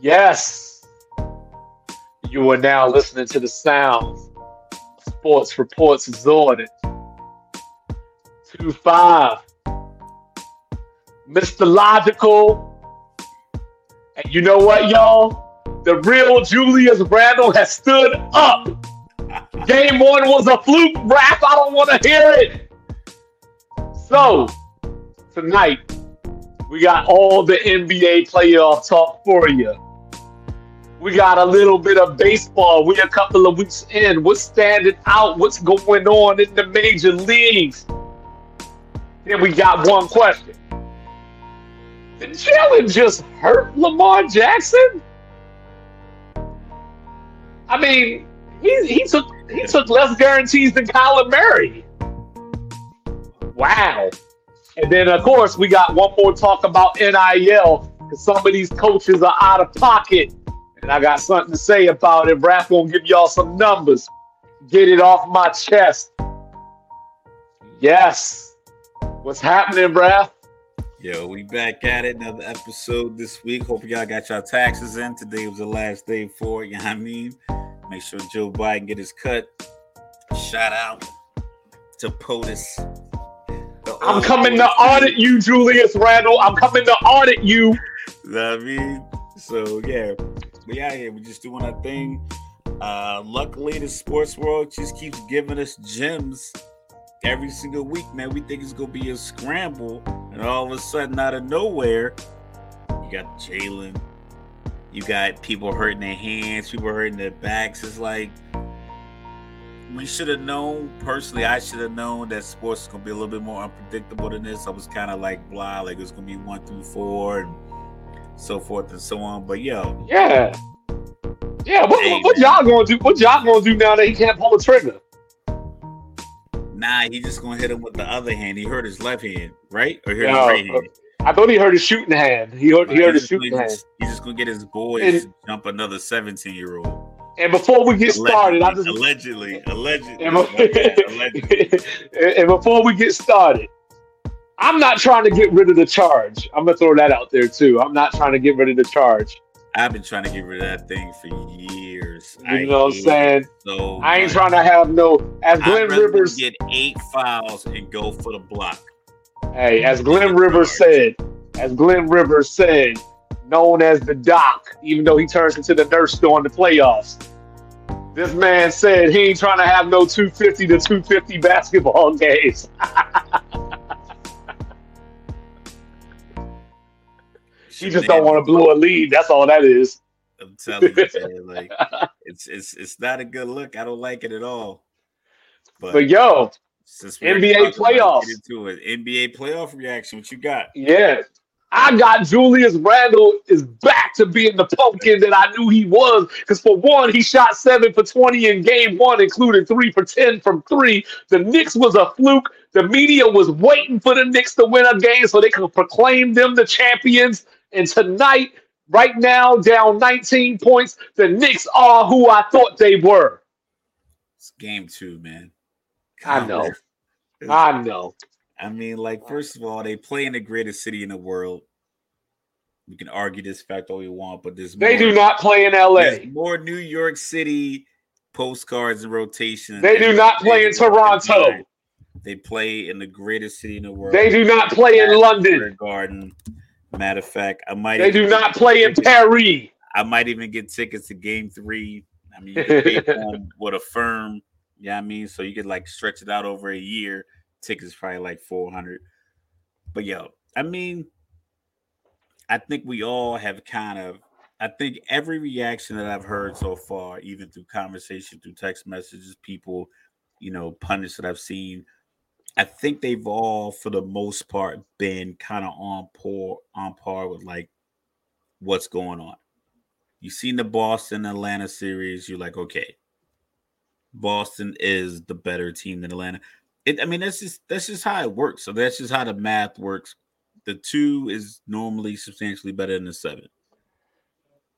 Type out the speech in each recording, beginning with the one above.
Yes. You are now listening to the sounds Sports Reports As Ordered. 2 5. Mr. Logical. And you know what, y'all? The real Julius Randle has stood up. Game one was a fluke rap. I don't want to hear it. So, tonight, we got all the NBA playoff talk for you. We got a little bit of baseball. We're a couple of weeks in. What's standing out? What's going on in the major leagues? Then we got one question. Did Jalen just hurt Lamar Jackson? I mean, he, he took he took less guarantees than Kyler Murray. Wow. And then of course we got one more talk about NIL because some of these coaches are out of pocket. And I got something to say about it. Raf gonna give y'all some numbers. Get it off my chest. Yes. What's happening, Raf? Yo, we back at it. Another episode this week. Hope y'all got y'all taxes in. Today was the last day for it. You know what I mean? Make sure Joe Biden get his cut. Shout out to POTUS. I'm coming to audit you, Julius Randle. I'm coming to audit you. You know what I mean? So yeah, we out here. We just doing our thing. Uh, luckily, the sports world just keeps giving us gems every single week. Man, we think it's gonna be a scramble, and all of a sudden, out of nowhere, you got Jalen. You got people hurting their hands, people hurting their backs. It's like we should have known. Personally, I should have known that sports is gonna be a little bit more unpredictable than this. I was kind of like blah, like it's gonna be one through four and so forth and so on. But yo, Yeah. Yeah, what, Hey, what, y'all gonna do? What y'all gonna do now that he can't pull a trigger? nah, he just gonna hit him with the other hand. He hurt his left hand, right? Or Yo, his right hand. I thought he hurt his shooting hand. He heard, he heard his gonna- shooting hand. He's just gonna get his boys And- to jump another 17 year old. And before we get started, I just allegedly, allegedly, and, allegedly. and before we get started, I'm not trying to get rid of the charge. I'm gonna throw that out there too. I'm not trying to get rid of the charge. I've been trying to get rid of that thing for years. You know what I'm saying? So I ain't much. trying to have no. As Glenn Rivers, get eight fouls and go for the block. hey, as Glenn Rivers said, as Glenn Rivers said, known as the Doc, even though he turns into the nurse during the playoffs. This man said he ain't trying to have no 250 to 250 basketball games. He just don't want to blow a lead. That's all that is. I'm telling you, man, like it's it's it's not a good look. I don't like it at all. But, But yo, since NBA playoffs. into it. NBA playoff reaction. What you got? yeah, I got Julius Randle is back to being the pumpkin that I knew he was. Because for one, he shot seven for 20 in game one, including three for 10 from three. The Knicks was a fluke. The media was waiting for the Knicks to win a game so they could proclaim them the champions. And tonight, right now, down 19 points, the Knicks are who I thought they were. It's game two, man. I know. I know. I mean, like, first of all, they play in the greatest city in the world. We can argue this fact all we want, but there's They more, do not play in LA. more New York City postcards and rotation. They do not play in Toronto. They play in the greatest city in the world. They do not play in London. Garden. Matter of fact, I might They do not play in Paris. I might even get tickets to game three. I mean, you can pay for 'em with a firm. Yeah, I mean, so you could like stretch it out over a year. Tickets probably like four hundred. But yo, I mean, I think we all have kind of. I think every reaction that I've heard so far, even through conversation, through text messages, people, you know, pundits that I've seen, I think they've all, for the most part, been kind of on par on par with like what's going on. You seen the Boston Atlanta series, you're like, okay, Boston is the better team than Atlanta. It, I mean, that's just that's just how it works. So that's just how the math works. The two is normally substantially better than the seven.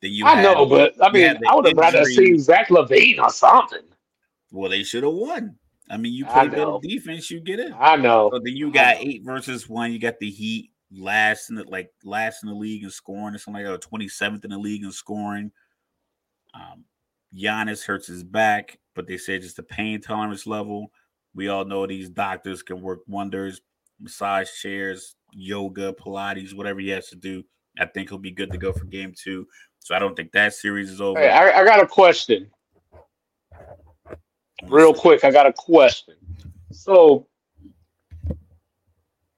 Then you I know, but I mean, I would have rather seen Zach LaVine or something. Well, they should have won. I mean, you play better defense, you get it. I know. So then you got eight versus one. You got the Heat. last in the like last in the league in scoring or something like that, 27th in the league in scoring. Um, Giannis hurts his back, but they said just the pain tolerance level. We all know these doctors can work wonders, massage chairs, yoga, Pilates, whatever he has to do. I think he'll be good to go for game two. So I don't think that series is over. Hey, I, I got a question. Real quick, I got a question. So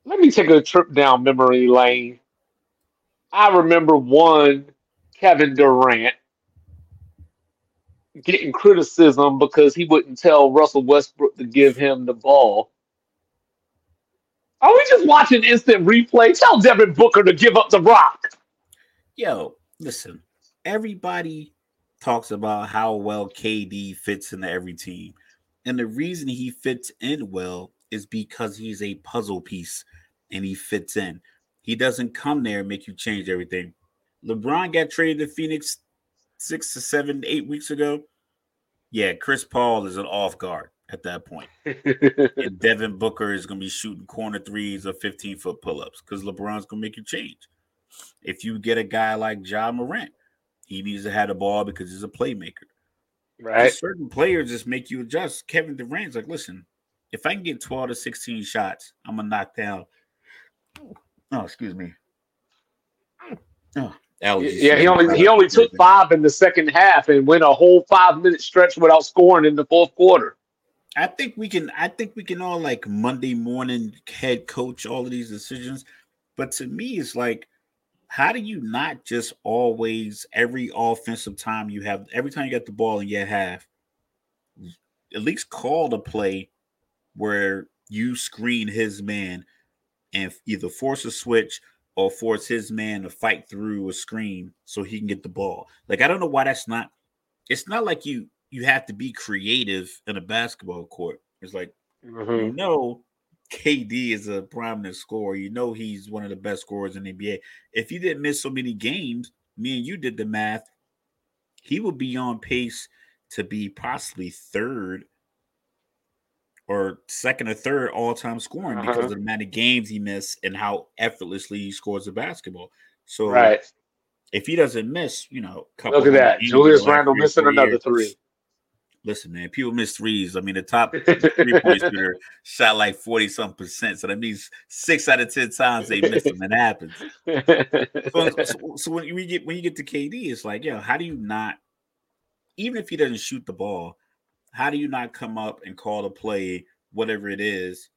let me take a trip down memory lane. I remember one Kevin Durant getting criticism because he wouldn't tell Russell Westbrook to give him the ball. Are we just watching instant replay? Tell Devin Booker to give up the rock. Yo, listen, everybody talks about how well KD fits into every team. And the reason he fits in well is because he's a puzzle piece and he fits in. He doesn't come there and make you change everything. LeBron got traded to Phoenix six to seven, eight weeks ago. Yeah, Chris Paul is an off guard at that point. and Devin Booker is going to be shooting corner threes or 15 foot pull ups because LeBron's going to make you change. If you get a guy like Ja Morant, he needs to have the ball because he's a playmaker. Right. Certain players just make you adjust. Kevin Durant's like, listen, if I can get 12 to 16 shots, I'm going to knock down. Oh, excuse me. Oh, allergies. Yeah, he only he only took five in the second half and went a whole five minute stretch without scoring in the fourth quarter. I think we can. I think we can all like Monday morning head coach all of these decisions, but to me, it's like, how do you not just always every offensive time you have every time you get the ball in your half, at least call the play where you screen his man and either force a switch or force his man to fight through a screen so he can get the ball. Like I don't know why that's not. It's not like you you have to be creative in a basketball court. It's like mm-hmm. you know KD is a prominent scorer. You know he's one of the best scorers in the NBA. If he didn't miss so many games, me and you did the math, he would be on pace to be possibly third or second or third all time scoring uh-huh. because of the amount of games he missed and how effortlessly he scores the basketball. So right. if he doesn't miss, you know, look at that. Julius Randle missing another years, three. Listen, man, people miss threes. I mean, the top three point shooter shot like 40 some percent. So that means six out of 10 times they miss them. It happens. So, so, so, when you get when you get to KD, it's like, yo, how do you not, even if he doesn't shoot the ball, how do you not come up and call a play, whatever it is,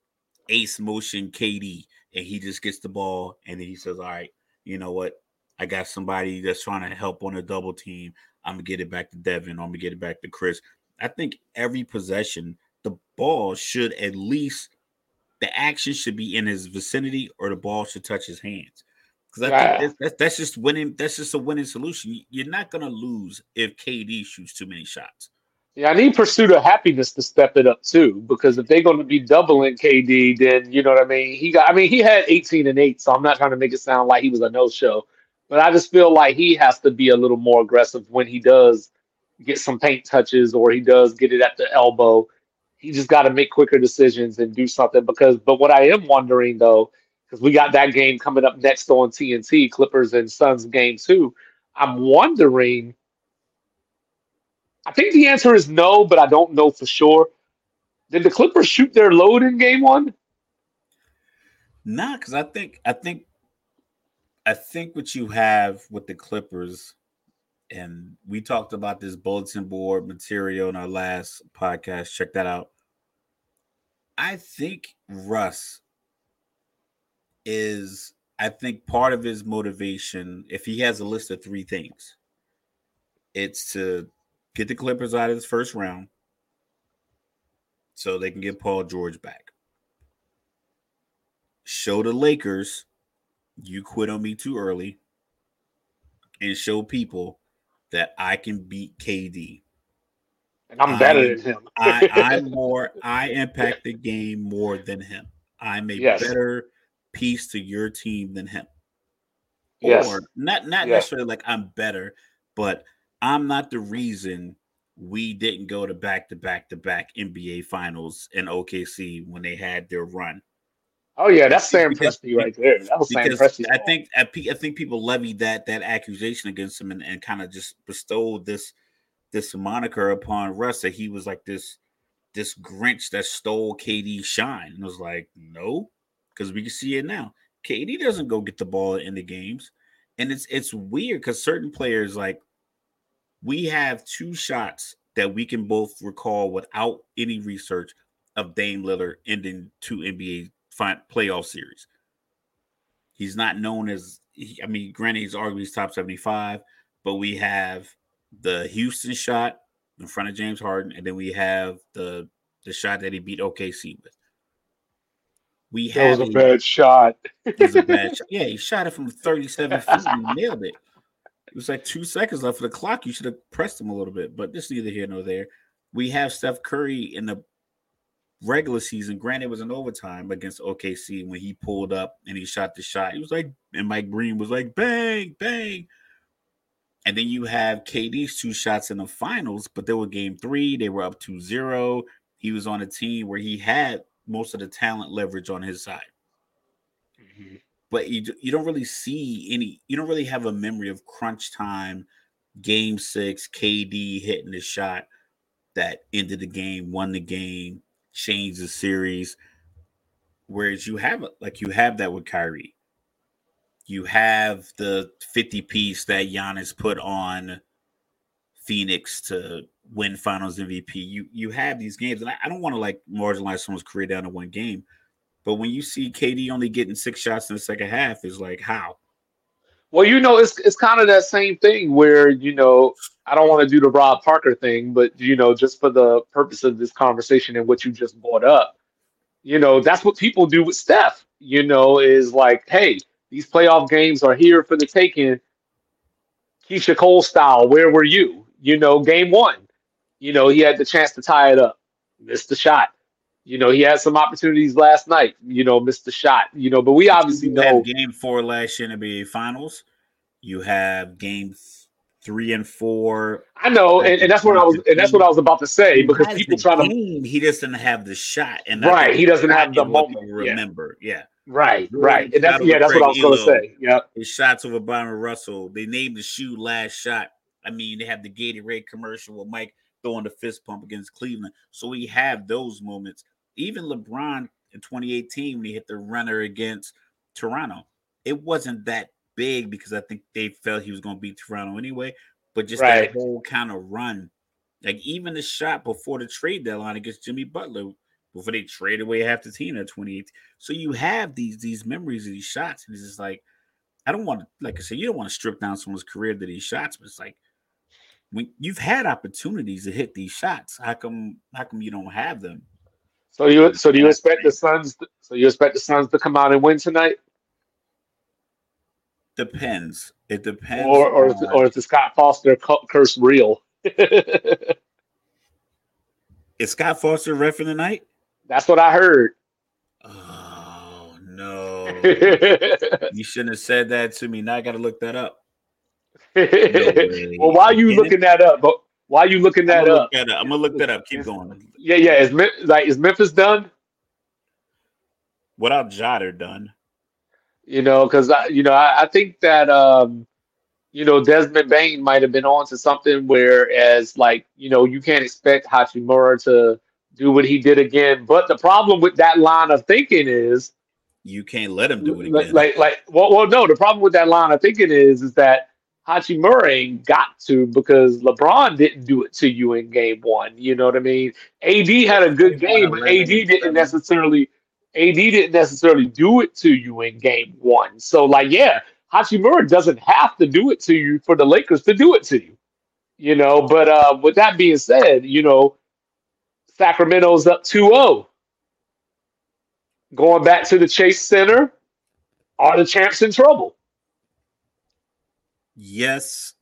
ace motion KD, and he just gets the ball and then he says, All right, you know what? I got somebody that's trying to help on a double team. I'm gonna get it back to Devin. I'm gonna get it back to Chris. I think every possession, the ball should at least the action should be in his vicinity or the ball should touch his hands. Because I yeah. think that's, that's just winning. That's just a winning solution. You're not gonna lose if KD shoots too many shots. Yeah, I need Pursuit of Happiness to step it up too, because if they're going to be doubling KD, then you know what I mean. He got, I mean, he had 18 and eight, so I'm not trying to make it sound like he was a no show, but I just feel like he has to be a little more aggressive when he does get some paint touches or he does get it at the elbow. He just got to make quicker decisions and do something. Because, but what I am wondering though, because we got that game coming up next on TNT, Clippers and Suns game two. I'm wondering I think the answer is no, but I don't know for sure. Did the Clippers shoot their load in game one? Nah, because I think I think I think what you have with the Clippers, and we talked about this bulletin board material in our last podcast. Check that out. I think Russ is, I think part of his motivation, if he has a list of three things, it's to get the Clippers out of this first round so they can get Paul George back. Show the Lakers you quit on me too early and show people that I can beat KD. And I'm better than him. I, I'm more, I impact the game more than him. I'm a yes. better piece to your team than him. Yes. Or not not yes. necessarily like I'm better, but I'm not the reason we didn't go to back to back to back NBA finals in OKC when they had their run. Oh yeah, that's Sam Presti right there. That was Sam Presti. I think I, I think people levied that that accusation against him and, and kind of just bestowed this this moniker upon Russ that he was like this this Grinch that stole KD shine. And I was like, no, because we can see it now. KD doesn't go get the ball in the games. And it's it's weird because certain players like we have two shots that we can both recall without any research of Dame Lillard ending two NBA playoff series. He's not known as I mean, granted, he's arguably top 75, but we have the Houston shot in front of James Harden, and then we have the the shot that he beat OKC with. We that was a bad shot. it was a bad shot. Yeah, he shot it from 37 feet and nailed it. It was like two seconds left of the clock. You should have pressed him a little bit, but this neither here nor there. We have Steph Curry in the regular season. Granted, it was an overtime against OKC when he pulled up and he shot the shot. He was like, and Mike Breen was like, bang, bang. And then you have KD's two shots in the finals, but they were game three. They were up 2 0. He was on a team where he had most of the talent leverage on his side. Mm-hmm. But you, you don't really see any, you don't really have a memory of crunch time, game six, KD hitting the shot that ended the game, won the game, changed the series. Whereas you have like you have that with Kyrie. You have the 50 piece that Giannis put on Phoenix to win Finals MVP. You you have these games, and I, I don't want to like marginalize someone's career down to one game, but when you see KD only getting six shots in the second half, is like how? Well, you know, it's it's kind of that same thing where you know I don't want to do the Rob Parker thing, but you know, just for the purpose of this conversation and what you just brought up, you know, that's what people do with Steph. You know, is like, hey, these playoff games are here for the taking. Keyshia Cole style, where were you? You know, game one, you know, he had the chance to tie it up, missed the shot. You know, he had some opportunities last night, you know, missed the shot, you know, but we obviously you know. Game four last year in the NBA Finals. You have game three and four. I know, and, and that's what I was, and that's what I was about to say because people try to. He doesn't have the shot, and right, he doesn't have the moment. Remember, yeah. yeah. Right, right. And that's, yeah, that's what I was going to say. Yeah. His shots over Bryon Russell. They named the shoe last shot. I mean, they have the Gatorade commercial with Mike throwing the fist pump against Cleveland. So we have those moments. Even LeBron in 2018 when he hit the runner against Toronto, it wasn't that big because I think they felt he was going to beat Toronto anyway. But just right. that whole kind of run, like even the shot before the trade deadline against Jimmy Butler before they traded away half the team at 28. So you have these these memories of these shots, and it's just like I don't want to, like I said, you don't want to strip down someone's career to these shots, but it's like when you've had opportunities to hit these shots, how come how come you don't have them? So you so do you expect the Suns? So you expect the Suns to come out and win tonight? Depends. It depends. Or or, on... or is the Scott Foster curse real? is Scott Foster ref in the? That's what I heard. Oh no! you shouldn't have said that to me. Now I got to look that up. No well, why are you looking that up? But why are you looking that I'm up? that up? I'm gonna look that up. Keep going. Yeah, yeah. Is like is Memphis done? Without Jotter done. You know, because I, you know, I, I think that um, you know, Desmond Bane might have been on to something. Whereas, like, you know, you can't expect Hachimura to do what he did again. But the problem with that line of thinking is you can't let him do it again. Like, like, well, well, no. The problem with that line of thinking is, is that Hachimura got to because LeBron didn't do it to you in game one. You know what I mean? AD had a good game, but AD didn't necessarily. AD didn't necessarily do it to you in game one. So, like, yeah, Hachimura doesn't have to do it to you for the Lakers to do it to you. You know, but uh, with that being said, you know, Sacramento's up 2-0. Going back to the Chase Center, are the champs in trouble? Yes,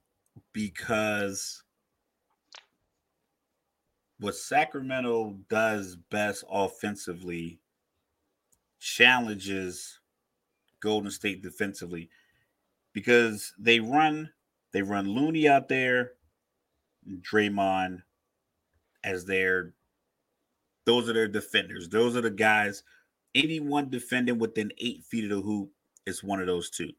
because what Sacramento does best offensively challenges Golden State defensively because they run they run Looney out there, Draymond as their those are their defenders. Those are the guys anyone defending within eight feet of the hoop is one of those two.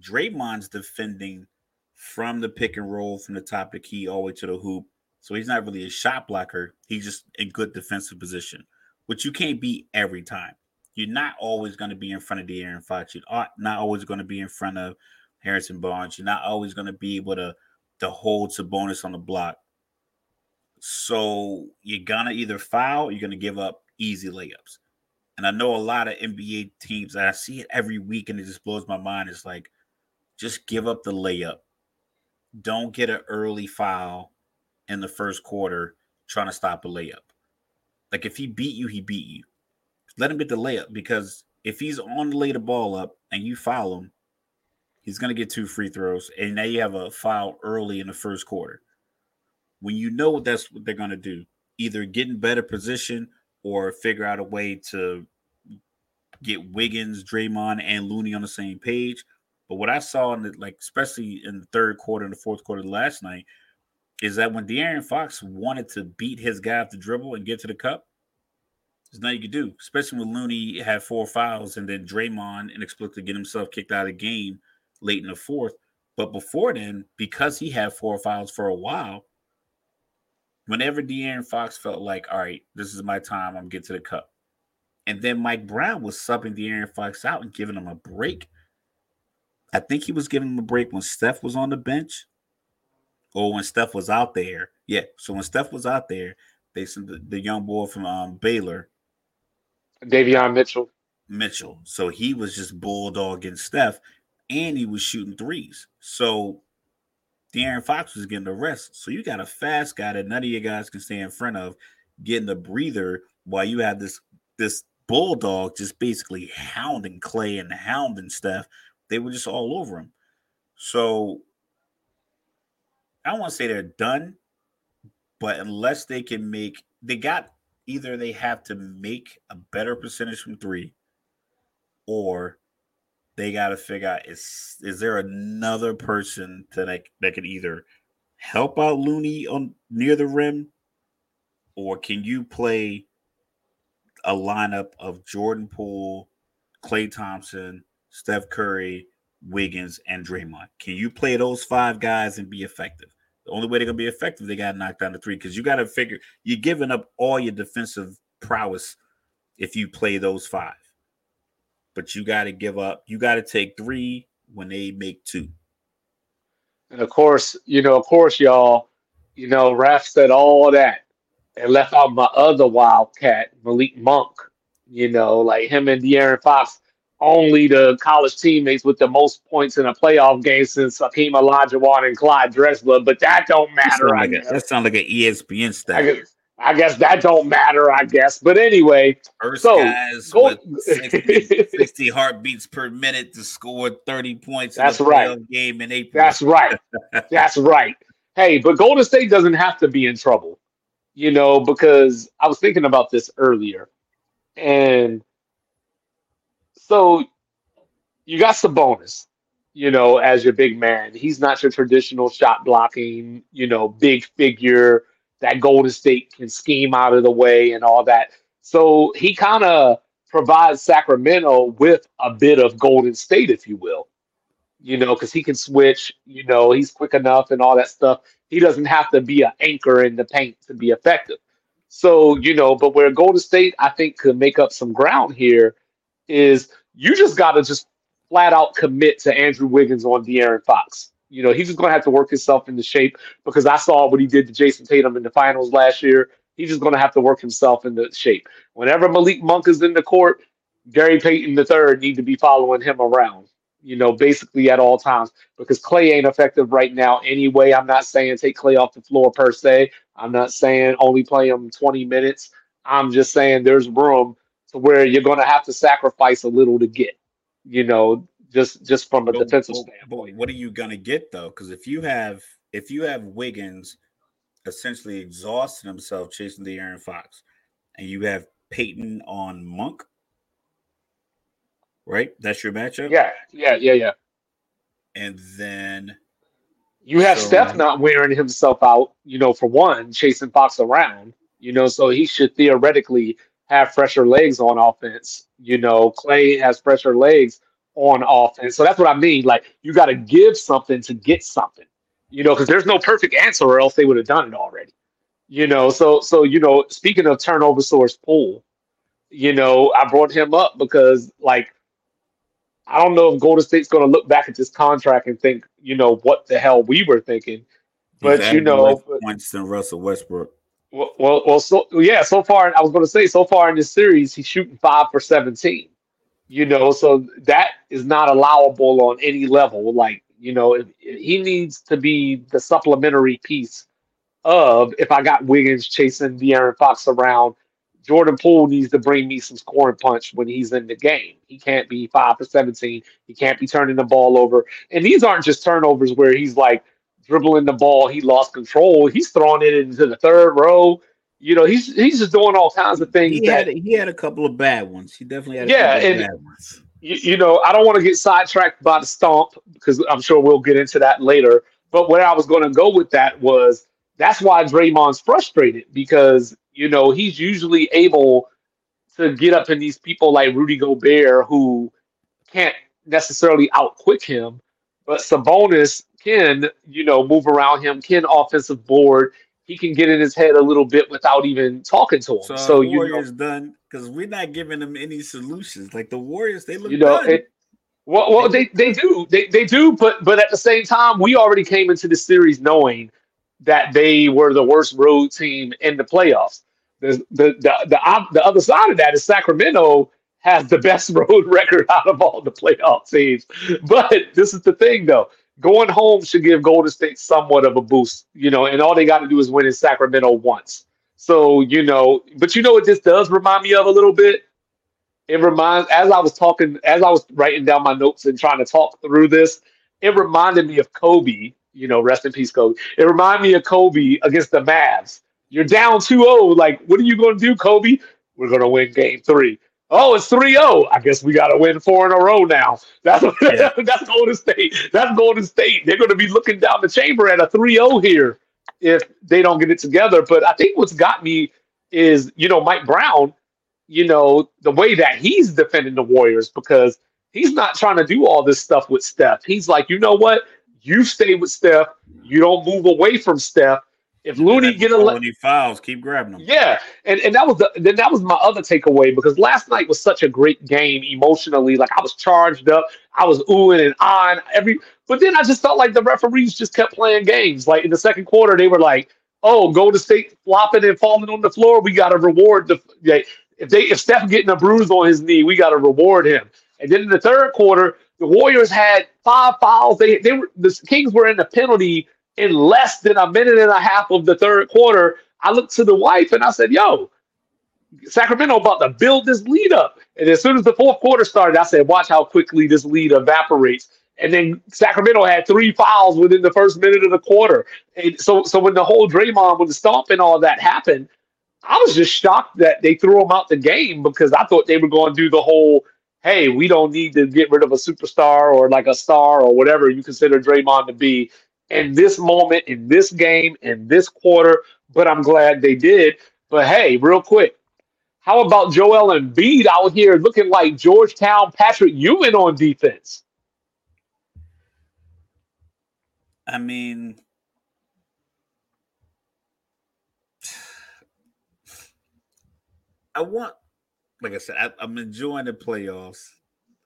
Draymond's defending from the pick and roll from the top of the key all the way to the hoop. So he's not really a shot blocker. He's just in good defensive position, which you can't beat every time. You're not always going to be in front of De'Aaron Fox. You're not always going to be in front of Harrison Barnes. You're not always going to be able to, to hold Sabonis on the block. So you're gonna either foul, you're gonna give up easy layups. And I know a lot of NBA teams, and I see it every week, and it just blows my mind. It's like, just give up the layup. Don't get an early foul in the first quarter trying to stop a layup. Like if he beat you, he beat you. Let him get the layup because if he's on to lay the ball up and you foul him, he's going to get two free throws. And now you have a foul early in the first quarter. When you know that's what they're going to do, either get in better position or figure out a way to get Wiggins, Draymond, and Looney on the same page. But what I saw in the like, especially in the third quarter and the fourth quarter last night, is that when De'Aaron Fox wanted to beat his guy off the dribble and get to the cup, there's nothing you could do. Especially when Looney had four fouls and then Draymond inexplicably get himself kicked out of the game late in the fourth. But before then, because he had four fouls for a while, whenever De'Aaron Fox felt like, all right, this is my time, I'm getting to the cup. And then Mike Brown was subbing De'Aaron Fox out and giving him a break. I think he was giving him a break when Steph was on the bench or when Steph was out there. Yeah. So when Steph was out there, they sent the, the young boy from um, Baylor, Davion Mitchell. Mitchell. So he was just bulldogging Steph and he was shooting threes. So De'Aaron Fox was getting the rest. So you got a fast guy that none of you guys can stay in front of, getting a breather while you have this this bulldog just basically hounding Klay and hounding Steph. They were just all over him. So I don't want to say they're done, but unless they can make they got either they have to make a better percentage from three, or they got to figure out is is there another person that I, that could either help out Looney on near the rim, or can you play a lineup of Jordan Poole, Klay Thompson, Steph Curry, Wiggins, and Draymond? Can you play those five guys and be effective? The only way they're gonna be effective, they gotta knock down the three because you gotta figure you're giving up all your defensive prowess if you play those five but you got to give up. You got to take three when they make two. And of course, you know, of course, y'all, you know, Raf said all that and left out my other wildcat, Malik Monk. You know, like him and De'Aaron Fox, only the college teammates with the most points in a playoff game since Hakeem Olajuwon and Clyde Drexler. But that don't matter. That sounds like, that sound like an ESPN stat. I guess that don't matter, I guess. But anyway, first so, guys go, with 60, 60, heartbeats per minute to score 30 points that's right. game in April. That's right. that's right. Hey, but Golden State doesn't have to be in trouble, you know, because I was thinking about this earlier. And so you got Sabonis, you know, as your big man. He's not your traditional shot blocking, you know, big figure that Golden State can scheme out of the way and all that. So he kind of provides Sacramento with a bit of Golden State, if you will, you know, because he can switch, you know, he's quick enough and all that stuff. He doesn't have to be an anchor in the paint to be effective. So, you know, but where Golden State, I think, could make up some ground here is you just got to just flat out commit to Andrew Wiggins on De'Aaron Fox. You know, he's just going to have to work himself into shape because I saw what he did to Jayson Tatum in the finals last year. He's just going to have to work himself into shape. Whenever Malik Monk is in the court, Gary Payton III need to be following him around, you know, basically at all times because Klay ain't effective right now anyway. I'm not saying take Klay off the floor per se. I'm not saying only play him 20 minutes. I'm just saying there's room to where you're going to have to sacrifice a little to get, you know, just just from a defensive standpoint. Boy, what are you gonna get though? Because if you have if you have Wiggins essentially exhausting himself chasing De'Aaron Fox, and you have Payton on Monk, right? That's your matchup. Yeah, yeah, yeah, yeah. And then you have so, Steph not wearing himself out, you know, for one, chasing Fox around, you know, so he should theoretically have fresher legs on offense. You know, Klay has fresher legs on offense. So that's what I mean. Like you got to give something to get something. You know, because there's no perfect answer, or else they would have done it already. You know, so so you know, speaking of turnover source Poole, you know, I brought him up because like I don't know if Golden State's going to look back at this contract and think, you know, what the hell we were thinking. But you know, points than Russell Westbrook. Well, well, so yeah, so far I was going to say so far in this series he's shooting five for seventeen. You know, so that is not allowable on any level. Like you know, he needs to be the supplementary piece of if I got Wiggins chasing De'Aaron Fox around Jordan Poole needs to bring me some scoring punch when he's in the game. He can't be five for 17. He can't be turning the ball over. And these aren't just turnovers where he's like dribbling the ball, he lost control. He's throwing it into the third row. You know, he's he's just doing all kinds of things. He that, had he had a couple of bad ones. He definitely had yeah, and, bad ones. You, you know, I don't want to get sidetracked by the stomp because I'm sure we'll get into that later. But where I was going to go with that was that's why Draymond's frustrated because you know, he's usually able to get up in these people like Rudy Gobert who can't necessarily outquick him, but Sabonis can, you know, move around him, can offensive board. He can get in his head a little bit without even talking to him. So, so you Warriors know, done because we're not giving them any solutions. Like the Warriors, they look you know, done. It, well, well, they, they do, they, they do, but but at the same time, we already came into the series knowing that they were the worst road team in the playoffs. The the the the, the other side of that is Sacramento has the best road record out of all the playoff teams. But this is the thing, though. Going home should give Golden State somewhat of a boost, you know, and all they got to do is win in Sacramento once. So, you know, but you know what this does remind me of a little bit? It reminds, as I was talking, as I was writing down my notes and trying to talk through this, it reminded me of Kobe, you know, rest in peace, Kobe. It reminded me of Kobe against the Mavs you're down 2-0. Like, what are you going to do, Kobe? We're going to win game three. Oh, it's 3-0. I guess we got to win four in a row now. That's yeah. that's Golden State. That's Golden State. They're going to be looking down the chamber at a 3-0 here if they don't get it together. But I think what's got me is, you know, Mike Brown, you know, the way that he's defending the Warriors because he's not trying to do all this stuff with Steph. He's like, you know what? You stay with Steph. You don't move away from Steph. If Looney get a le- fouls, keep grabbing them. Yeah, and and that was the then that was my other takeaway because last night was such a great game emotionally. Like I was charged up, I was oohing and on every. But then I just felt like the referees just kept playing games. Like in the second quarter, they were like, "Oh, Golden State flopping and falling on the floor. We got to reward the if they if Steph getting a bruise on his knee, we got to reward him." And then in the third quarter, the Warriors had five fouls. They they were the Kings were in the penalty in less than a minute and a half of the third quarter, I looked to the wife and I said, Yo, Sacramento about to build this lead up. And as soon as the fourth quarter started, I said, Watch how quickly this lead evaporates. And then Sacramento had three fouls within the first minute of the quarter. And so, so when the whole Draymond, when the stomp and all that happened, I was just shocked that they threw him out the game because I thought they were going to do the whole, hey, we don't need to get rid of a superstar or like a star or whatever you consider Draymond to be in this moment, in this game, in this quarter, but I'm glad they did. But hey, real quick, how about Joel Embiid out here looking like Georgetown Patrick Ewing on defense? I mean, I want, like I said, I, am enjoying the playoffs.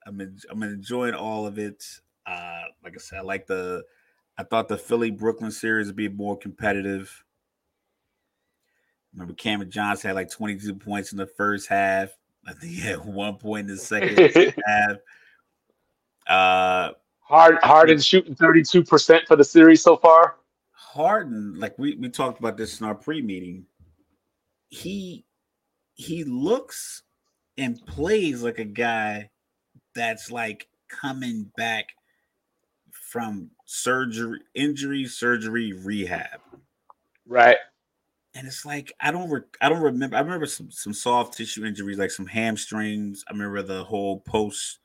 I'm I'm enjoying all of it. Uh, like I said, I like the I thought the Philly Brooklyn series would be more competitive. Remember, Cameron Johnson had like 22 points in the first half. I think he had one point in the second half. Uh, Hard Harden shooting 32% for the series so far. Harden, like we, we talked about this in our pre-meeting, he he looks and plays like a guy that's like coming back from surgery, injury, surgery, rehab. Right. And it's like I don't re- I don't remember. I remember some some soft tissue injuries like some hamstrings. I remember the whole post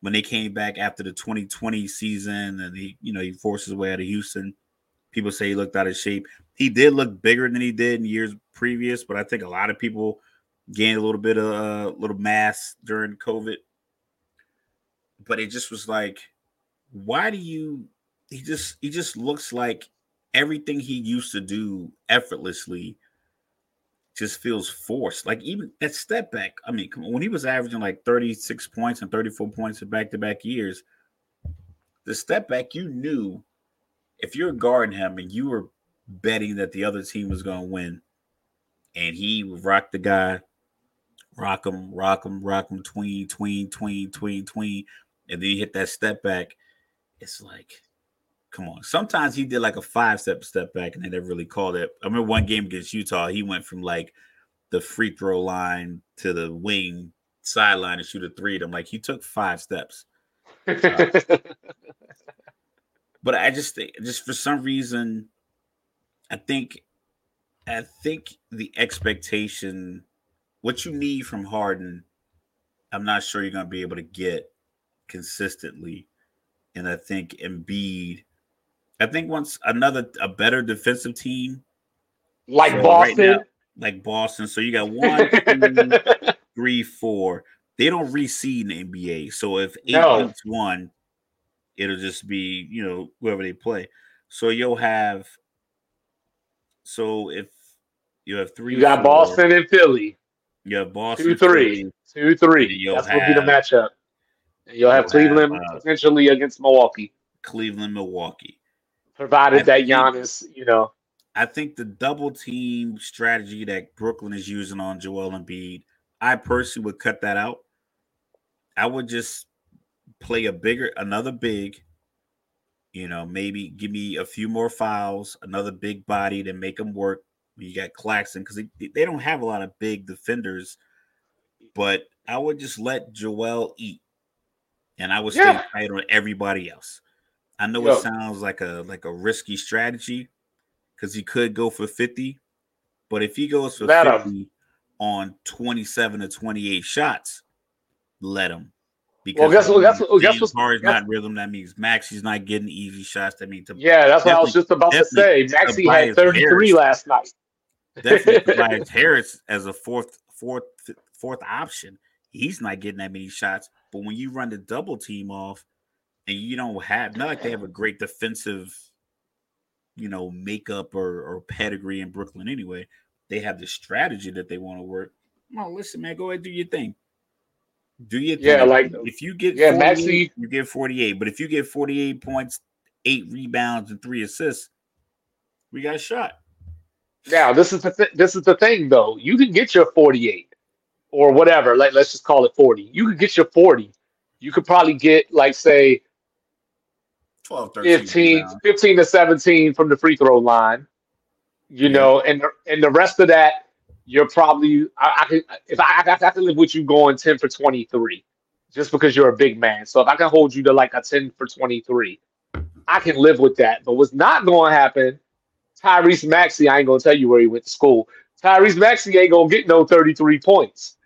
when they came back after the 2020 season and he you know he forced his way out of Houston. People say he looked out of shape. He did look bigger than he did in years previous, but I think a lot of people gained a little bit of a uh, little mass during COVID. But it just was like, why do you? He just he just looks like everything he used to do effortlessly just feels forced. Like even that step back. I mean, when he was averaging like 36 points and 34 points in back to back years, the step back, you knew if you're guarding him and you were betting that the other team was going to win, and he would rock the guy, rock him, rock him, rock him, tween, tween, tween, tween, tween, and then he hit that step back. It's like, come on. Sometimes he did like a five step step back and they never really called it. I remember one game against Utah, he went from like the free throw line to the wing sideline and shoot a three. I'm like, he took five steps. Uh, but I just think, just for some reason, I think, I think the expectation, what you need from Harden, I'm not sure you're going to be able to get consistently. And I think Embiid I think once another a better defensive team, like so Boston, right now, like Boston. So you got one, two, three, four. They don't reseed in the NBA. So if eight no. one, it'll just be you know whoever they play. So you'll have. So if you have three, you got four, Boston and Philly. You have Boston, two, three, two, three. That's have, will be the matchup. And you'll have you'll Cleveland have, uh, potentially against Milwaukee. Cleveland, Milwaukee provided I that Giannis, you know. I think the double team strategy that Brooklyn is using on Joel and Embiid, I personally would cut that out. I would just play a bigger, another big, you know, maybe give me a few more fouls, another big body to make them work. You got Claxton because they, they don't have a lot of big defenders, but I would just let Joel eat, and I would stay yeah. tight on everybody else. I know it sounds like a like a risky strategy because he could go for 50, but if he goes for let 50 him. on 27 to 28 shots, let him. Because well, guess what? Guess what? Guess what's guess, not rhythm. That means Maxey's not getting easy shots. That means yeah, that's what I was just about to say. Maxey had 33 Harris, last night. definitely Tobias Harris as a fourth, fourth, fourth option. He's not getting that many shots. But when you run the double team off, and you don't have not like they have a great defensive, you know, makeup or, or pedigree in Brooklyn anyway. They have the strategy that they want to work. Well, listen, man, go ahead, do your thing. Do your thing. Yeah, like if you get yeah, Maxey, you get 48. But if you get 48 points, eight rebounds, and three assists, we got a shot. Now, this is the th- this is the thing though. You can get your 48 or whatever. Like let's just call it 40. You could get your 40. You could probably get like say 12, 13 15, 15 to 17 from the free throw line. You yeah. know, and and the rest of that, you're probably I, I can if I, I have to live with you going 10 for 23 just because you're a big man. So if I can hold you to like a 10 for 23, I can live with that. But what's not going to happen, Tyrese Maxey, I ain't going to tell you where he went to school. Tyrese Maxey ain't going to get no 33 points.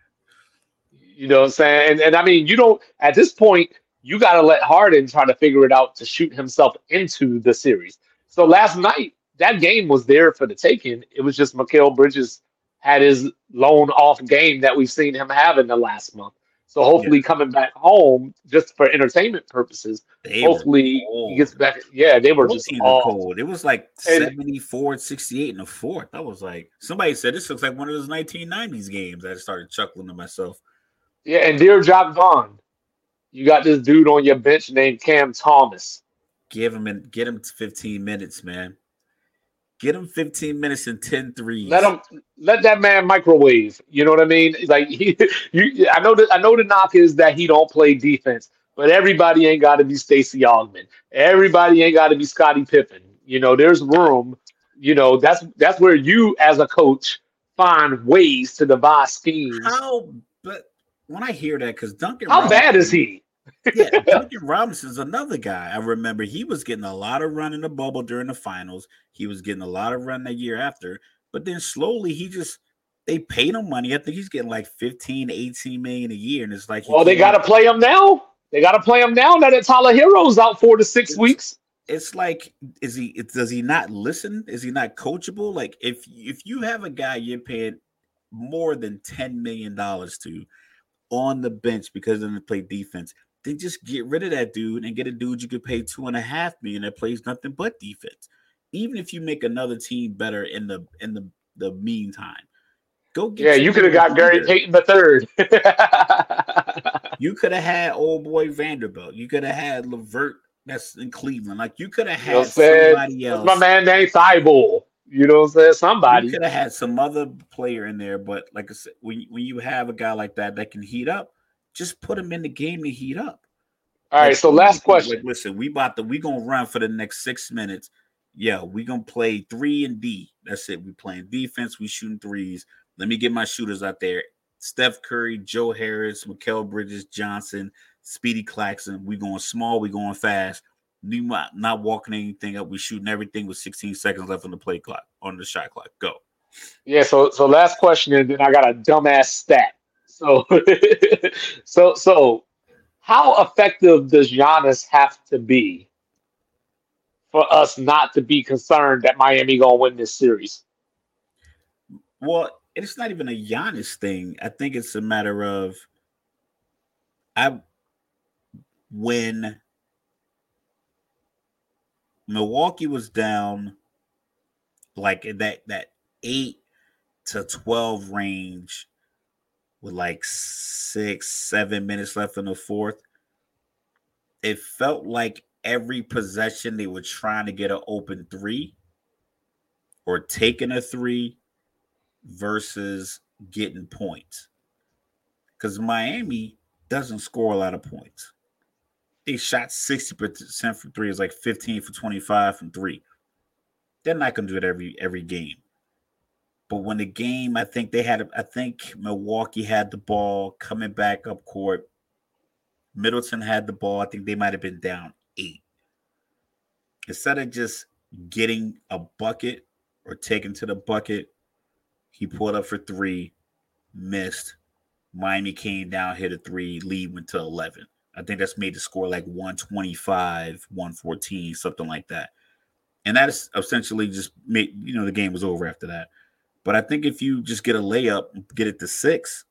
You know what I'm saying? And, and I mean, you don't, at this point, you got to let Harden try to figure it out to shoot himself into the series. So last night, that game was there for the taking. It was just Mikal Bridges had his lone off game that we've seen him have in the last month. So hopefully, yeah. coming back home just for entertainment purposes, they hopefully he gets back. Yeah, they were Both just all cold. It was like 74 68 in the fourth. I was like, somebody said this looks like one of those 1990s games. I started chuckling to myself. Yeah, and dear Jacque Vaughn, you got this dude on your bench named Cam Thomas. Give him and get him 15 minutes, man. Get him 15 minutes and 10 threes. Let him let that man microwave. You know what I mean? Like he you I know that I know the knock is that he don't play defense, but everybody ain't gotta be Stacy Augmon. Everybody ain't gotta be Scottie Pippen. You know, there's room. You know, that's that's where you as a coach find ways to devise schemes. How when I hear that, because Duncan, how Robinson, bad is he? yeah, Duncan Robinson's another guy. I remember he was getting a lot of run in the bubble during the finals. He was getting a lot of run the year after, but then slowly he just they paid him money. I think he's getting like 15, 18 million a year, and it's like well, they got to play him now. They got to play him now. That Tyler Herro's out four to six it's, weeks. It's like, is he? Does he not listen? Is he not coachable? Like, if if you have a guy you're paying more than ten million dollars to on the bench because of the play defense, then just get rid of that dude and get a dude you could pay two and a half million that plays nothing but defense. Even if you make another team better in the in the the meantime, go get. Yeah, you could have got Gary Payton the third. you could have had old boy Vanderbilt. You could have had LeVert that's in Cleveland. Like you could have had you know somebody else. My man named Thybulle. You know what I'm saying? Somebody. Could have had some other player in there, but like I said, when, when you have a guy like that that can heat up, just put him in the game to heat up. All like, right. So last question. Like, listen, we about to we gonna run for the next six minutes. Yeah, we gonna play three and D. That's it. We playing defense. We shooting threes. Let me get my shooters out there. Steph Curry, Joe Harris, Mikal Bridges, Johnson, Speedy Claxton. We going small. We going fast. Not, not walking anything up. We shooting everything with 16 seconds left on the play clock on the shot clock. Go. Yeah. So so last question, and then I got a dumbass stat. So so so how effective does Giannis have to be for us not to be concerned that Miami gonna win this series? Well, it's not even a Giannis thing. I think it's a matter of I when Milwaukee was down like that that eight to twelve range with like six, seven minutes left in the fourth. It felt like every possession they were trying to get an open three or taking a three versus getting points. Because Miami doesn't score a lot of points. They shot 60% from three, is like 15 for 25 from three. They're not gonna do it every every game. But when the game, I think they had I think Milwaukee had the ball coming back up court. Middleton had the ball. I think they might have been down eight. Instead of just getting a bucket or taking to the bucket, he pulled up for three, missed. Miami came down, hit a three, lead went to 11. I think that's made the score like 125, 114, something like that. And that is essentially just made, you know, the game was over after that. But I think if you just get a layup, get it to six,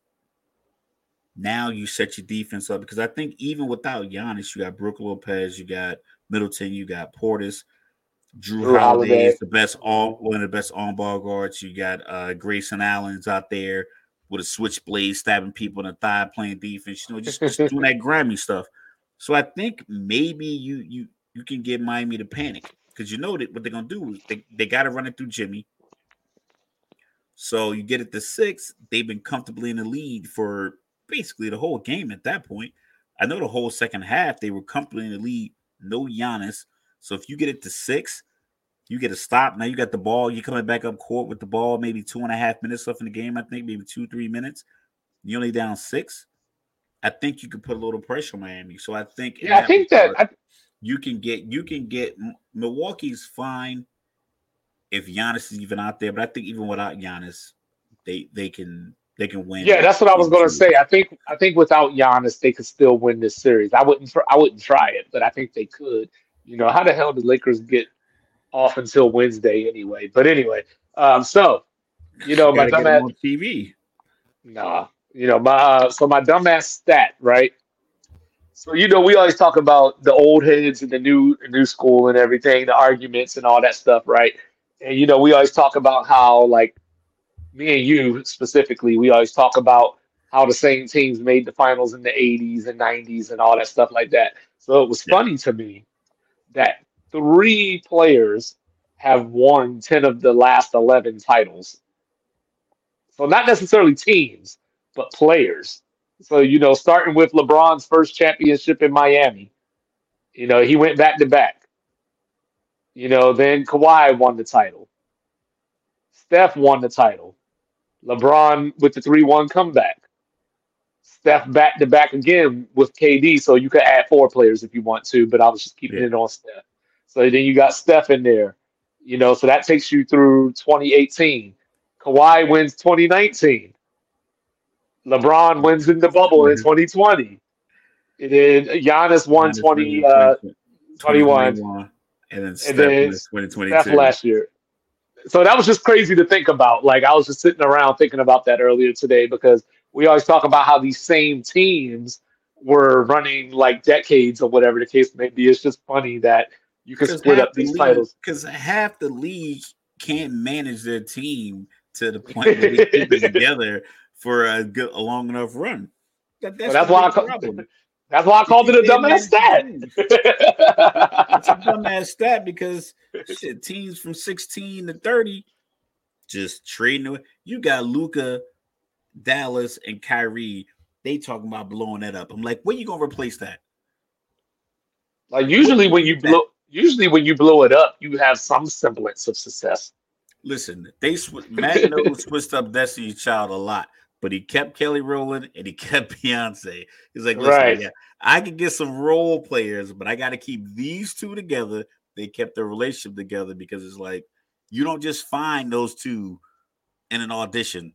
now you set your defense up because I think even without Giannis, you got Brook Lopez, you got Middleton, you got Portis, Drew, Jrue Holiday is the best all one of the best on ball guards. You got uh Grayson Allen's out there with a switchblade stabbing people in the thigh, playing defense. You know, just, just doing that Grammy stuff. So I think maybe you you you can get Miami to panic because you know that what they're gonna do is they, they got to run it through Jimmy. So you get it to six. They've been comfortably in the lead for basically the whole game at that point. I know the whole second half they were comfortably in the lead. No Giannis. So if you get it to six, you get a stop. Now you got the ball. You're coming back up court with the ball, maybe two and a half minutes left in the game. I think maybe two, three minutes. You're only down six. I think you could put a little pressure on Miami. So I think yeah, I think that I... you can get you can get Milwaukee's fine if Giannis is even out there, but I think even without Giannis, they they can they can win. Yeah, that's what I was going to say. I think I think without Giannis, they could still win this series. I wouldn't I wouldn't try it, but I think they could. You know, how the hell did Lakers get off until Wednesday anyway? But anyway, um, so you know my dumbass TV. Nah, you know my uh, so my dumbass stat right. So you know we always talk about the old heads and the new new school and everything, the arguments and all that stuff, right? And you know we always talk about how like me and you specifically, we always talk about how the same teams made the finals in the 80s and 90s and all that stuff like that. So it was yeah. funny to me that three players have won 10 of the last 11 titles. So not necessarily teams, but players. So, you know, starting with LeBron's first championship in Miami, you know, he went back to back. You know, then Kawhi won the title. Steph won the title. LeBron with the 3 1 comeback. Steph back to back again with KD, so you could add four players if you want to, but I was just keeping yeah. it on Steph. So then you got Steph in there, you know, so that takes you through 2018. Kawhi wins 2019. LeBron wins in the bubble mm-hmm. in 2020. And then Giannis won 20, uh, 21. And then Steph, and then Steph last year. so that was just crazy to think about. Like I was just sitting around thinking about that earlier today because we always talk about how these same teams were running like decades or whatever the case may be. It's just funny that you can split up these league, titles because half the league can't manage their team to the point where they keep it together for a good a long enough run. That, that's, well, that's why I call, that's why I called it a dumbass stat. it's a dumbass stat because shit, teams from 16 to 30 just trading away. You got Luka, Dallas, and Kyrie. They talking about blowing that up. I'm like, when you gonna replace that? Like usually when you blow usually when you blow it up, you have some semblance of success. Listen, they sw- Matt Knowles switched up Destiny's Child a lot but he kept Kelly Rowland and he kept Beyonce. He's like, listen, right. yeah, I can get some role players, but I got to keep these two together. They kept their relationship together because it's like you don't just find those two in an audition.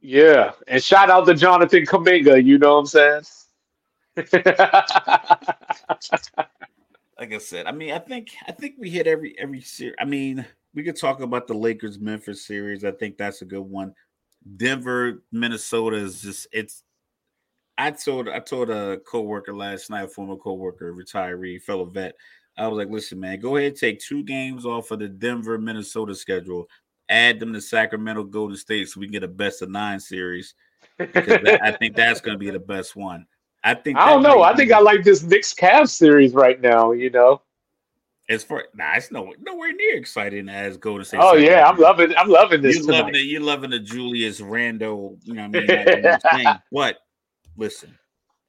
Yeah, and shout out to Jonathan Kuminga. You know what I'm saying? like I said, I mean, I think I think we hit every every series. I mean, we could talk about the Lakers Memphis series. I think that's a good one. Denver, Minnesota is just it's. I told I told a coworker last night, former coworker, retiree, fellow vet. I was like, listen, man, go ahead take two games off of the Denver, Minnesota schedule, add them to Sacramento, Golden State, so we can get a best of nine series. Because I think that's going to be the best one. I think I don't know. I think I like this Knicks Cavs series right now. You know, as far nah, it's no nowhere near exciting as Golden State. Oh yeah, I'm loving I'm loving this. You're loving it. You're loving the Julius Randle. You know what I mean? but listen,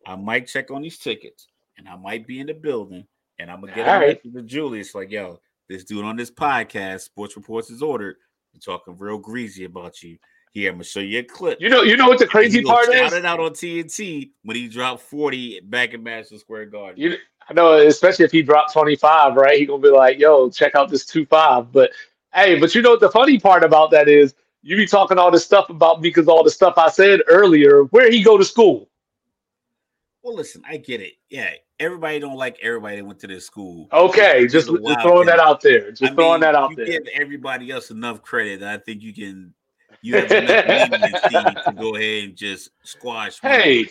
I might check on these tickets, and I might be in the building, and I'm gonna get a right. to Julius like, yo, this dude on this podcast, Sports Reports is ordered. We're talking real greasy about you. Here, I'm gonna show you a clip. You know, you know what the crazy part is? Shout it out on TNT when he dropped 40 back in Madison Square Garden. You, I know, especially if he dropped 25, right? He gonna be like, yo, check out this 2-5. But hey, but you know what the funny part about that is you be talking all this stuff about me because all the stuff I said earlier, where he go to school. Well, listen, I get it. Yeah, everybody don't like everybody that went to this school. Okay, just, just throwing that out there. Just I throwing mean, that out there. Give everybody else enough credit. I think you can. You have enough to go ahead and just squash. Hey,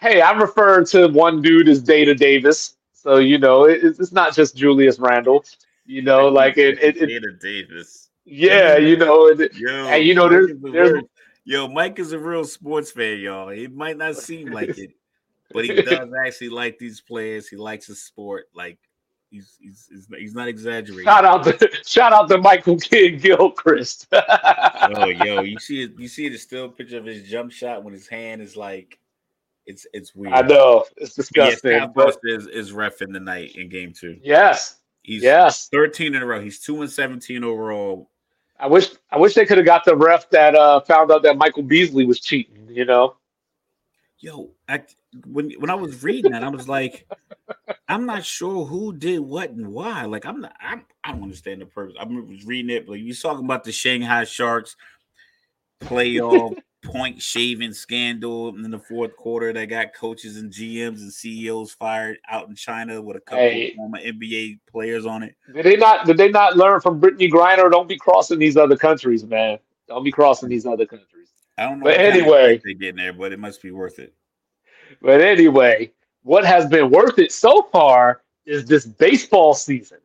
hey, I'm referring to one dude as Data Davis. So you know, it, it's not just Julius Randle. You know, like it. it, it Davis. Yeah, you know, it, yo, and you know, there's, there's yo, Mike is a real sports fan, y'all. It might not seem like it, but he does actually like these players. He likes the sport. Like he's he's he's not exaggerating. Shout out to shout out to Michael Kidd Gilchrist. oh, yo, you see you see the still picture of his jump shot when his hand is like it's it's weird. I know it's disgusting. Yes, but... is is ref in the night in game two. Yes, he's yes thirteen in a row. He's two and seventeen overall. I wish I wish they could have got the ref that uh, found out that Michael Beasley was cheating. You know. Yo, I, when when I was reading that, I was like, I'm not sure who did what and why. Like, I'm not. I'm, I don't understand the purpose. I was reading it, but you're talking about the Shanghai Sharks playoff point shaving scandal in the fourth quarter that got coaches and GMs and CEOs fired out in China with a couple hey, of former NBA players on it. Did they not? Did they not learn from Brittney Griner? Don't be crossing these other countries, man. Don't be crossing these other countries. I don't know. But anyway, they get in there, but it must be worth it. But anyway, what has been worth it so far is this baseball season.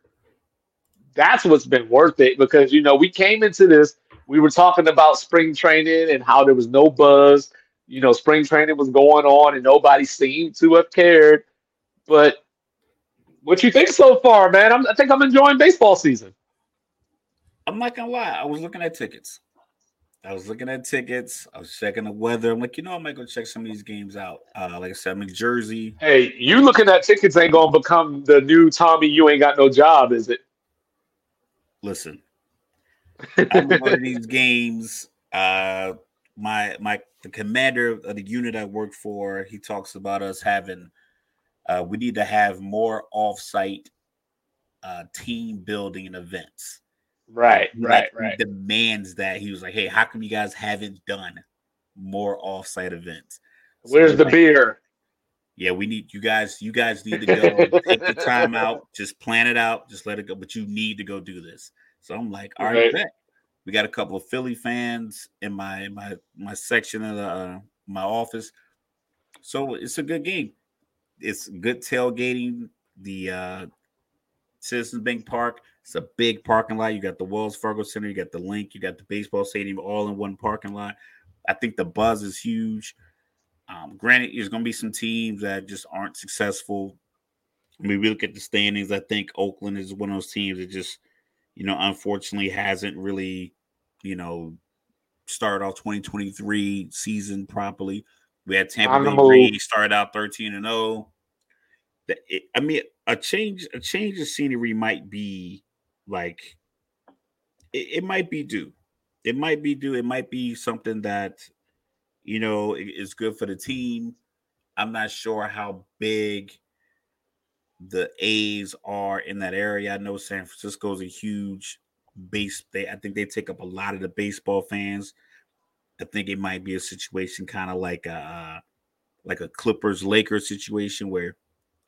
That's what's been worth it because you know we came into this we were talking about spring training and how there was no buzz. You know, spring training was going on and nobody seemed to have cared. But what you think so far, man? I'm, I think I'm enjoying baseball season. I'm not gonna lie. I was looking at tickets. I was looking at tickets. I was checking the weather. I'm like, you know, I might go check some of these games out. Uh, like I said, I'm in Jersey. Hey, you looking at tickets ain't gonna become the new Tommy. You ain't got no job, is it? Listen, I'm one of these games. Uh, my my the commander of the unit I work for, he talks about us having. Uh, we need to have more offsite uh, team building events. Right, right, right. demands that he was like, "Hey, how come you guys haven't done more off-site events?" So Where's the like, beer? Yeah, we need you guys. You guys need to go take the time out. Just plan it out. Just let it go. But you need to go do this. So I'm like, all right, right. We got a couple of Philly fans in my my my section of the, uh, my office, so it's a good game. It's good tailgating. The uh, Citizens Bank Park. It's a big parking lot. You got the Wells Fargo Center, you got the Linc, you got the baseball stadium, all in one parking lot. I think the buzz is huge. Um, granted, there's going to be some teams that just aren't successful. I mean, we look at the standings. I think Oakland is one of those teams that just, you know, unfortunately hasn't really, you know, started off 2023 season properly. We had Tampa Bay started out 13 and 0. I mean, a change a change of scenery might be like it, it might be due. It might be due. It might be something that you know is good for the team. I'm not sure how big the A's are in that area. I know San Francisco is a huge base. They I think they take up a lot of the baseball fans. I think it might be a situation kind of like a uh, like a Clippers Lakers situation where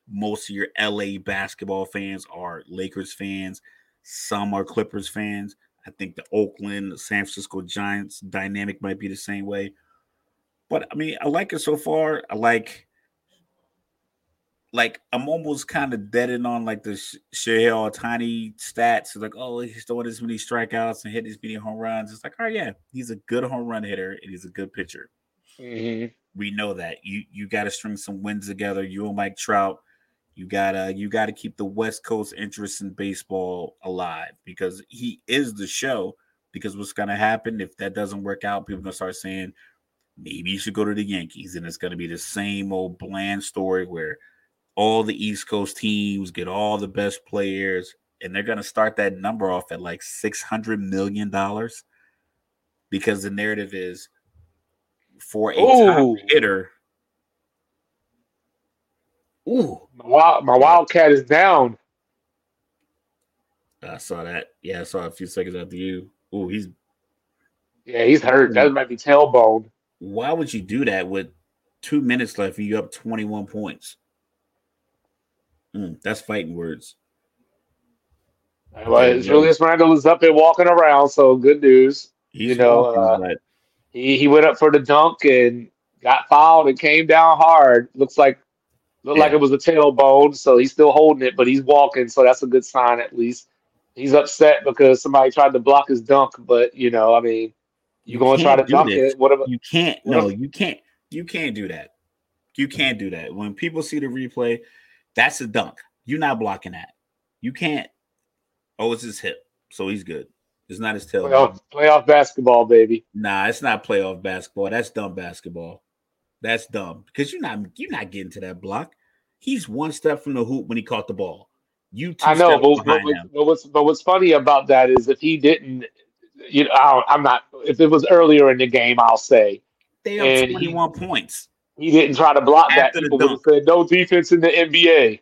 most of your LA basketball fans are Lakers fans, some are Clippers fans. I think the Oakland, San Francisco Giants dynamic might be the same way. But I mean, I like it so far. I like like I'm almost kind of deading on like the Shohei Ohtani stats. like, oh, he's throwing this many strikeouts and hit this many home runs. It's like, oh yeah, he's a good home run hitter and he's a good pitcher. Mm-hmm. We know that. You you got to string some wins together. You and Mike Trout you gotta you gotta keep the West Coast interest in baseball alive because he is the show. Because what's gonna happen if that doesn't work out? People gonna start saying maybe you should go to the Yankees, and it's gonna be the same old bland story where all the East Coast teams get all the best players, and they're gonna start that number off at like six hundred million dollars because the narrative is for a top hitter Ooh, my, wild, my Wildcat is down. I saw that. Yeah, I saw a few seconds after you. Ooh, he's yeah, he's hurt. That might be tailbone. Why would you do that with two minutes left and you up 21 points? Mm, that's fighting words. Well, Julius Randle is up and walking around, so good news. He's you know, walking, uh, he, he went up for the dunk and got fouled and came down hard. Looks like Looked yeah. like it was a tailbone, so he's still holding it, but he's walking, so that's a good sign at least. He's upset because somebody tried to block his dunk, but you know, I mean, you, you going to try to dunk this. it? Whatever. You can't. No, you can't. You can't do that. You can't do that. When people see the replay, that's a dunk. You're not blocking that. You can't. Oh, it's his hip, so he's good. It's not his tail. Playoff, playoff basketball, baby. Nah, it's not playoff basketball. That's dumb basketball. That's dumb because you're not you're not getting to that block. He's one step from the hoop when he caught the ball. You I know, but, but, but, what's but what's funny about that is if he didn't, you know, I am not. If it was earlier in the game, I'll say they have 21 he, points. He didn't try to block After that. People would have said no defense in the NBA.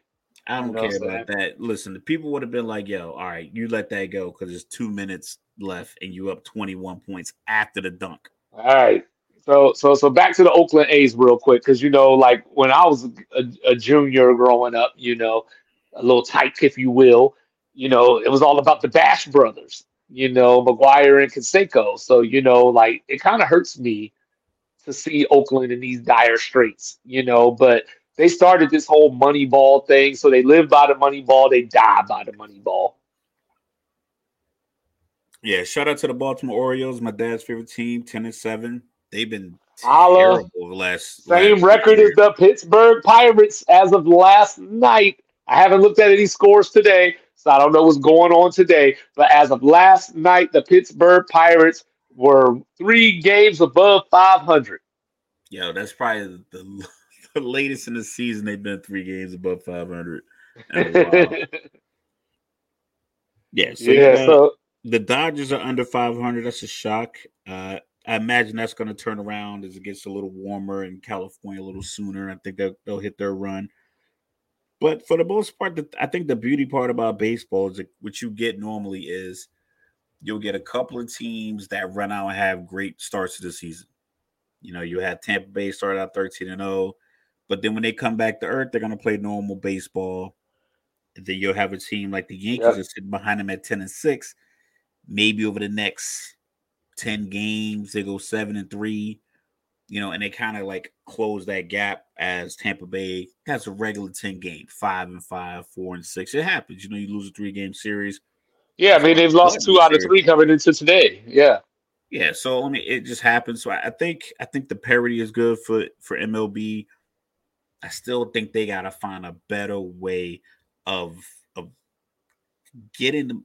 I don't care about that. Listen, the people would have been like, "Yo, all right, you let that go because there's two minutes left and you up 21 points after the dunk." All right, so so so back to the Oakland A's real quick because you know like when I was a, a, junior growing up, you know, a little tyke if you will, you know, it was all about the Bash brothers, you know, McGwire and Canseco. So you know, like it kind of hurts me to see Oakland in these dire straits, you know, but they started this whole money ball thing, so they live by the money ball, they die by the money ball. Yeah, shout out to the Baltimore Orioles, my dad's favorite team, ten and seven. They've been terrible the last same last record as the Pittsburgh Pirates as of last night. I haven't looked at any scores today, so I don't know what's going on today. But as of last night, the Pittsburgh Pirates were three games above 500. Yo, that's probably the, the latest in the season they've been three games above 500. yeah, so, yeah, so the Dodgers are under 500. That's a shock. Uh, I imagine that's going to turn around as it gets a little warmer in California a little sooner. I think they'll, they'll hit their run. But for the most part, I think the beauty part about baseball is that what you get normally is you'll get a couple of teams that run out and have great starts to the season. You know, you had Tampa Bay start out 13 and 0, but then when they come back to earth, they're going to play normal baseball. And then you'll have a team like the Yankees yep. are sitting behind them at 10 and 6. Maybe over the next 10 games, they go seven and three, you know, and they kind of like close that gap as Tampa Bay has a regular 10 game, five and five, four and six. It happens, you know, you lose a three game series. Yeah, I mean they've lost two out of three coming into today. Yeah. Yeah, so I mean it just happens. So I think I think the parity is good for for MLB. I still think they gotta find a better way of of getting them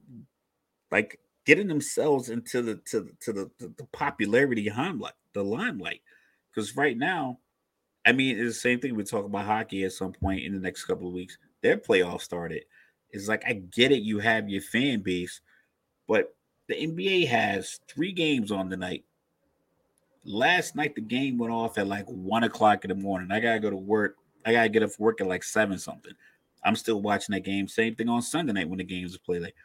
like getting themselves into the to to the, the, the popularity limelight the limelight. Because right now, I mean, it's the same thing we talk about hockey at some point in the next couple of weeks. Their playoff started. It's like I get it, you have your fan base, but the NBA has three games on the night. Last night the game went off at like one o'clock in the morning. I gotta go to work. I gotta get up for work at like seven something. I'm still watching that game. Same thing on Sunday night when the games are played. Like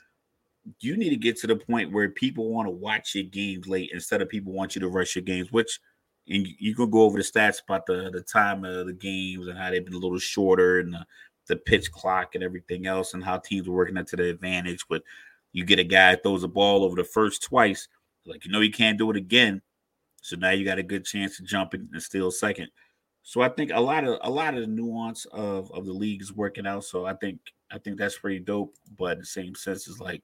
you need to get to the point where people want to watch your games late instead of people want you to rush your games, which and you can go over the stats about the the time of the games and how they've been a little shorter and the, the pitch clock and everything else and how teams are working that to their advantage. But you get a guy throws a ball over the first twice, like you know he can't do it again. So now you got a good chance to jump in and steal second. So I think a lot of a lot of the nuance of of the league is working out. So I think I think that's pretty dope. But in the same sense, is like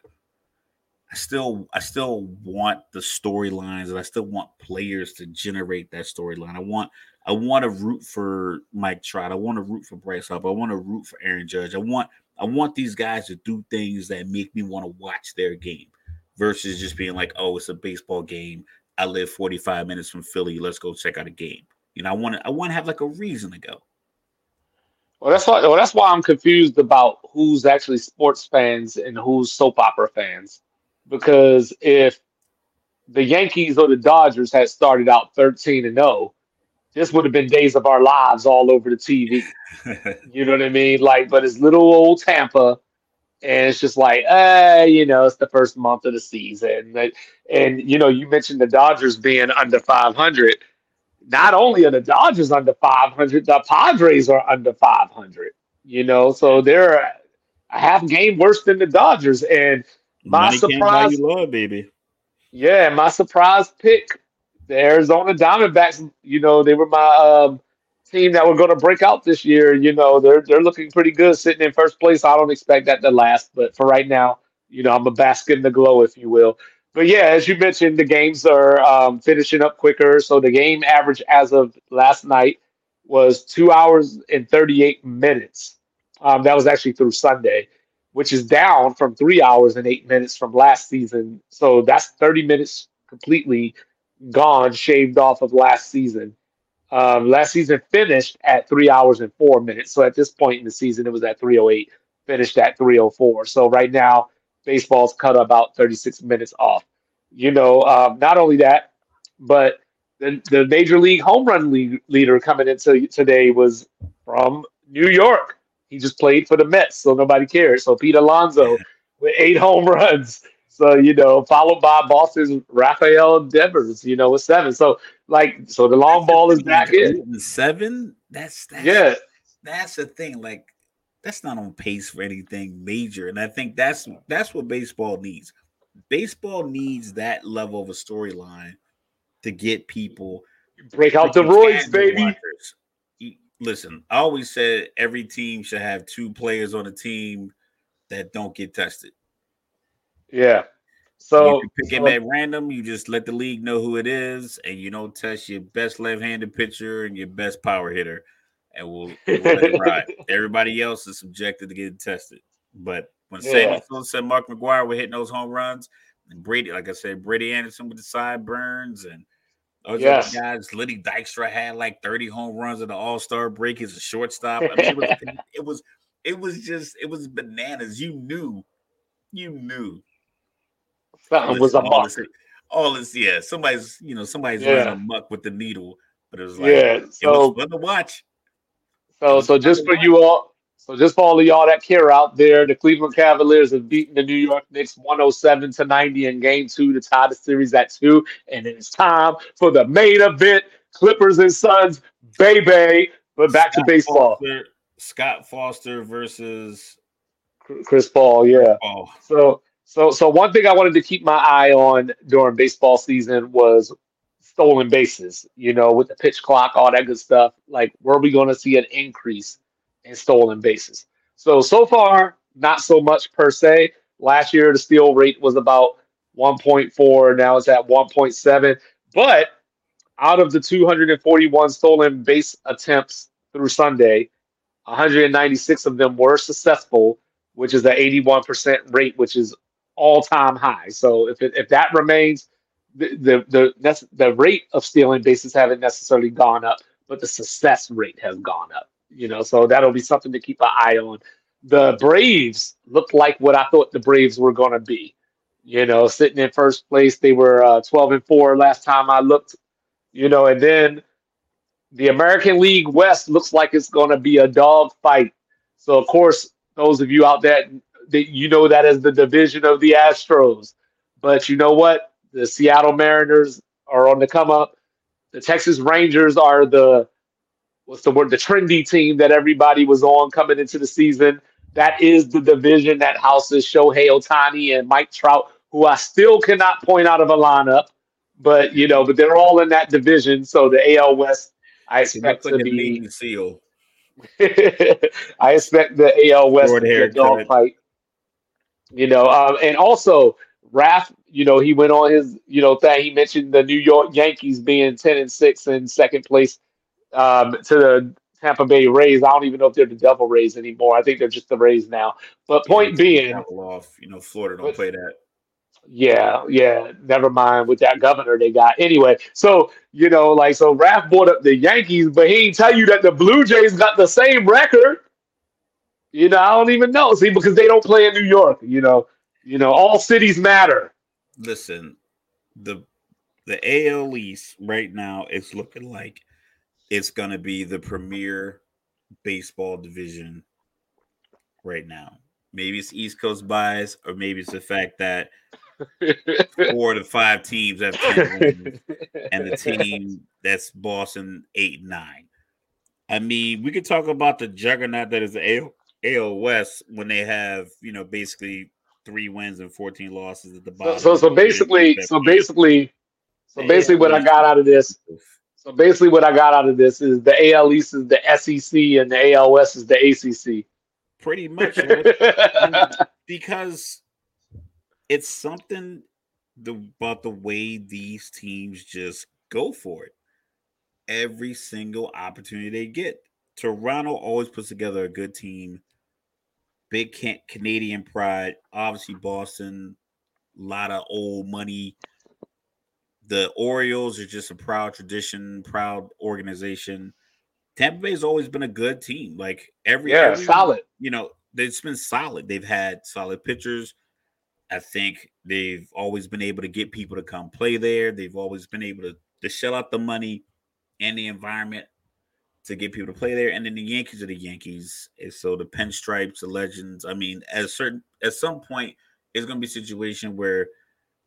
I still I still want the storylines and I still want players to generate that storyline. I want I want to root for Mike Trout. I want to root for Bryce Harper. I want to root for Aaron Judge. I want I want these guys to do things that make me want to watch their game versus just being like, oh, it's a baseball game. I live 45 minutes from Philly. Let's go check out a game. You know, I want to I want to have like a reason to go. Well, that's why. Well, that's why I'm confused about who's actually sports fans and who's soap opera fans because if the Yankees or the Dodgers had started out 13 and 0, this would have been days of our lives all over the TV. you know what I mean? Like, but it's little old Tampa, and it's just like, eh, you know, it's the first month of the season. And, and you know, you mentioned the Dodgers being under 500. Not only are the Dodgers under 500, the Padres are under 500. You know, so they're a half game worse than the Dodgers. And my Money surprise, love, baby. Yeah, my surprise pick, the Arizona Diamondbacks. You know, they were my um, team that were going to break out this year. You know, they're they're looking pretty good, sitting in first place. I don't expect that to last, but for right now, you know, I'm a basket in the glow, if you will. But yeah, as you mentioned, the games are um, finishing up quicker. So the game average as of last night was two hours and 38 minutes. Um, that was actually through Sunday which is down from three hours and eight minutes from last season. So that's 30 minutes completely gone, shaved off of last season. Um, last season finished at three hours and four minutes. So at this point in the season, it was at 308, finished at 304. So right now, baseball's cut about 36 minutes off. You know, um, not only that, but the, the major league home run league leader coming into today was from New York. He just played for the Mets, so nobody cares. So Pete Alonso with eight home runs. So, you know, followed by Boston's Rafael Devers, you know, with seven. So, like, so the long ball is back in. Seven? That's, that's yeah. That's the thing. Like, that's not on pace for anything major. And I think that's that's what baseball needs. Baseball needs that level of a storyline to get people break out the roids, baby. Watchers listen, I always said every team should have two players on the team that don't get tested. Yeah. So you pick so, him at random, you just let the league know who it is, and you don't test your best left-handed pitcher and your best power hitter, and we'll, we'll let it ride. Everybody else is subjected to getting tested. But when yeah. Sammy Sosa Mark McGwire were hitting those home runs, and Brady, like I said, Brady Anderson with the sideburns and those yes. guys, Lenny Dykstra had like 30 home runs in the All Star break. He's a shortstop. I mean, it, was, it was, it was just, it was bananas. You knew, you knew. Something was a all this, all this, yeah. Somebody's, you know, somebody's yeah. running amok with the needle, but it was like, yeah. So, it was fun to watch. So, so just for you all, so just for all of y'all that care out there, the Cleveland Cavaliers have beaten the New York Knicks 107 to 90 in game two to tie the series at two. And it's time for the main event. Clippers and Suns, baby. But back Scott to baseball. Foster, Scott Foster versus Chris Paul, yeah. Oh. So So, so one thing I wanted to keep my eye on during baseball season was stolen bases. You know, with the pitch clock, all that good stuff. Like, were we going to see an increase in stolen bases? So, so far, not so much per se. Last year, the steal rate was about 1.4. Now it's at 1.7. But out of the 241 stolen base attempts through Sunday, 196 of them were successful, which is an 81% rate, which is all time high. So if it, if that remains, the, the the the rate of stealing bases haven't necessarily gone up, but the success rate has gone up. You know, so that'll be something to keep an eye on. The Braves looked like what I thought the Braves were going to be. You know, sitting in first place, they were uh, 12 and four last time I looked. You know, and then the American League West looks like it's going to be a dog fight. So, of course, those of you out there that you know that as the division of the Astros. But you know what? The Seattle Mariners are on the come up. The Texas Rangers are the what's the word? The trendy team that everybody was on coming into the season. That is the division that houses Shohei Ohtani and Mike Trout, who I still cannot point out of a lineup. But you know, but they're all in that division. So the AL West, I expect to be the seal. I expect the AL West to be a dog fight. You know, um, and also Raf, you know, he went on his, you know, thing. He mentioned the New York Yankees being ten and six in second place um, to the Tampa Bay Rays. I don't even know if they're the Devil Rays anymore. I think they're just the Rays now. But point yeah, being, off. You know, Florida don't but, play that. Yeah, yeah. Never mind with that governor they got. Anyway, so you know, like so, Raf brought up the Yankees, but he didn't tell you that the Blue Jays got the same record. You know, I don't even know. See, because they don't play in New York. You know, you know, all cities matter. Listen, the the AL East right now is looking like it's gonna be the premier baseball division right now. Maybe it's East Coast bias, or maybe it's the fact that four to five teams have 10 wins, and the team that's Boston eight nine. I mean, we could talk about the juggernaut that is the AL, AL West when they have, you know, basically three wins and 14 losses at the bottom. So, so, so basically, so basically, so basically, what I got out of this, so basically, what I got out of this is the AL East is the SEC and the AL West is the ACC. Pretty much, because it's something the, about the way these teams just go for it every single opportunity they get. Toronto always puts together a good team big can- Canadian pride. Obviously, Boston, a lot of old money. The Orioles are just a proud tradition, proud organization. Tampa Bay has always been a good team. Like every yeah, every, solid. You know, it's been solid. They've had solid pitchers. I think they've always been able to get people to come play there. They've always been able to, to shell out the money and the environment to get people to play there. And then the Yankees are the Yankees. And so the pinstripes, the legends. I mean, at a certain at some point, it's gonna be a situation where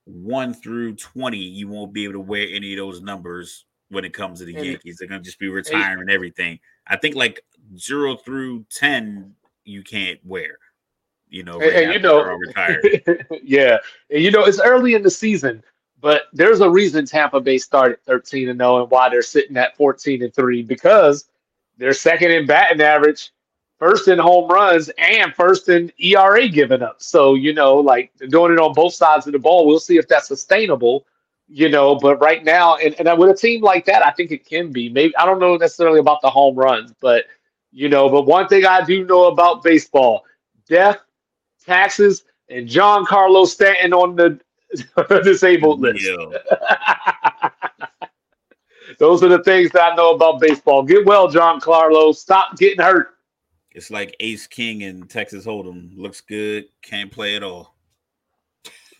one through twenty, you won't be able to wear any of those numbers when it comes to the and Yankees. They're gonna just be retiring everything. I think like zero through ten, you can't wear. You know, right and, you know, yeah, and you know, it's early in the season. But there's a reason Tampa Bay started 13 and 0 and why they're sitting at 14 and 3 because they're second in batting average, first in home runs, and first in ERA given up. So, you know, like doing it on both sides of the ball. We'll see if that's sustainable, you know. But right now, and, and with a team like that, I think it can be. Maybe I don't know necessarily about the home runs, but you know, but one thing I do know about baseball death, taxes, and Giancarlo Stanton on the disabled list. Those are the things that I know about baseball. Get well, Giancarlo. Stop getting hurt. It's like Ace King in Texas Hold'em. Looks good, can't play at all.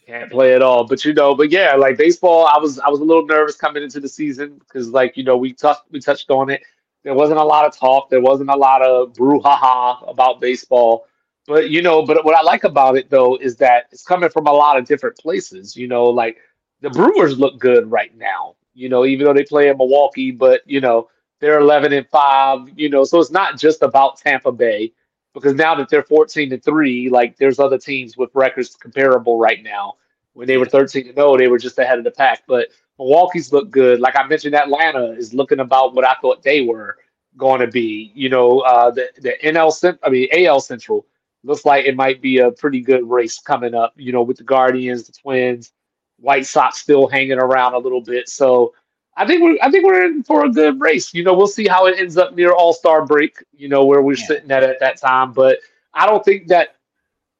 Can't play at all. But you know, but yeah, like baseball, I was I was a little nervous coming into the season because like you know we touched we touched on it. There wasn't a lot of talk. There wasn't a lot of brouhaha about baseball. But you know, but what I like about it though is that it's coming from a lot of different places. You know, like the Brewers look good right now. You know, even though they play in Milwaukee, but you know they're eleven and five. You know, so it's not just about Tampa Bay. because now that they're 14 to 3, like there's other teams with records comparable right now. When they were 13 to 0, they were just ahead of the pack. But Milwaukee's look good. Like I mentioned, Atlanta is looking about what I thought they were going to be. You know, uh, the the NL Cent- I mean AL Central looks like it might be a pretty good race coming up. You know, with the Guardians, the Twins, White Sox still hanging around a little bit. So I think we're I think we're in for a good race. You know, we'll see how it ends up near All Star break. You know, where we're yeah. sitting at at that time. But I don't think that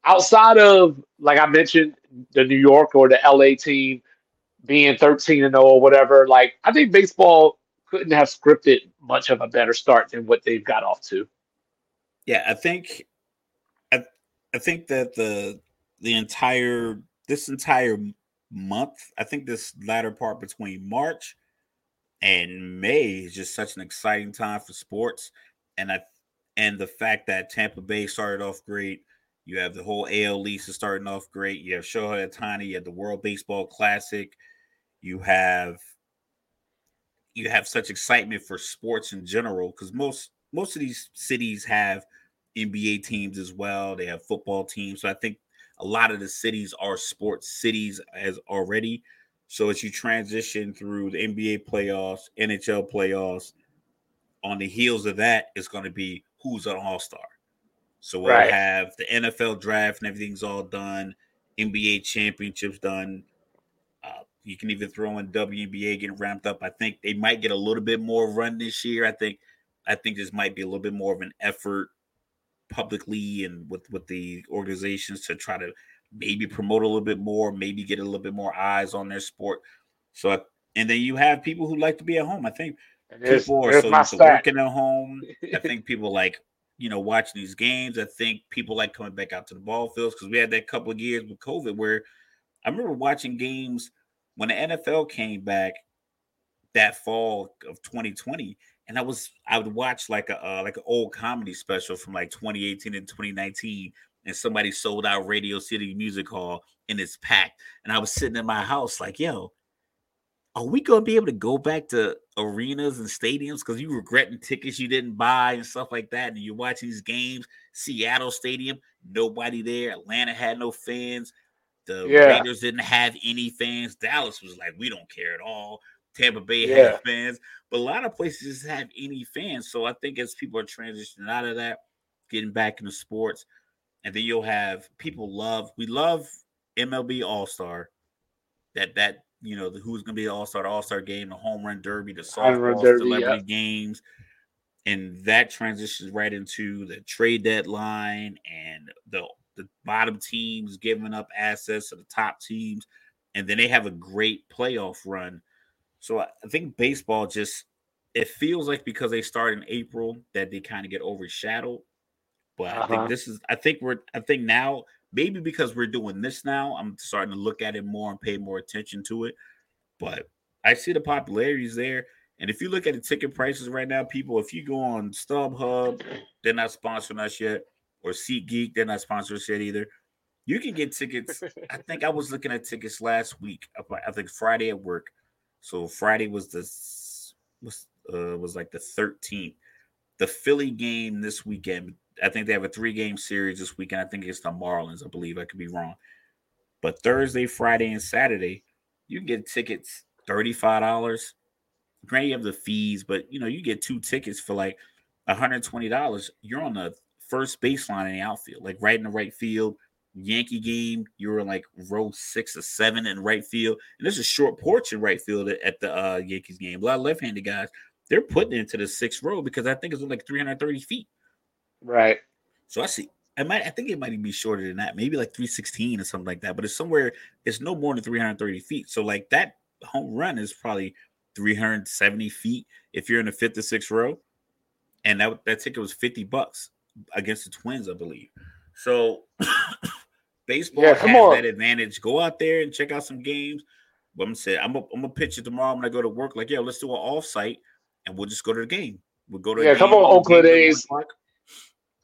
outside of like I mentioned, the New York or the LA team being 13 and 0 or whatever, like I think baseball couldn't have scripted much of a better start than what they've got off to. Yeah, I think I I think that the the entire this entire month, I think this latter part between March and May is just such an exciting time for sports. And I and the fact that Tampa Bay started off great. You have the whole AL East starting off great. You have Shohei Ohtani. You have the World Baseball Classic. You have you have such excitement for sports in general because most most of these cities have NBA teams as well. They have football teams. So I think a lot of the cities are sports cities as already. So as you transition through the NBA playoffs, NHL playoffs, on the heels of that, it's going to be who's an all star. So we'll right. have the NFL draft and everything's all done, NBA championships done. Uh, you can even throw in WNBA getting ramped up. I think they might get a little bit more run this year. I think I think this might be a little bit more of an effort publicly and with with the organizations to try to maybe promote a little bit more, maybe get a little bit more eyes on their sport. So, and then you have people who like to be at home. I think people are so used to working at home. I think people like, you know, watching these games. I think people like coming back out to the ball fields because we had that couple of years with COVID where I remember watching games when the NFL came back that fall of 2020 and I was I would watch like a uh, like an old comedy special from like 2018 and 2019 and somebody sold out Radio City Music Hall and it's packed. And I was sitting in my house like, yo, are we gonna be able to go back to arenas and stadiums because you regretting tickets you didn't buy and stuff like that? And you're watching these games, Seattle Stadium, nobody there. Atlanta had no fans. The yeah. Raiders didn't have any fans. Dallas was like, we don't care at all. Tampa Bay yeah. had fans, but a lot of places have any fans. So I think as people are transitioning out of that, getting back into sports, and then you'll have people love we love MLB All Star. That that you know the, who's going to be the All Star, All Star game, the home run derby, the softball derby, celebrity yeah. games, and that transitions right into the trade deadline and the the bottom teams giving up assets to the top teams, and then they have a great playoff run. So I think baseball just it feels like because they start in April that they kind of get overshadowed but uh-huh. I think uh-huh. this is I think we're I think now maybe because we're doing this now, I'm starting to look at it more and pay more attention to it. But I see the popularity is there. And if you look at the ticket prices right now, people, if you go on StubHub, they're not sponsoring us yet, or SeatGeek, they're not sponsoring us yet either. You can get tickets. I think I was looking at tickets last week. I think Friday at work. So Friday was the was uh, was like the 13th. The Philly game this weekend I think they have a three game series this weekend. I think it's the Marlins, I believe. I could be wrong. But Thursday, Friday, and Saturday, you can get tickets $35. Granted, you have the fees, but you know, you get two tickets for like $120. You're on the first baseline in the outfield, like right in the right field. Yankee game, you were like row six or seven in right field. And there's a short porch in right field at the uh, Yankees game. A lot of left handed guys, they're putting into the sixth row because I think it's like 330 feet. Right. So I see. I might. I think it might even be shorter than that. Maybe like 316 or something like that. But it's somewhere. It's no more than 330 feet. So like that home run is probably 370 feet if you're in the fifth or sixth row. And that that ticket was 50 bucks against the Twins, I believe. So baseball yeah, has on. that advantage. Go out there and check out some games. But I'm saying I'm gonna pitch it tomorrow when I go to work. Like, yeah, let's do an off site and we'll just go to the game. We'll go to yeah. Come on, Oakland A's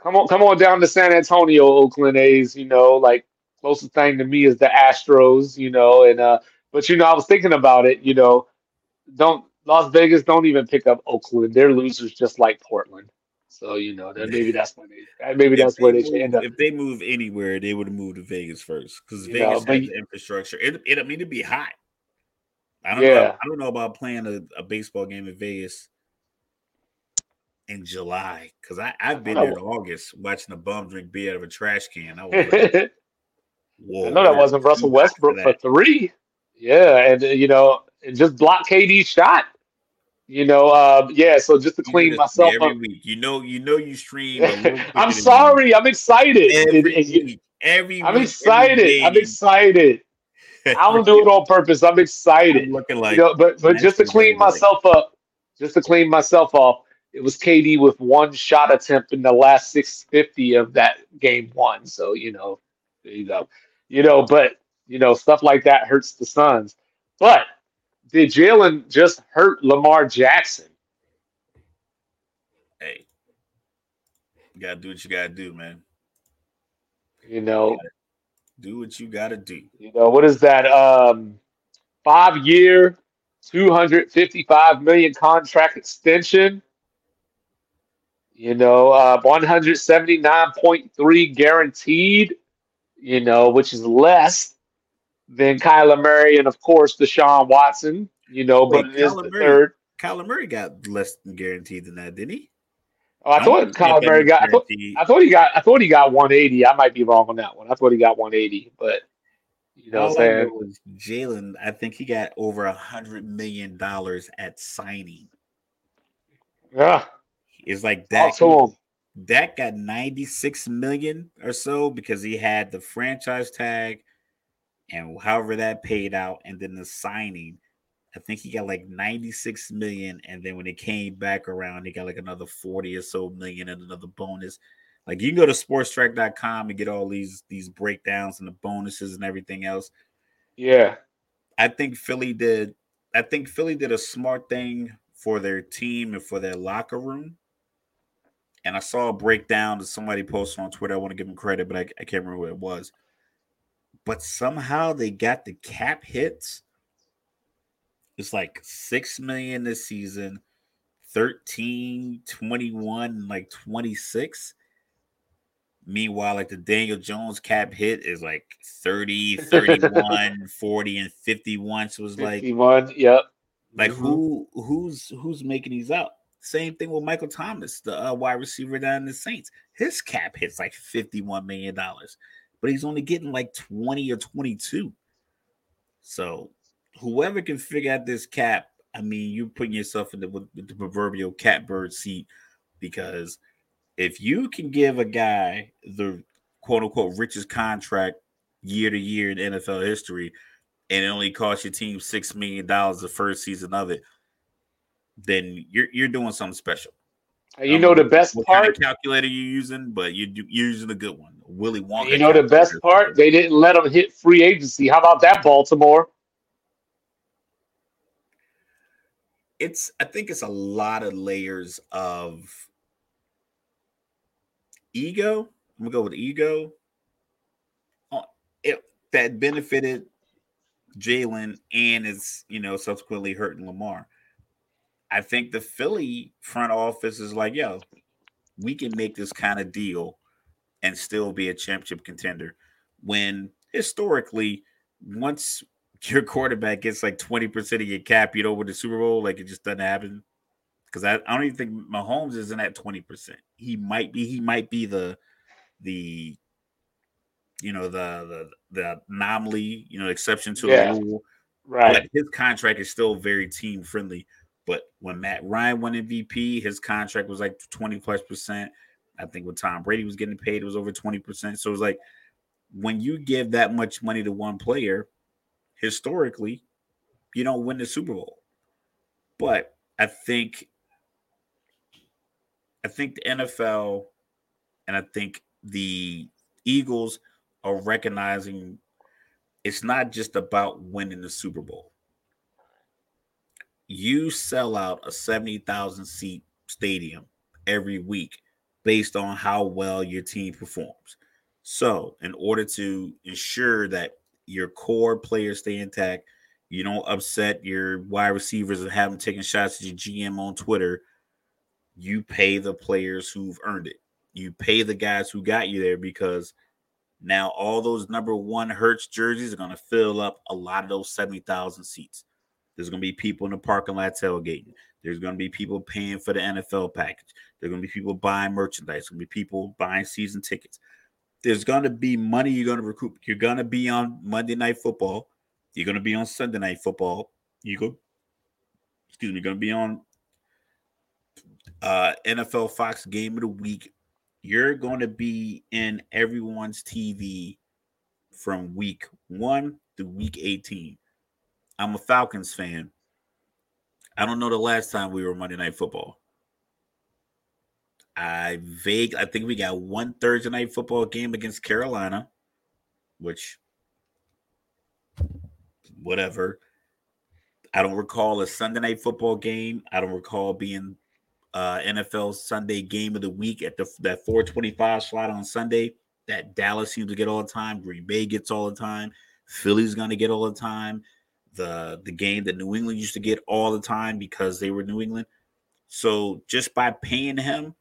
come on, come on down to San Antonio, Oakland A's. You know, like closest thing to me is the Astros. You know, and uh, but you know, I was thinking about it. You know, don't Las Vegas don't even pick up Oakland. They're losers just like Portland. So you know that maybe that's where they maybe that's where they should end up. If they move anywhere, they would move to Vegas first because Vegas know, has the infrastructure. It, it I mean it'd be hot. I don't yeah. know. I don't know about playing a, a baseball game in Vegas in July because I've been there in August watching a bum drink beer out of a trash can. I was like, Whoa, I know that wasn't Russell Westbrook for three. Yeah, and uh, you know, just block KD shot. You know, uh, yeah. So just to clean myself every up. week, you know, you know, you stream. I'm sorry. I'm excited. Every and, and week, every I'm excited. Every I'm excited. I don't do it on purpose. I'm excited. I'm looking like, you know, but but just to clean myself up, just to clean myself off, it was KD with one shot attempt in the last 650 of that game one. So you know, there you go. You know, but you know, stuff like that hurts the Suns. But did Jalen just hurt Lamar Jackson? Hey, you gotta do what you gotta do, man. You know, you do what you gotta do. You know, what is that? Um, five year, 255 million contract extension. You know, uh, 179.3 guaranteed, you know, which is less than Kyler Murray, and of course Deshaun Watson. You know, Wait, but it is the Murray, third. Kyler Murray got less than guaranteed than that, didn't he? Oh, I, I thought Kyler Murray got. I thought, I thought, he got. I thought he got 180. I might be wrong on that one. I thought he got 180, but you know, what I'm saying Jalen. I think he got over a hundred million dollars at signing. Yeah, it's like that. Dak got 96 million or so because he had the franchise tag and however that paid out, and then the signing, I think he got like 96 million, and then when it came back around, he got like another 40 or so million and another bonus. Like you can go to spotrac.com and get all these these breakdowns and the bonuses and everything else. Yeah. I think Philly did I think Philly did a smart thing for their team and for their locker room. And I saw a breakdown that somebody posted on Twitter. I want to give them credit, but I, I can't remember what it was but somehow they got the cap hits. It's like 6 million this season, 13, 21, like 26. Meanwhile, like the Daniel Jones cap hit is like 30, 31, 40, and 51. So it's like 51, yep. Like mm-hmm. who who's who's making these up? Same thing with Michael Thomas, the uh, wide receiver down in the Saints. His cap hits like $51 million but he's only getting like 20 or 22. So whoever can figure out this cap, I mean, you're putting yourself in the, the proverbial catbird seat because if you can give a guy the quote unquote richest contract year to year in NFL history, and it only costs your team six million dollars the first season of it, then you're you're doing something special. You know the best part kind of calculator you're using, but you are using a good one. Willy Wonka. You know the best part? They didn't let them hit free agency. How about that, Baltimore? It's I think it's a lot of layers of ego. I'm gonna go with ego. Uh, it, that benefited Jalen and is you know subsequently hurting Lamar. I think the Philly front office is like, yo, we can make this kind of deal and still be a championship contender. When historically, once your quarterback gets like 20% of your cap, you know, with the Super Bowl, like it just doesn't happen. Because I, I don't even think Mahomes isn't at 20%. He might be, he might be the the you know the the the anomaly, you know, exception to yeah. the rule. Right. But his contract is still very team friendly. But when Matt Ryan won MVP, his contract was like 20 plus percent. I think when Tom Brady was getting paid, it was over 20%. So it was like when you give that much money to one player, historically, you don't win the Super Bowl. But I think I think the NFL and I think the Eagles are recognizing it's not just about winning the Super Bowl. You sell out a 70,000 seat stadium every week based on how well your team performs. So, in order to ensure that your core players stay intact, you don't upset your wide receivers and have them taking shots at your GM on Twitter. you pay the players who've earned it. You pay the guys who got you there because now all those number one Hurts jerseys are going to fill up a lot of those 70,000 seats. There's going to be people in the parking lot tailgating. There's going to be people paying for the NFL package. There's going to be people buying merchandise. There's going to be people buying season tickets. There's going to be money you're going to recoup. You're going to be on Monday Night Football. You're going to be on Sunday Night Football. You go, excuse me, you're going to be on uh, NFL Fox Game of the Week. You're going to be in everyone's TV from week one to week 18. I'm a Falcons fan. I don't know the last time we were Monday Night Football. I vague. I think we got one Thursday night football game against Carolina, which whatever. I don't recall a Sunday night football game. I don't recall being uh, NFL Sunday game of the week at the that 425 slot on Sunday that Dallas seems to get all the time. Green Bay gets all the time. Philly's going to get all the time. The the game that New England used to get all the time because they were New England. So just by paying him,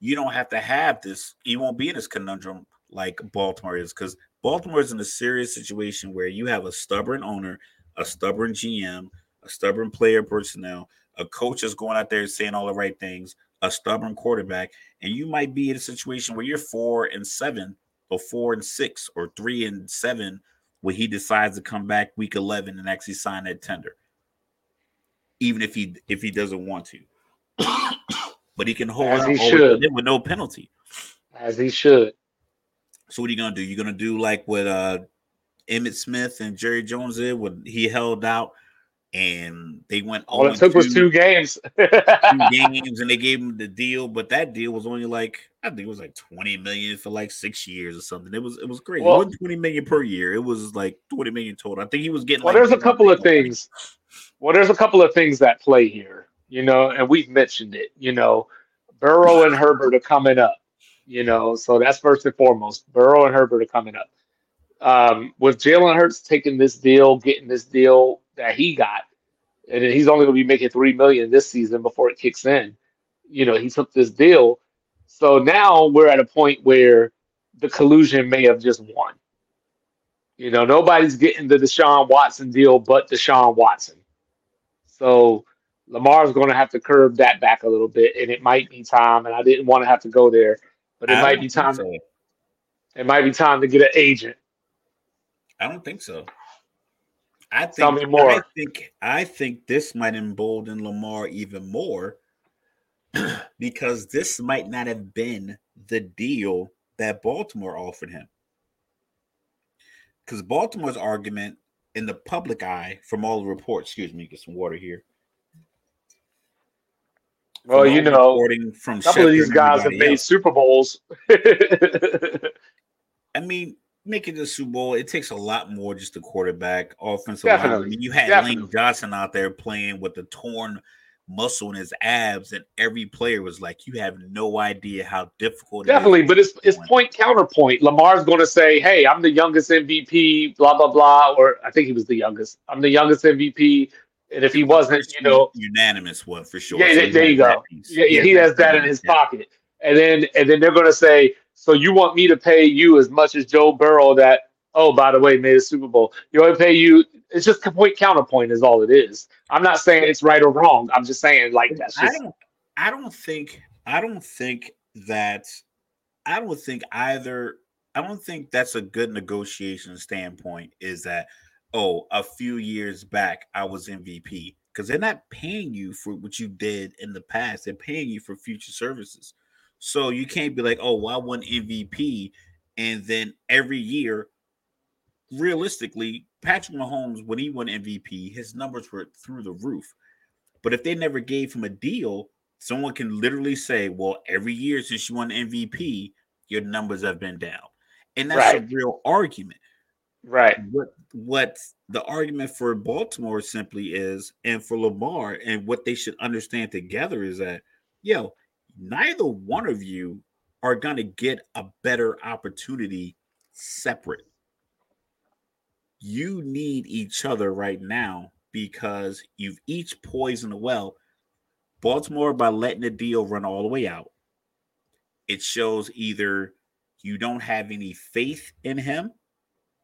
you don't have to have this. You won't be in this conundrum like Baltimore is because Baltimore is in a serious situation where you have a stubborn owner, a stubborn GM, a stubborn player personnel, a coach is going out there saying all the right things, a stubborn quarterback, and you might be in a situation where you're four and seven, or four and six, or three and seven when he decides to come back week 11 and actually sign that tender even if he if he doesn't want to but he can hold As out he should. with no penalty As he should. so what are you gonna do you're gonna do like what uh emmitt smith and jerry jones did when he held out and they went All it 0-2. took was two games. two games and they gave him the deal, but that deal was only like I think it was like 20 million for like six years or something. It was it was crazy. Well- it wasn't 20 million per year, it was like 20 million total. I think he was getting well, like there's a couple of things. Well, there's a couple of things that play here, you know, and we've mentioned it. You know, Burrow and Herbert are coming up. You know, so that's first and foremost. Burrow and Herbert are coming up. Um, with Jalen Hurts taking this deal, getting this deal that he got, and he's only going to be making three million this season before it kicks in. You know, he took this deal, so now we're at a point where the collusion may have just won. You know, nobody's getting the Deshaun Watson deal but Deshaun Watson. So Lamar's going to have to curb that back a little bit, and it might be time. And I didn't want to have to go there, but it I might be time. so. It might be time to get an agent. I don't think so. I think Tell me more. I think I think this might embolden Lamar even more because this might not have been the deal that Baltimore offered him. Because Baltimore's argument in the public eye, from all the reports, excuse me, get some water here. Well, you know, from a couple of these guys have made else. Super Bowls. I mean, making the Super Bowl, it takes a lot more just a quarterback, offensive Definitely. line. I mean, you had Lane Johnson out there playing with the torn muscle in his abs, and every player was like, "You have no idea how difficult." Definitely, but it's it's point counterpoint. Lamar's going to say, "Hey, I'm the youngest MVP," blah blah blah, or I think he was the youngest. I'm the youngest MVP, and if he wasn't, you know, unanimous one for sure. Yeah, So there- he there has you go. yeah, yeah, he has that in his Yeah. pocket, and then and then they're going to say, "So you want me to pay you as much as Joe Burrow that?" Oh, by the way, made a Super Bowl. You want to pay you? It's just point counterpoint is all it is. I'm not saying it's right or wrong. I'm just saying like that's I just don't. I don't think. I don't think that. I don't think either. I don't think that's a good negotiation standpoint. Is that oh, a few years back I was MVP because they're not paying you for what you did in the past. They're paying you for future services. So you can't be like, oh, well, I won MVP, and then every year, realistically, Patrick Mahomes when he won MVP, his numbers were through the roof. But if they never gave him a deal, someone can literally say, well, every year since you won MVP, your numbers have been down. And that's Right. a real argument. right. What what the argument for Baltimore simply is, and for Lamar, and what they should understand together is that, yo, neither one of you are gonna get a better opportunity separate. You need each other right now because you've each poisoned the well. Baltimore, by letting the deal run all the way out, it shows either you don't have any faith in him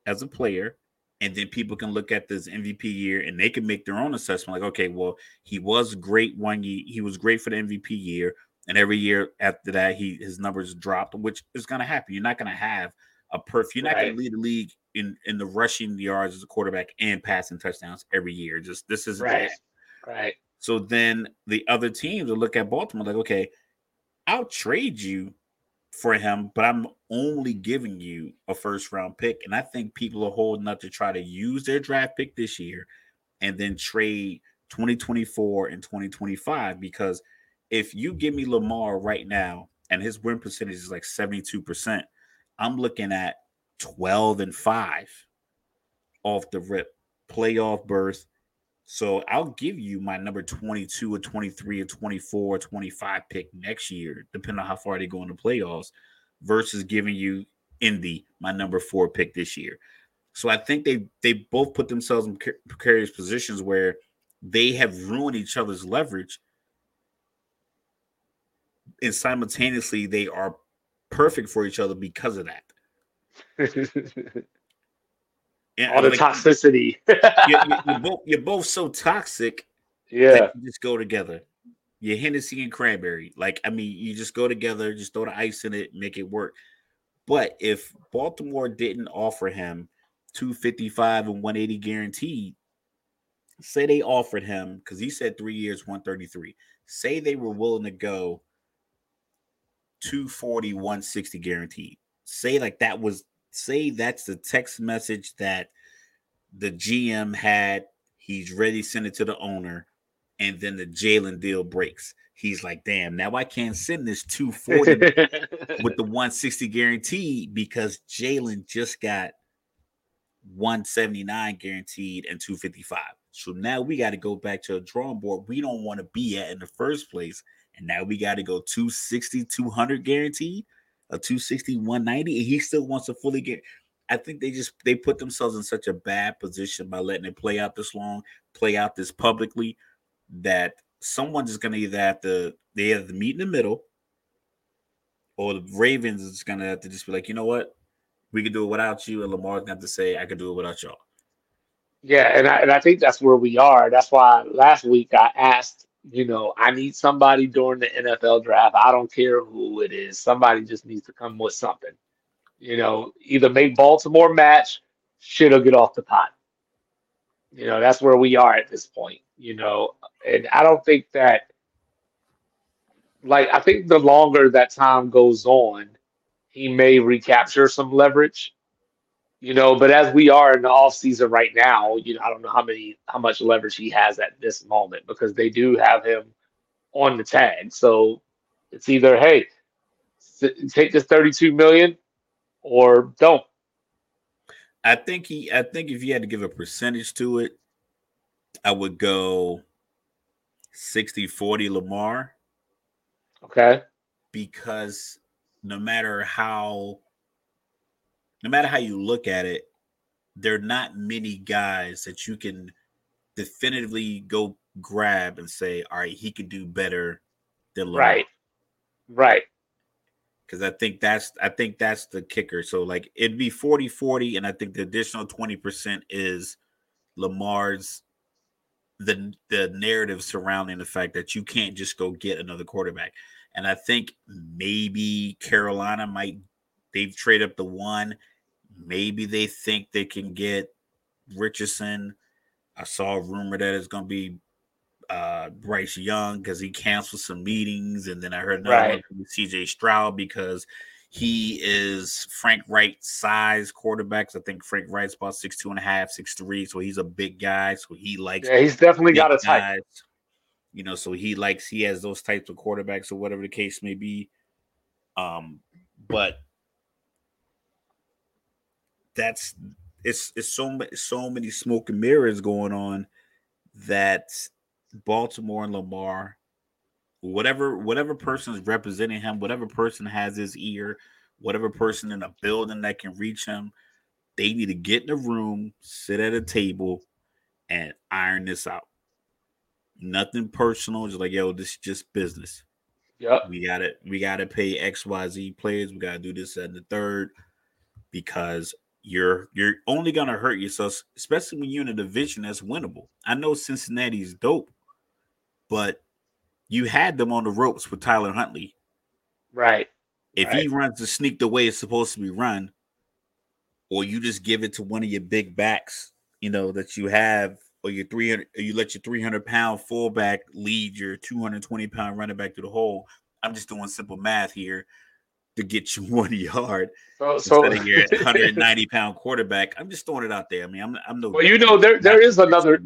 as a player, and then people can look at this MVP year and they can make their own assessment. Like, okay, well, he was great one year, he was great for the MVP year, and every year after that, he his numbers dropped, which is going to happen. You're not going to have a perf. You're not right. going to lead the league in in the rushing yards as a quarterback and passing touchdowns every year. Just this is right, right. So then the other teams will look at Baltimore like, okay, I'll trade you for him, but I'm only giving you a first round pick. And I think people are holding up to try to use their draft pick this year and then trade 2024 and 2025. Because if you give me Lamar right now and his win percentage is like 72%, I'm looking at 12 and 5 off the rip, playoff berth. So I'll give you my number 22 or 23 or 24 or 25 pick next year, depending on how far they go in the playoffs, versus giving you Indy, my number four pick this year. So I think they they both put themselves in precarious positions where they have ruined each other's leverage, and simultaneously they are perfect for each other because of that. And, all the like, toxicity. you're, you're, both, you're both so toxic. Yeah, just go together. You're Hennessy and cranberry. Like I mean, you just go together. Just throw the ice in it, make it work. But if Baltimore didn't offer him 255 and 180 guaranteed, say they offered him because he said three years, 133. Say they were willing to go 240, 160 guaranteed. Say like that was say that's the text message that the GM had. He's ready to send it to the owner, and then the Jalen deal breaks. He's like, damn, now I can't send this 240 with the 160 guarantee because Jalen just got 179 guaranteed and 255. So now we got to go back to a drawing board we don't want to be at in the first place. And now we got to go 260, 200 guaranteed a 260, 190, and he still wants to fully get. I think they just they put themselves in such a bad position by letting it play out this long, play out this publicly, that someone's just gonna either have to they have to meet in the middle, or the Ravens is gonna have to just be like, you know what, we can do it without you, and Lamar's gonna have to say, I can do it without y'all. Yeah, and I, and I think that's where we are. That's why last week I asked you know, I need somebody during the NFL draft. I don't care who it is. Somebody just needs to come with something. You know, either make Baltimore match, shit will get off the pot. You know, that's where we are at this point, you know. And I don't think that like I think the longer that time goes on, he may recapture some leverage you know, but as we are in the off season right now, you know, I don't know how many how much leverage he has at this moment because they do have him on the tag. So it's either hey, take this 32 million or don't. I think he I think if you had to give a percentage to it, I would go 60-40 Lamar. Okay. Because no matter how no matter how you look at it, there are not many guys that you can definitively go grab and say, all right, he could do better than Lamar. Right. Right. Because I think that's I think that's the kicker. So like it'd be 40-40, and I think the additional 20% is Lamar's the the narrative surrounding the fact that you can't just go get another quarterback. And I think maybe Carolina might they've traded up the one. Maybe they think they can get Richardson. I saw a rumor that it's going to be uh, Bryce Young because he canceled some meetings, and then I heard another right. one CJ Stroud because he is Frank Reich size quarterbacks. I think Frank Reich's about six two and a half, six three, so he's a big guy. So he likes. Yeah, he's definitely got a type. You know, so he likes he has those types of quarterbacks or whatever the case may be. Um, but that's it's it's so so many smoke and mirrors going on that Baltimore and Lamar, whatever whatever person is representing him, whatever person has his ear, whatever person in a building that can reach him, they need to get in a room, sit at a table, and iron this out. Nothing personal. Just like yo, this is just business. Yep. We got to we got to pay X Y Z players. We got to do this and the third because you're you're only gonna hurt yourself, especially when you're in a division that's winnable. I know Cincinnati's dope, but you had them on the ropes with Tyler Huntley. Right. If right. he runs the sneak the way it's supposed to be run, or you just give it to one of your big backs, you know, that you have, or your 300, or you let your 300 pound fullback lead your 220 pound running back to the hole. I'm just doing simple math here to get you one yard so, so instead of your 190 pound quarterback. I'm just throwing it out there. I mean, I'm I'm no. Well, you know, there there is another.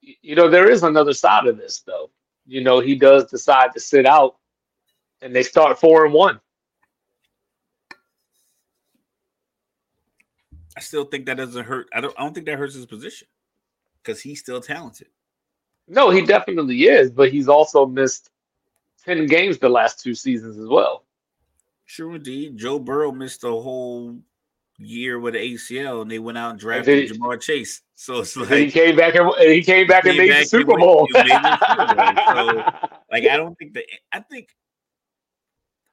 You know, there is another side of this, though. You know, he does decide to sit out, and they start four and one. I still think that doesn't hurt. I don't. I don't think that hurts his position because he's still talented. No, he definitely is, but he's also missed ten games the last two seasons as well. Sure, indeed. Joe Burrow missed a whole year with ACL, and they went out and drafted and Ja'Marr Chase. So it's like he came back and he came back and made the Super Bowl. so, like, I don't think that. I think,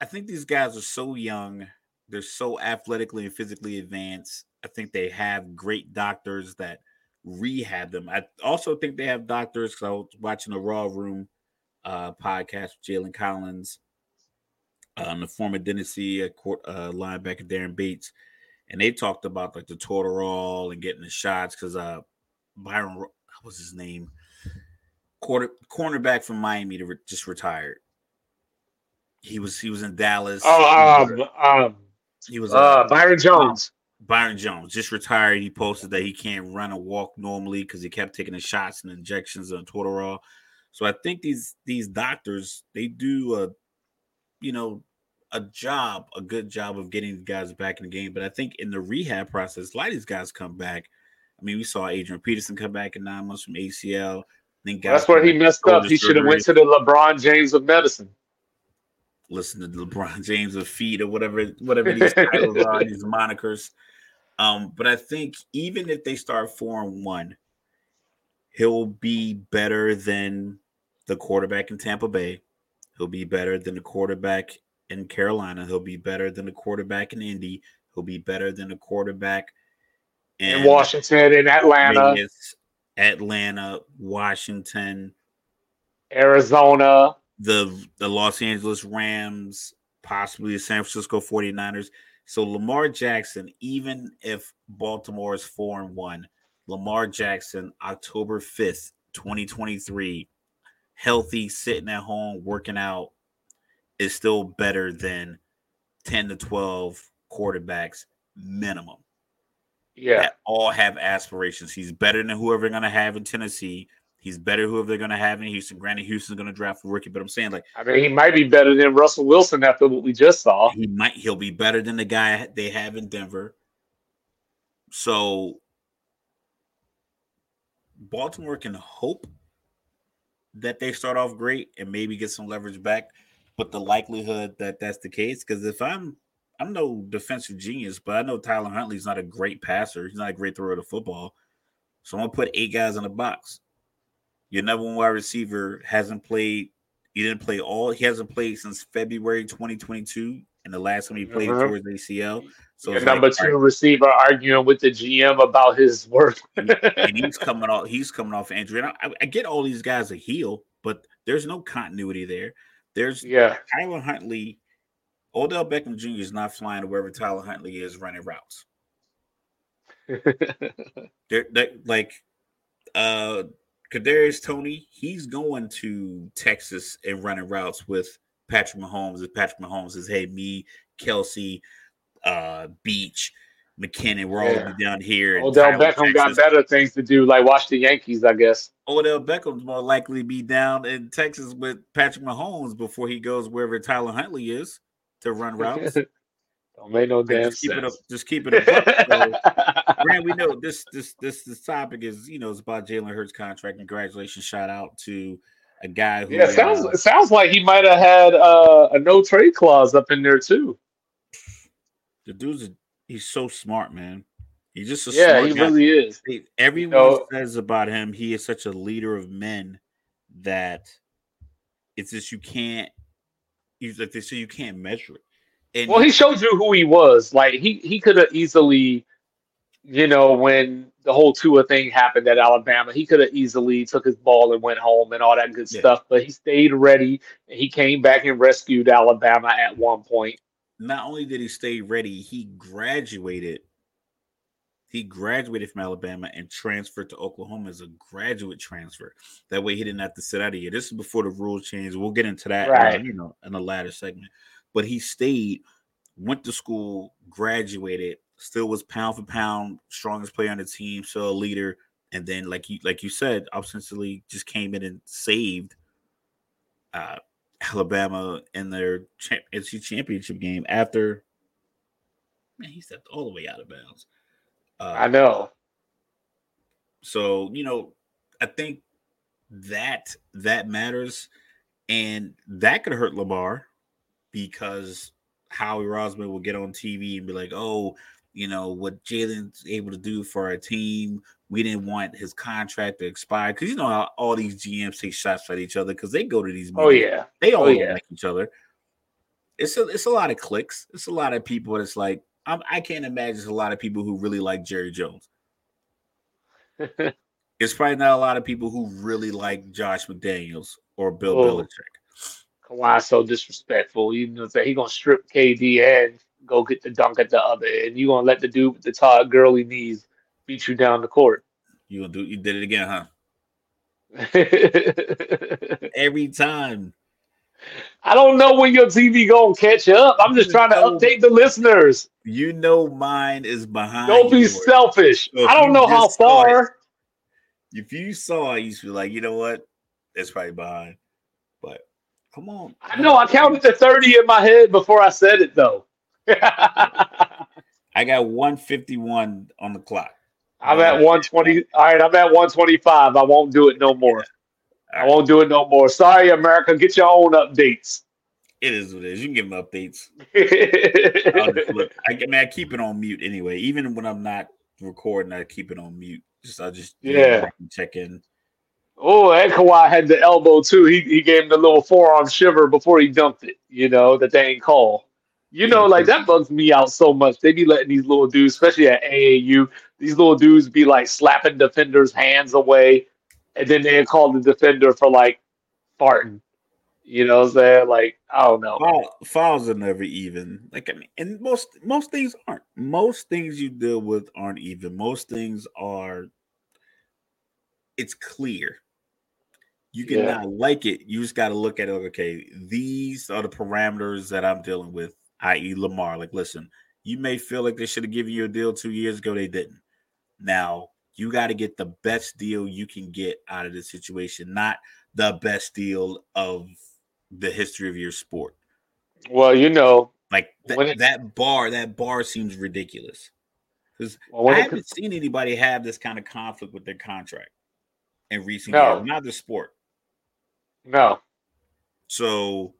I think these guys are so young. They're so athletically and physically advanced. I think they have great doctors that rehab them. I also think they have doctors. Because I was watching the Raw Room uh, podcast with Jalen Collins um, the former Tennessee uh, uh, linebacker Darren Bates, and they talked about like the Toradol and getting the shots because uh, Byron, what was his name? Quarter cornerback from Miami to re- just retired. He was he was in Dallas. Oh, um, um he was uh, uh, Byron Jones. Byron Jones just retired. He posted that he can't run or walk normally because he kept taking the shots and injections on Toradol. So I think these these doctors they do a you know, a job, a good job of getting the guys back in the game. But I think in the rehab process, a lot of these guys come back. I mean, we saw Adrian Peterson come back in nine months from ACL. Then That's where he messed up. He should have went to the LeBron James of medicine. Listen to the LeBron James of feet or whatever, whatever these titles are, these monikers. Um, but I think even if they start four and one, he'll be better than the quarterback in Tampa Bay. He'll be better than the quarterback in Carolina. He'll be better than the quarterback in Indy. He'll be better than the quarterback in, in Washington, in Atlanta, Vegas, Atlanta, Washington, Arizona, the the Los Angeles Rams, possibly the San Francisco 49ers. So Lamar Jackson, even if Baltimore is four and one, Lamar Jackson, October 5th, 2023, healthy, sitting at home, working out is still better than 10 to 12 quarterbacks minimum. Yeah. All have aspirations. He's better than whoever they're going to have in Tennessee. He's better whoever they're going to have in Houston. Granted, Houston's going to draft a rookie, but I'm saying like I mean, he might be better than Russell Wilson after what we just saw. He might. He'll be better than the guy they have in Denver. So Baltimore can hope that they start off great and maybe get some leverage back, but the likelihood that that's the case, because if I'm I'm no defensive genius, but I know Tyler Huntley's not a great passer. He's not a great thrower of the football. So I'm gonna put eight guys in the box. Your number one wide receiver hasn't played. He didn't play all. He hasn't played since February 2022, and the last time he played uh-huh. towards ACL. So number like, two receiver arguing with the GM about his work. and he's coming off. He's coming off injury. And I, I, get all these guys a heel, but there's no continuity there. There's yeah. Tyler Huntley, Odell Beckham Jr. is not flying to wherever Tyler Huntley is running routes. they're, they're, like uh Kadarius Toney, he's going to Texas and running routes with Patrick Mahomes. If Patrick Mahomes says, "Hey, me, Kelce uh, Beach, McKinnon. We're all yeah. down here. Odell Beckham Texas. got better things to do, like watch the Yankees, I guess. Odell Beckham's more likely to be down in Texas with Patrick Mahomes before he goes wherever Tyler Huntley is to run routes. Don't make no damn just keep sense. It up, just keep it up. so, Grant, we know this this this this topic is you know it's about Jalen Hurts contract. Congratulations, shout out to a guy who yeah sounds uh, sounds like he might have had uh, a no trade clause up in there too. The dude's a, he's so smart, man. He's just a yeah, he guy. really is. Everyone you know, says about him he is such a leader of men that it's just you can't. He's like they say you can't measure it. And Well, he showed you who he was. Like he he could have easily, you know, when the whole Tua thing happened at Alabama, he could have easily took his ball and went home and all that good Yeah. stuff. But he stayed ready and he came back and rescued Alabama at one point. not only did he stay ready, he graduated. He graduated from Alabama and transferred to Oklahoma as a graduate transfer. That way, he didn't have to sit out a year. This is before the rules changed. We'll get into that, uh, you know, in the latter segment. But he stayed, went to school, graduated, still was pound for pound strongest player on the team, so a leader. And then, like you, like you said, ostensibly just came in and saved uh, Alabama in their champ- NC championship game after man, he stepped all the way out of bounds. Uh, I know. so you know, I think that that matters, and that could hurt Lamar because Howie Roseman will get on TV and be like, "Oh, you know what Jalen's able to do for our team. We didn't want his contract to expire because you know how all these GMs take shots at each other because they go to these. Oh yeah. They oh, all Oh, yeah. like each other. It's a it's a lot of clicks. It's a lot of people. It's like I'm, I can't imagine there's a lot of people who really like Jerry Jones. It's probably not a lot of people who really like Josh McDaniels or Bill Oh. Belichick. Kawhi's so disrespectful. You know, say he gonna strip KD and go get the dunk at the other end. You gonna let the dude with the Todd Gurley knees beat you down the court. You gonna do? You did it again, huh? Every time. I don't know when your TV gonna catch up. I'm just trying to update the listeners. You know, mine is behind. Don't be yours. selfish. So I don't know how far. If you saw it, you should be like, you know what? It's probably behind. But come on. I know I counted to 30 in my head before I said it though. I got 151 on the clock. I'm at 120. All right, I'm at 125. I won't do it no more. I won't do it no more. Sorry, America. Get your own updates. It is what it is. You can give them updates. Look. I, I mean, I keep it on mute anyway. Even when I'm not recording, I keep it on mute. Just I just Yeah. check in. oh, and Kawhi had the elbow too. He he gave him the little forearm shiver before he dumped it. You know that they ain't call. You know, like that bugs me out so much. They be letting these little dudes, especially at AAU, these little dudes be like slapping defenders' hands away, and then they call the defender for like farting. You know what I'm saying? Like, I don't know. Foul, fouls are never even. Like I mean, and most most things aren't. Most things you deal with aren't even. Most things are. It's clear. You can Yeah. not like it. You just got to look at it. Okay, these are the parameters that I'm dealing with. I.e., Lamar. Like, listen, you may feel like they should have given you a deal two years ago. They didn't. Now you got to get the best deal you can get out of this situation, not the best deal of the history of your sport. Well, you know, Like th- it- that bar, that bar seems ridiculous. Because well, I haven't seen anybody have this kind of conflict with their contract in recent No. years, not the sport. no, So,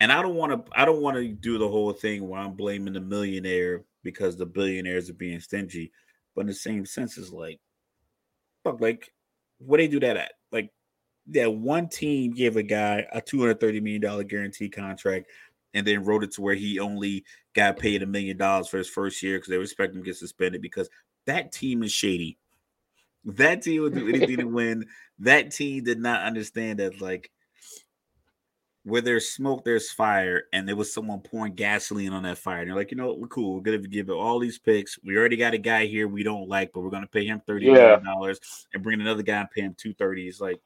and I don't want to, I don't want to do the whole thing where I'm blaming the millionaire because the billionaires are being stingy. But in the same sense, it's like, fuck, like, what they do that at? Like, that one team gave a guy a two hundred thirty million dollar guarantee contract, and then wrote it to where he only got paid a million dollars for his first year because they expect him to get suspended because that team is shady. That team would do anything to win. That team did not understand that, like, where there's smoke, there's fire, and there was someone pouring gasoline on that fire. And they're like, you know, what, we're cool. We're gonna give it all these picks. We already got a guy here we don't like, but we're gonna pay him thirty million dollars and bring another guy and pay him two thirty. It's like,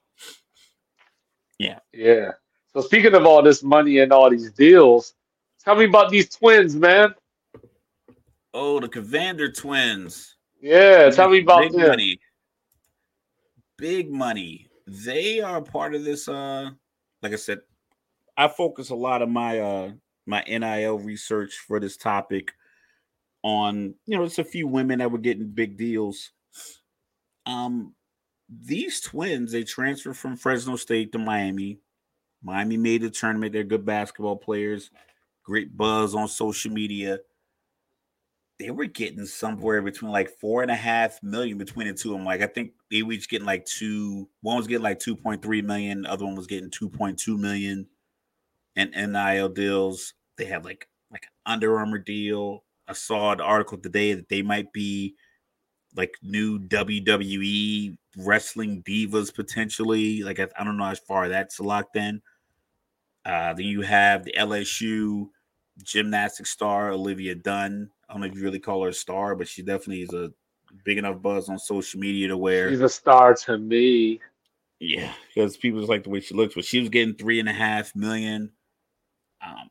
yeah. Yeah. So speaking of all this money and all these deals, tell me about these twins, man. oh, the Cavinder twins. Yeah, tell me about big them. money. Big money. They are part of this. Uh, like I said, I focus a lot of my uh my NIL research for this topic on you know it's a few women that were getting big deals. Um, these twins they transferred from Fresno State to Miami. Miami made the tournament. They're good basketball players. Great buzz on social media they were getting somewhere between like four and a half million between the two. I'm like, I think they were each getting like two. One was getting like 2.3 million, the other one was getting 2.2 million and NIL deals. They have like like an Under Armour deal. I saw an article today that they might be like new WWE wrestling divas potentially. Like I, I don't know how far that's locked in. Uh, then you have the LSU gymnastic star Olivia Dunne. I don't know if you really call her a star, but she definitely is a big enough buzz on social media to where she's a star to me. Yeah, because people just like the way she looks. But she was getting three and a half million. Um,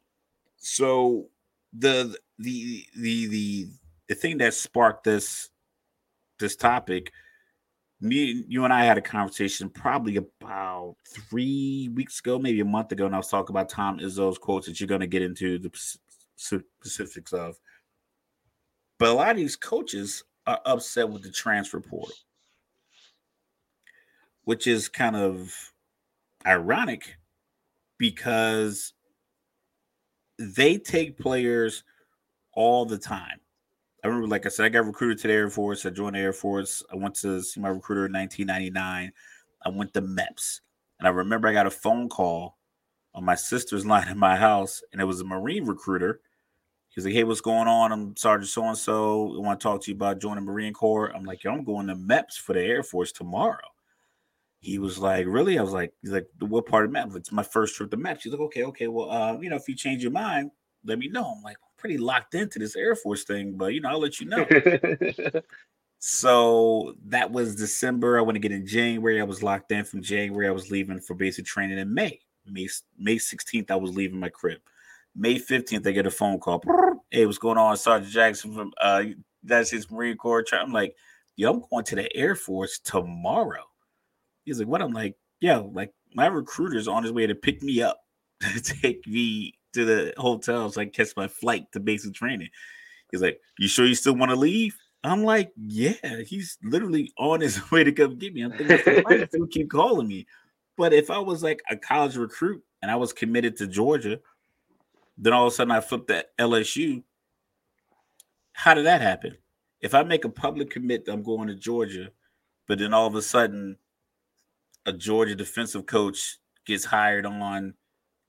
so the the the the the thing that sparked this this topic, me you and I had a conversation probably about three weeks ago, maybe a month ago, and I was talking about Tom Izzo's quotes that you're going to get into the specifics of. But a lot of these coaches are upset with the transfer portal, which is kind of ironic because they take players all the time. I remember, like I said, I got recruited to the Air Force. I joined the Air Force. I went to see my recruiter in 1999. I went to MEPS. And I remember I got a phone call on my sister's line in my house, and it was a Marine recruiter. He's like, Hey, what's going on? I'm Sergeant so and so. I want to talk to you about joining Marine Corps. I'm like, Yo, I'm going to MEPS for the Air Force tomorrow. He was like, Really? I was like, He's like, What part of MEPS? It's my first trip to MEPS. He's like, Okay, okay. Well, uh, you know, if you change your mind, let me know. I'm like, pretty locked into this Air Force thing, but you know, I'll let you know. so that was December. I went to get in January. I was locked in from January. I was leaving for basic training in May. May May 16th, I was leaving my crib. May 15th, I get a phone call. Hey, what's going on? Sergeant Jackson from uh that's his Marine Corps. I'm like, yo, I'm going to the Air Force tomorrow. He's like, what? I'm like, yeah, like my recruiter's on his way to pick me up to take me to the hotel so I catch my flight to basic training. He's like, You sure you still want to leave? I'm like, Yeah, he's literally on his way to come get me. I'm thinking, why do keep calling me? But if I was like a college recruit and I was committed to Georgia, then all of a sudden I flipped to LSU. How did that happen? If I make a public commit that I'm going to Georgia, but then all of a sudden a Georgia defensive coach gets hired on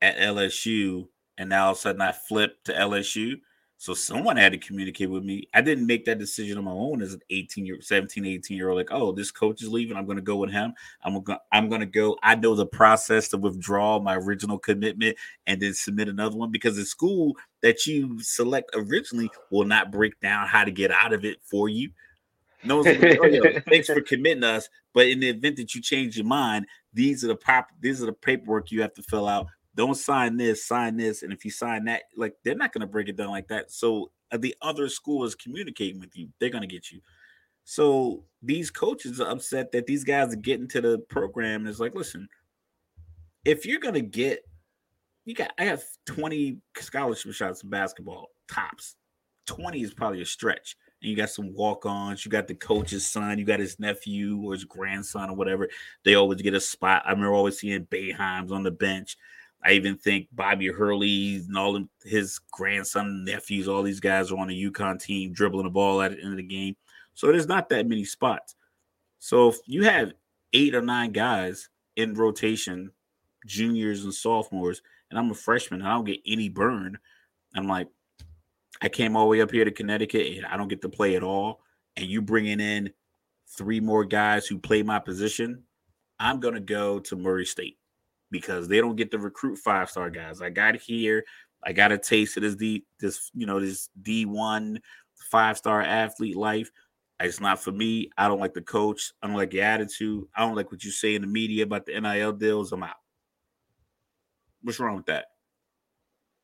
at LSU and now all of a sudden I flip to LSU. So someone had to communicate with me. I didn't make that decision on my own as an 18 year, 17, 18 year old. Like, oh, this coach is leaving. I'm to go with him. I'm going. I'm to go. I know the process to withdraw my original commitment and then submit another one because the school that you select originally will not break down how to get out of it for you. No one's like, oh, yo, thanks for committing us. But in the event that you change your mind, these are the prop. These are the paperwork you have to fill out don't sign this, sign this, and if you sign that, like they're not going to break it down like that. So uh, the other school is communicating with you; they're going to get you. So these coaches are upset that these guys are getting to the program and it's like, listen, if you're going to get, you got, I have 20 scholarship shots in basketball tops. 20 is probably a stretch. You got some walk-ons. You got the coach's son. You got his nephew or his grandson or whatever. They always get a spot. I remember always seeing Boeheim's on the bench. I even think Bobby Hurley and all his grandson, nephews, all these guys are on the UConn team dribbling the ball at the end of the game. So there's not that many spots. So if you have eight or nine guys in rotation, juniors and sophomores, and I'm a freshman, I don't get any burn. I'm like, I came all the way up here to Connecticut and I don't get to play at all. And you bringing in three more guys who play my position, I'm going to go to Murray State because they don't get to recruit five star guys. I got here, I got a taste of this D this you know this D one five star athlete life. It's not for me. I don't like the coach. I don't like the attitude. I don't like what you say in the media about the NIL deals. I'm out. What's wrong with that?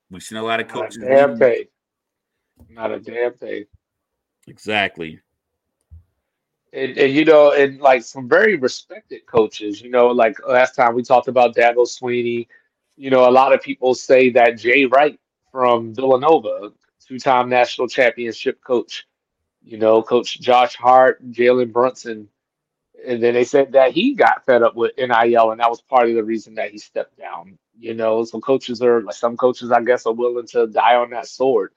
We've seen a lot of coaches. Damn. Not a damn thing. Exactly and, and, you know, and like some very respected coaches, you know, like last time we talked about Dabo Swinney, you know, a lot of people say that Jay Wright from Villanova, two-time national championship coach, you know, Coach Josh Hart, Jalen Brunson, and then they said that he got fed up with NIL, and that was part of the reason that he stepped down. You know, so coaches are like some coaches, I guess, are willing to die on that sword.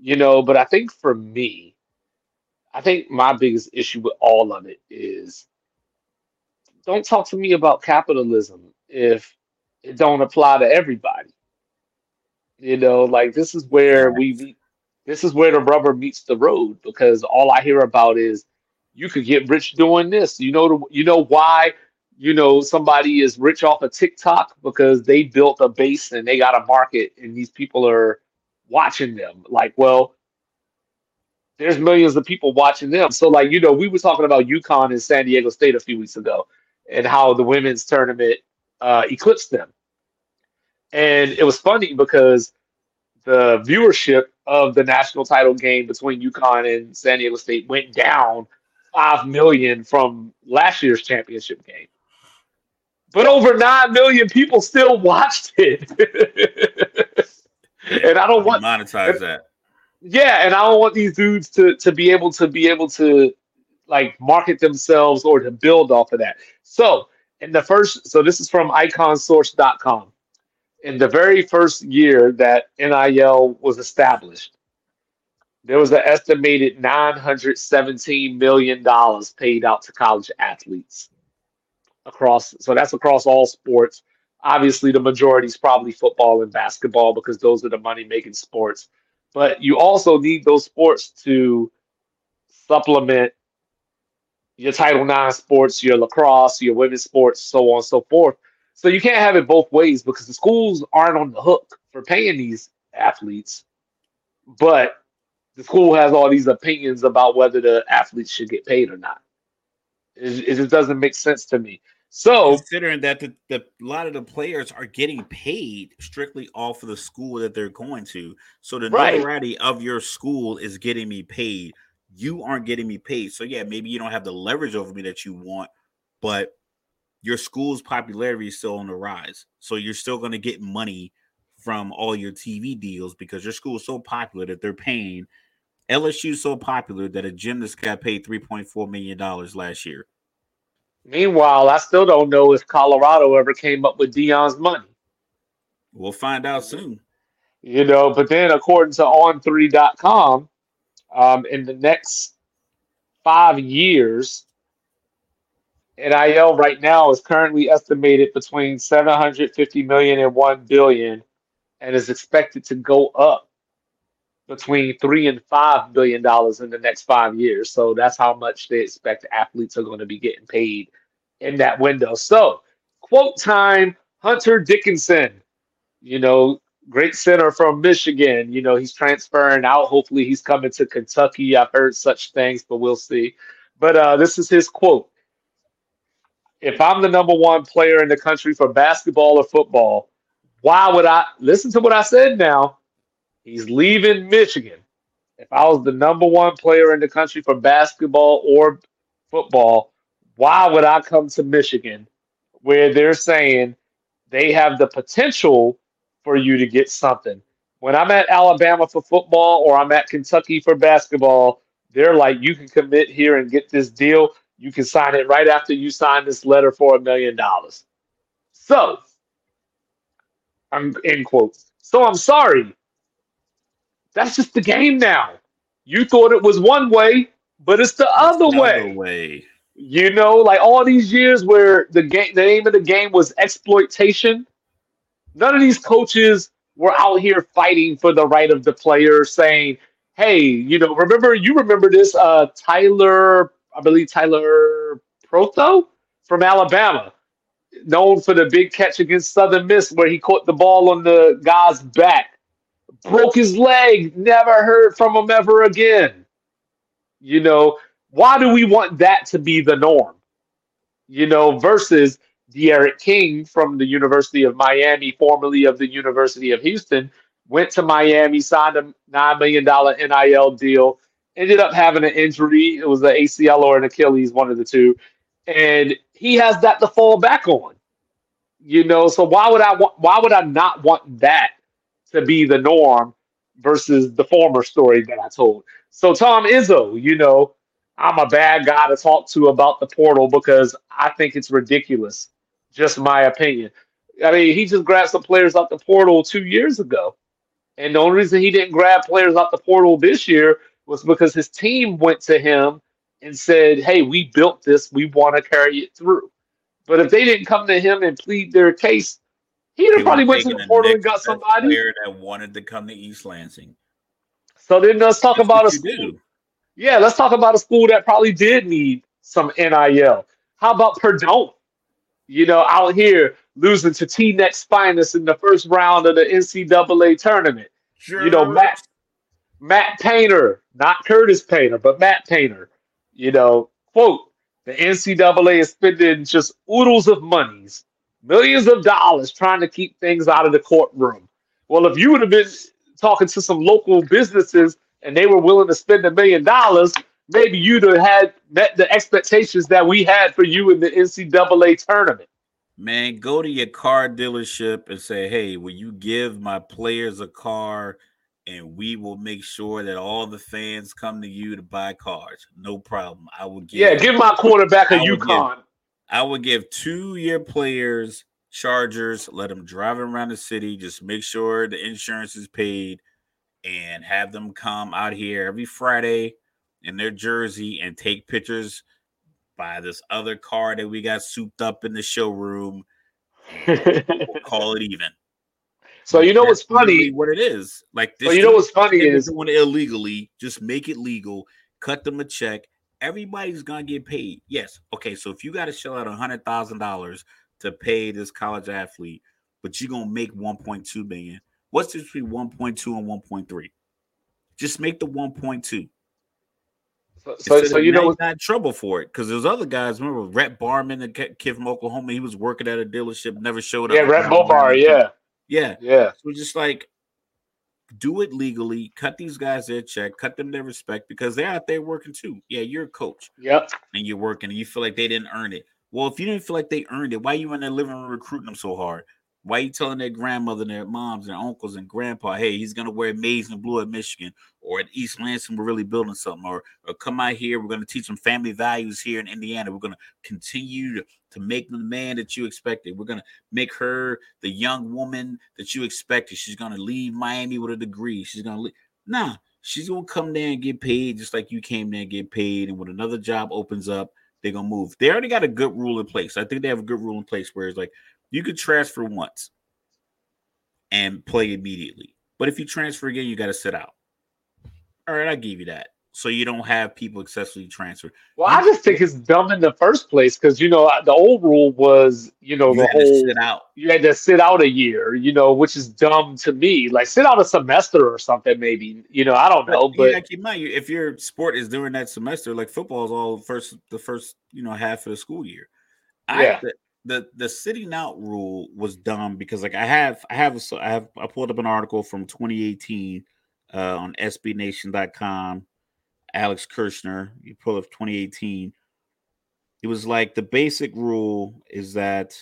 You know, but I think for me, I think my biggest issue with all of it is don't talk to me about capitalism if it don't apply to everybody. You know, like this is where we this is where the rubber meets the road because all I hear about is you could get rich doing this. You know, the, you know why you know somebody is rich off of TikTok because they built a base and they got a market and these people are watching them. Like, well, there's millions of people watching them. So, like, you know, we were talking about UConn and San Diego State a few weeks ago and how the women's tournament uh, eclipsed them. And it was funny because the viewership of the national title game between UConn and San Diego State went down five million from last year's championship game. But over nine million people still watched it. and I don't want monetize that. Yeah, and I don't want these dudes to to be able to be able to like market themselves or to build off of that. So in the first, so this is from iconsource.com. In the very first year that NIL was established, there was an estimated $917 million paid out to college athletes across. So that's across all sports. Obviously, the majority is probably football and basketball because those are the money making sports. But you also need those sports to supplement your Title IX sports, your lacrosse, your women's sports, so on and so forth. So you can't have it both ways because the schools aren't on the hook for paying these athletes, but the school has all these opinions about whether the athletes should get paid or not. It, it just doesn't make sense to me. So considering that the, the a lot of the players are getting paid strictly off of the school that they're going to, so the right. notoriety of your school is getting me paid you aren't getting me paid. So yeah, maybe you don't have the leverage over me that you want, but your school's popularity is still on the rise. So you're still going to get money from all your TV deals because your school is so popular that they're paying LSU so popular that a gymnast got paid $3.4 million last year. Meanwhile, I still don't know if Colorado ever came up with Dion's money. We'll find out soon. You know, but then according to on3.com, um, in the next five years, NIL right now is currently estimated between 750 million and 1 billion and is expected to go up between three and five billion dollars in the next five years. So that's how much they expect athletes are going to be getting paid in that window. So, quote time Hunter Dickinson, you know, great center from Michigan. You know, he's transferring out. Hopefully, he's coming to Kentucky. I've heard such things, but we'll see. But uh, this is his quote If I'm the number one player in the country for basketball or football, why would I listen to what I said now? He's leaving Michigan. If I was the number one player in the country for basketball or football, why would I come to Michigan where they're saying they have the potential for you to get something. When I'm at Alabama for football or I'm at Kentucky for basketball, they're like, you can commit here and get this deal. You can sign it right after you sign this letter for a million dollars. So, I'm in quotes. So I'm sorry. That's just the game now. You thought it was one way, but it's the other way. way. You know, like all these years where the game, the name of the game was exploitation None of these coaches were out here fighting for the right of the player, saying, "Hey, you know, remember you remember this uh, Tyler, I believe Tyler Proto from Alabama, known for the big catch against Southern Miss where he caught the ball on the guy's back, broke his leg, never heard from him ever again. You know, why do we want that to be the norm? You know, versus D'Eriq King from the University of Miami, formerly of the University of Houston, went to Miami, signed a $9 million NIL deal, ended up having an injury. It was the ACL or an Achilles, one of the two. And he has that to fall back on. You know, so why would I want why would I not want that to be the norm versus the former story that I told? So Tom Izzo, you know, I'm a bad guy to talk to about the portal because I think it's ridiculous just my opinion. I mean, he just grabbed some players out the portal two years ago. And the only reason he didn't grab players out the portal this year was because his team went to him and said, "Hey, we built this. We want to carry it through." But if they didn't come to him and plead their case, he'd have probably went to the portal and got somebody player that wanted to come to East Lansing. So then let's talk That's about a school. do. Yeah, let's talk about a school that probably did need some NIL. How about Purdue? You know, out here losing to T Next Finest in the first round of the NCAA tournament. You know, Matt Matt Painter, not Curtis Painter, but Matt Painter. You know, quote, the NCAA is spending just oodles of monies, millions of dollars trying to keep things out of the courtroom. Well, if you would have been talking to some local businesses and they were willing to spend a million dollars, maybe you'd have had met the expectations that we had for you in the NCAA tournament. Man, go to your car dealership and say, "Hey, will you give my players a car, and we will make sure that all the fans come to you to buy cars. No problem. I will give. Yeah, give my quarterback a I would give- Yukon. I would give two year players Chargers. Let them drive around the city. Just make sure the insurance is paid, and have them come out here every Friday in their jersey and take pictures by this other car that we got souped up in the showroom. We'll call it even. so you know what's That's literally funny? What it is like this. So you know what's funny is doing it illegally. Just make it legal. Cut them a check. Everybody's gonna get paid. Yes. Okay. So if you got to shell out a hundred thousand dollars to pay this college athlete, but you're gonna make 1.2 million. What's the difference between 1.2 and 1.3? Just make the 1.2. so, so, so you know not trouble for it because there's other guys. Remember Rhett Bomar, the kid from Oklahoma, he was working at a dealership, never showed up. yeah, Rhett Bomar, yeah, yeah. yeah. So just like do it legally, cut these guys their check, cut them their respect because they're out there working too. Yeah, you're a coach Yep. and you're working and you feel like they didn't earn it. Well, if you didn't feel like they earned it, why are you in their living room recruiting them so hard? Why you telling their grandmother and their moms and uncles and grandpa, hey, he's gonna wear maize and blue at Michigan or at East Lansing, we're really building something, or or come out here, we're gonna teach them family values here in Indiana. We're gonna continue to, to make the man that you expected. We're gonna make her the young woman that you expected. She's gonna leave Miami with a degree. She's gonna leave. Nah, she's gonna come there and get paid just like you came there and get paid. And when another job opens up, they're gonna move. They already got a good rule in place. I think they have a good rule in place where it's like you could transfer once and play immediately. But if you transfer again, you got to sit out. All right, I give you that. So you don't have people excessively transfer. Well, I just think it's dumb in the first place because you know the old rule was you know You the had to whole sit out. you had to sit out a year, you know, which is dumb to me. Like sit out a semester or something, maybe. You know, I don't know, but gotta keep in mind, if your sport is during that semester, like football is all first the first you know half of the school year. I, Yeah. The the sitting out rule was dumb because like I have I have I have I pulled up an article from 2018 uh, on SBNation.com. Alex Kirshner, you pull up 2018. It was like the basic rule is that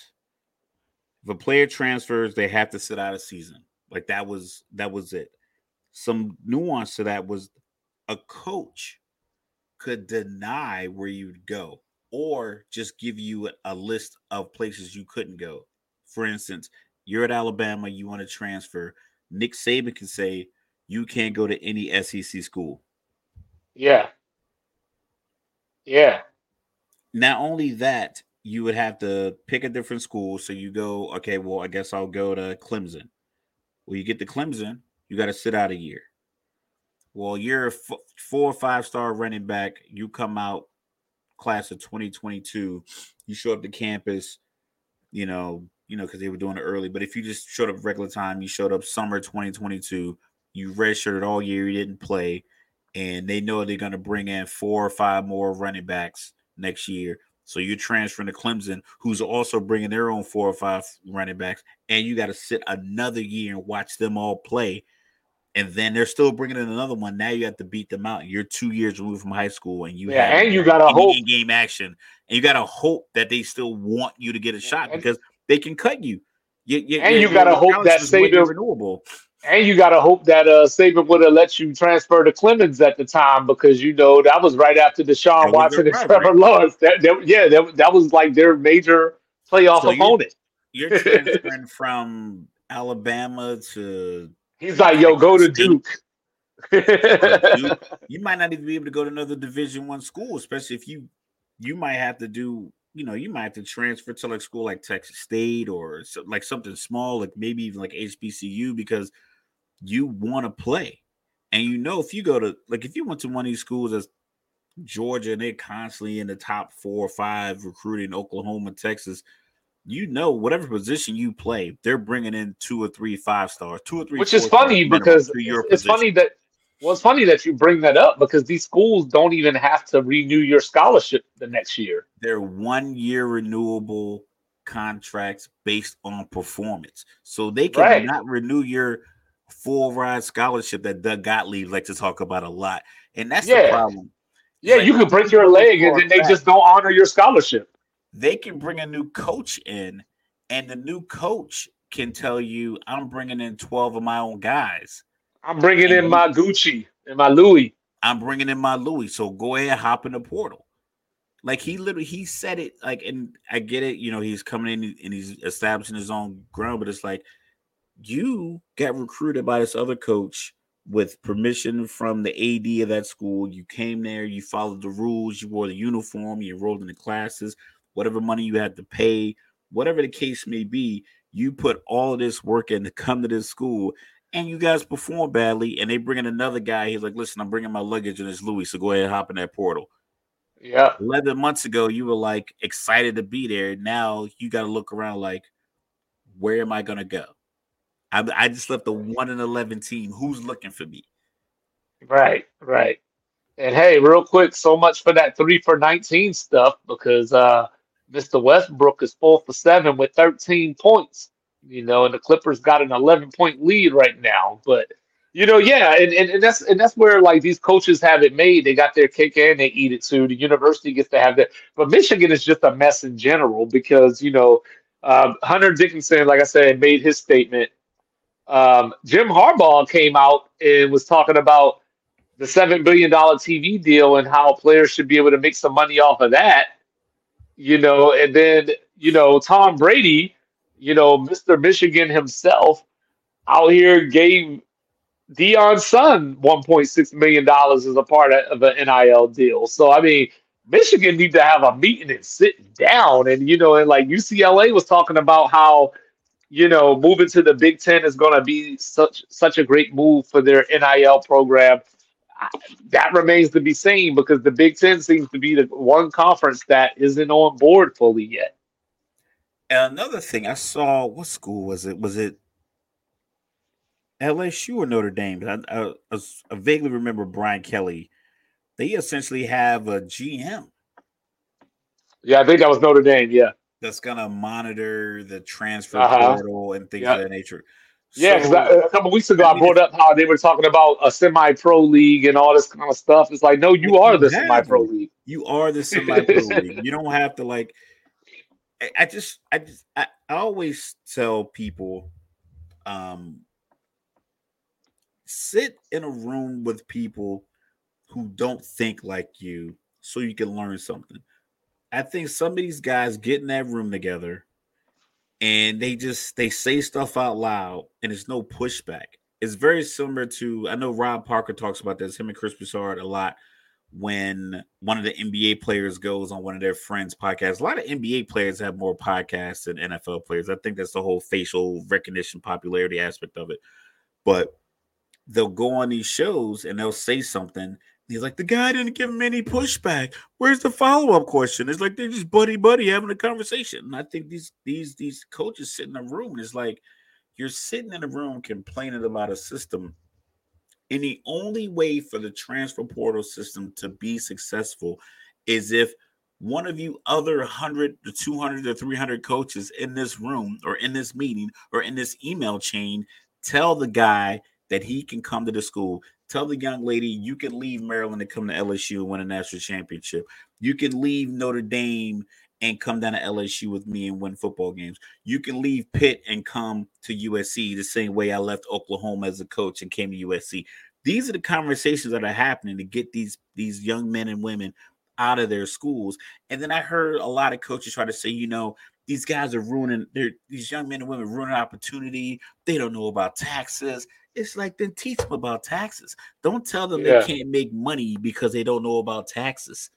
if a player transfers, they have to sit out a season. Like that was that was it. Some nuance to that was a coach could deny where you'd go or just give you a- list of places you couldn't go. For instance, you're at Alabama, you want to transfer. Nick Saban can say you can't go to any SEC school. yeah, yeah, Not only that, you would have to pick a different school. So you go, okay, well, I guess I'll go to Clemson. Well, you get to Clemson, you got to sit out a year. Well, you're a f- four or five star running back. You come out class of 2022. You show up to campus, you know, you know, because they were doing it early. But if you just showed up regular time, you showed up summer 2022. You redshirted all year. You didn't play, and they know they're going to bring in four or five more running backs next year. So you're transferring to Clemson, who's also bringing their own four or five running backs, and you got to sit another year and watch them all play. And then they're still bringing in another one. Now you have to beat them out. You're two years removed from high school, and you Yeah, have and you gotta hope- game action, and you got to hope that they still want you to get a shot And- because they can cut you. You- you- And you gotta hope that Saban- renewable. and you got to hope that uh Saban would have let you transfer to Clemson at the time because you know that was right after Deshaun Watson and rivalry. Trevor Lawrence. That, that yeah, that, that was like their major playoff So opponent. You're transferring from Alabama to He's like, yo, go to Duke. Duke, you might not even be able to go to another Division One school, especially if you you might have to do you know, you might have to transfer to like school like Texas State or so, like something small, like maybe even like HBCU because you want to play. And you know, if you go to like if you went to one of these schools as Georgia and they're constantly in the top four or five recruiting Oklahoma, Texas, you know, whatever position you play, they're bringing in two or three five stars, two or three. Which is funny because it's, it's funny that well, it's funny that you bring that up because these schools don't even have to renew your scholarship the next year. They're one year renewable contracts based on performance. So they can right. not renew your full ride scholarship that Doug Gottlieb likes to talk about a lot. And that's yeah. the problem. Yeah, like, you could break your leg and then they just don't honor your scholarship. They can bring a new coach in, and the new coach can tell you, I'm bringing in 12 of my own guys I'm bringing in my Gucci and my Louis. I'm bringing in my Louis. So go ahead, hop in the portal. Like he literally he said it like, and I get it. You know, he's coming in and he's establishing his own ground, but it's like you got recruited by this other coach with permission from the AD of that school. You came there, you followed the rules, you wore the uniform, you enrolled in the classes, whatever money you had to pay, whatever the case may be. You put all this work in to come to this school, and you guys perform badly, and they bring in another guy. He's like, "Listen, I'm bringing my luggage and it's Louis, so go ahead and hop in that portal." Yeah. Eleven months ago, you were like excited to be there. Now you got to look around like, where am I gonna go? I, I just left a one and eleven team. Who's looking for me? Right, right. And hey, real quick, so much for that three for nineteen stuff because uh Mr. Westbrook is four for seven with 13 points you know, and the Clippers got an 11 point lead right now. But you know, yeah, and, and, and that's and that's where like these coaches have it made. They got their cake and they eat it too. The university gets to have that, but Michigan is just a mess in general because you know um, Hunter Dickinson, like I said, made his statement. Um, Jim Harbaugh came out and was talking about the seven billion dollar TV deal and how players should be able to make some money off of that. You know, and then you know Tom Brady you know, Mr. Michigan himself out here gave Deion's son $1.6 million as a part of an NIL deal. So, I mean, Michigan need to have a meeting and sit down. And, you know, and like UCLA was talking about how, you know, moving to the Big Ten is going to be such such a great move for their NIL program. That remains to be seen because the Big Ten seems to be the one conference that isn't on board fully yet. And another thing I saw, what school was it? Was it LSU or Notre Dame? I, I, I, vaguely remember Brian Kelly. They essentially have a GM. Yeah, I think that was Notre Dame. Yeah, that's gonna monitor the transfer uh-huh. portal and things yep. of that nature. Yeah, because so, a couple weeks ago I, mean, I, brought up how they were talking about a semi-pro league and all this kind of stuff. It's like, no, you are the semi-pro league. You are the semi-pro league. You don't have to like I just, I just, I, I always tell people, um, sit in a room with people who don't think like you, so you can learn something. I think some of these guys get in that room together, and they just they say stuff out loud, and there's no pushback. It's very similar to I know Rob Parker talks about this. Him and Chris Broussard a lot when one of the NBA players goes on one of their friends' podcasts. A lot of NBA players have more podcasts than NFL players. I think that's the whole facial recognition popularity aspect of it. But they'll go on these shows and they'll say something. He's like, the guy didn't give him any pushback. Where's the follow-up question? It's like they're just buddy buddy having a conversation. And I think these these these coaches sit in a room and it's like you're sitting in a room complaining about a system and the only way for the transfer portal system to be successful is if one of you other 100 to 200 to 300 coaches in this room or in this meeting or in this email chain tell the guy that he can come to the school. Tell the young lady you can leave Maryland to come to LSU and win a national championship. You can leave Notre Dame and come down to LSU with me and win football games. You can leave Pitt and come to USC the same way I left Oklahoma as a coach and came to USC. These are the conversations that are happening to get these these young men and women out of their schools. And then I heard a lot of coaches try to say, you know, these guys are ruining their these young men and women ruining opportunity. They don't know about taxes. It's like then teach them about taxes. Don't tell them Yeah. they can't make money because they don't know about taxes.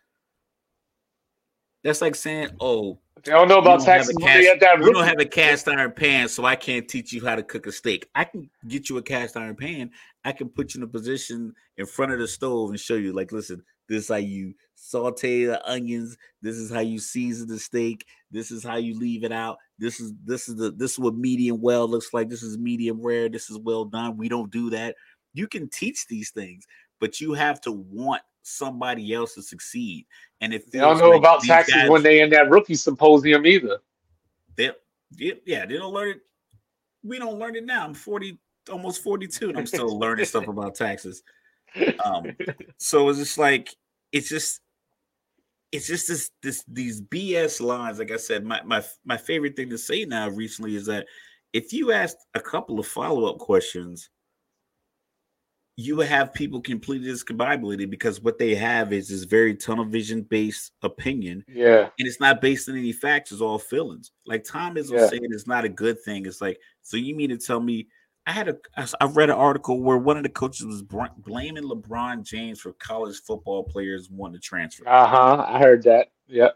That's like saying, "Oh, They don't know about don't taxes a when they at that you don't have a cast iron pan, so I can't teach you how to cook a steak. I can get you a cast iron pan. I can put you in a position in front of the stove and show you, like, listen, this is how you saute the onions. This is how you season the steak. This is how you leave it out. This is this is the this is what medium well looks like. This is medium rare. This is well done. We don't do that. You can teach these things, but you have to want somebody else to succeed. And if They don't know about taxes when they in that rookie symposium either. they yeah, yeah, they don't learn it. We don't learn it now. I'm 40, almost 42, and I'm still learning stuff about taxes. Um, so it's just like it's just it's just this this these BS lines. Like I said, my my my favorite thing to say now recently is that if you ask a couple of follow up questions, you would have people completely discombobulated because what they have is this very tunnel vision based opinion Yeah, and it's not based on any facts, it's all feelings. Like Tom is Yeah. saying it's not a good thing. It's like, so you mean to tell me I had a I read an article where one of the coaches was br- blaming LeBron James for college football players wanting to transfer. uh huh. I heard that. Yeah.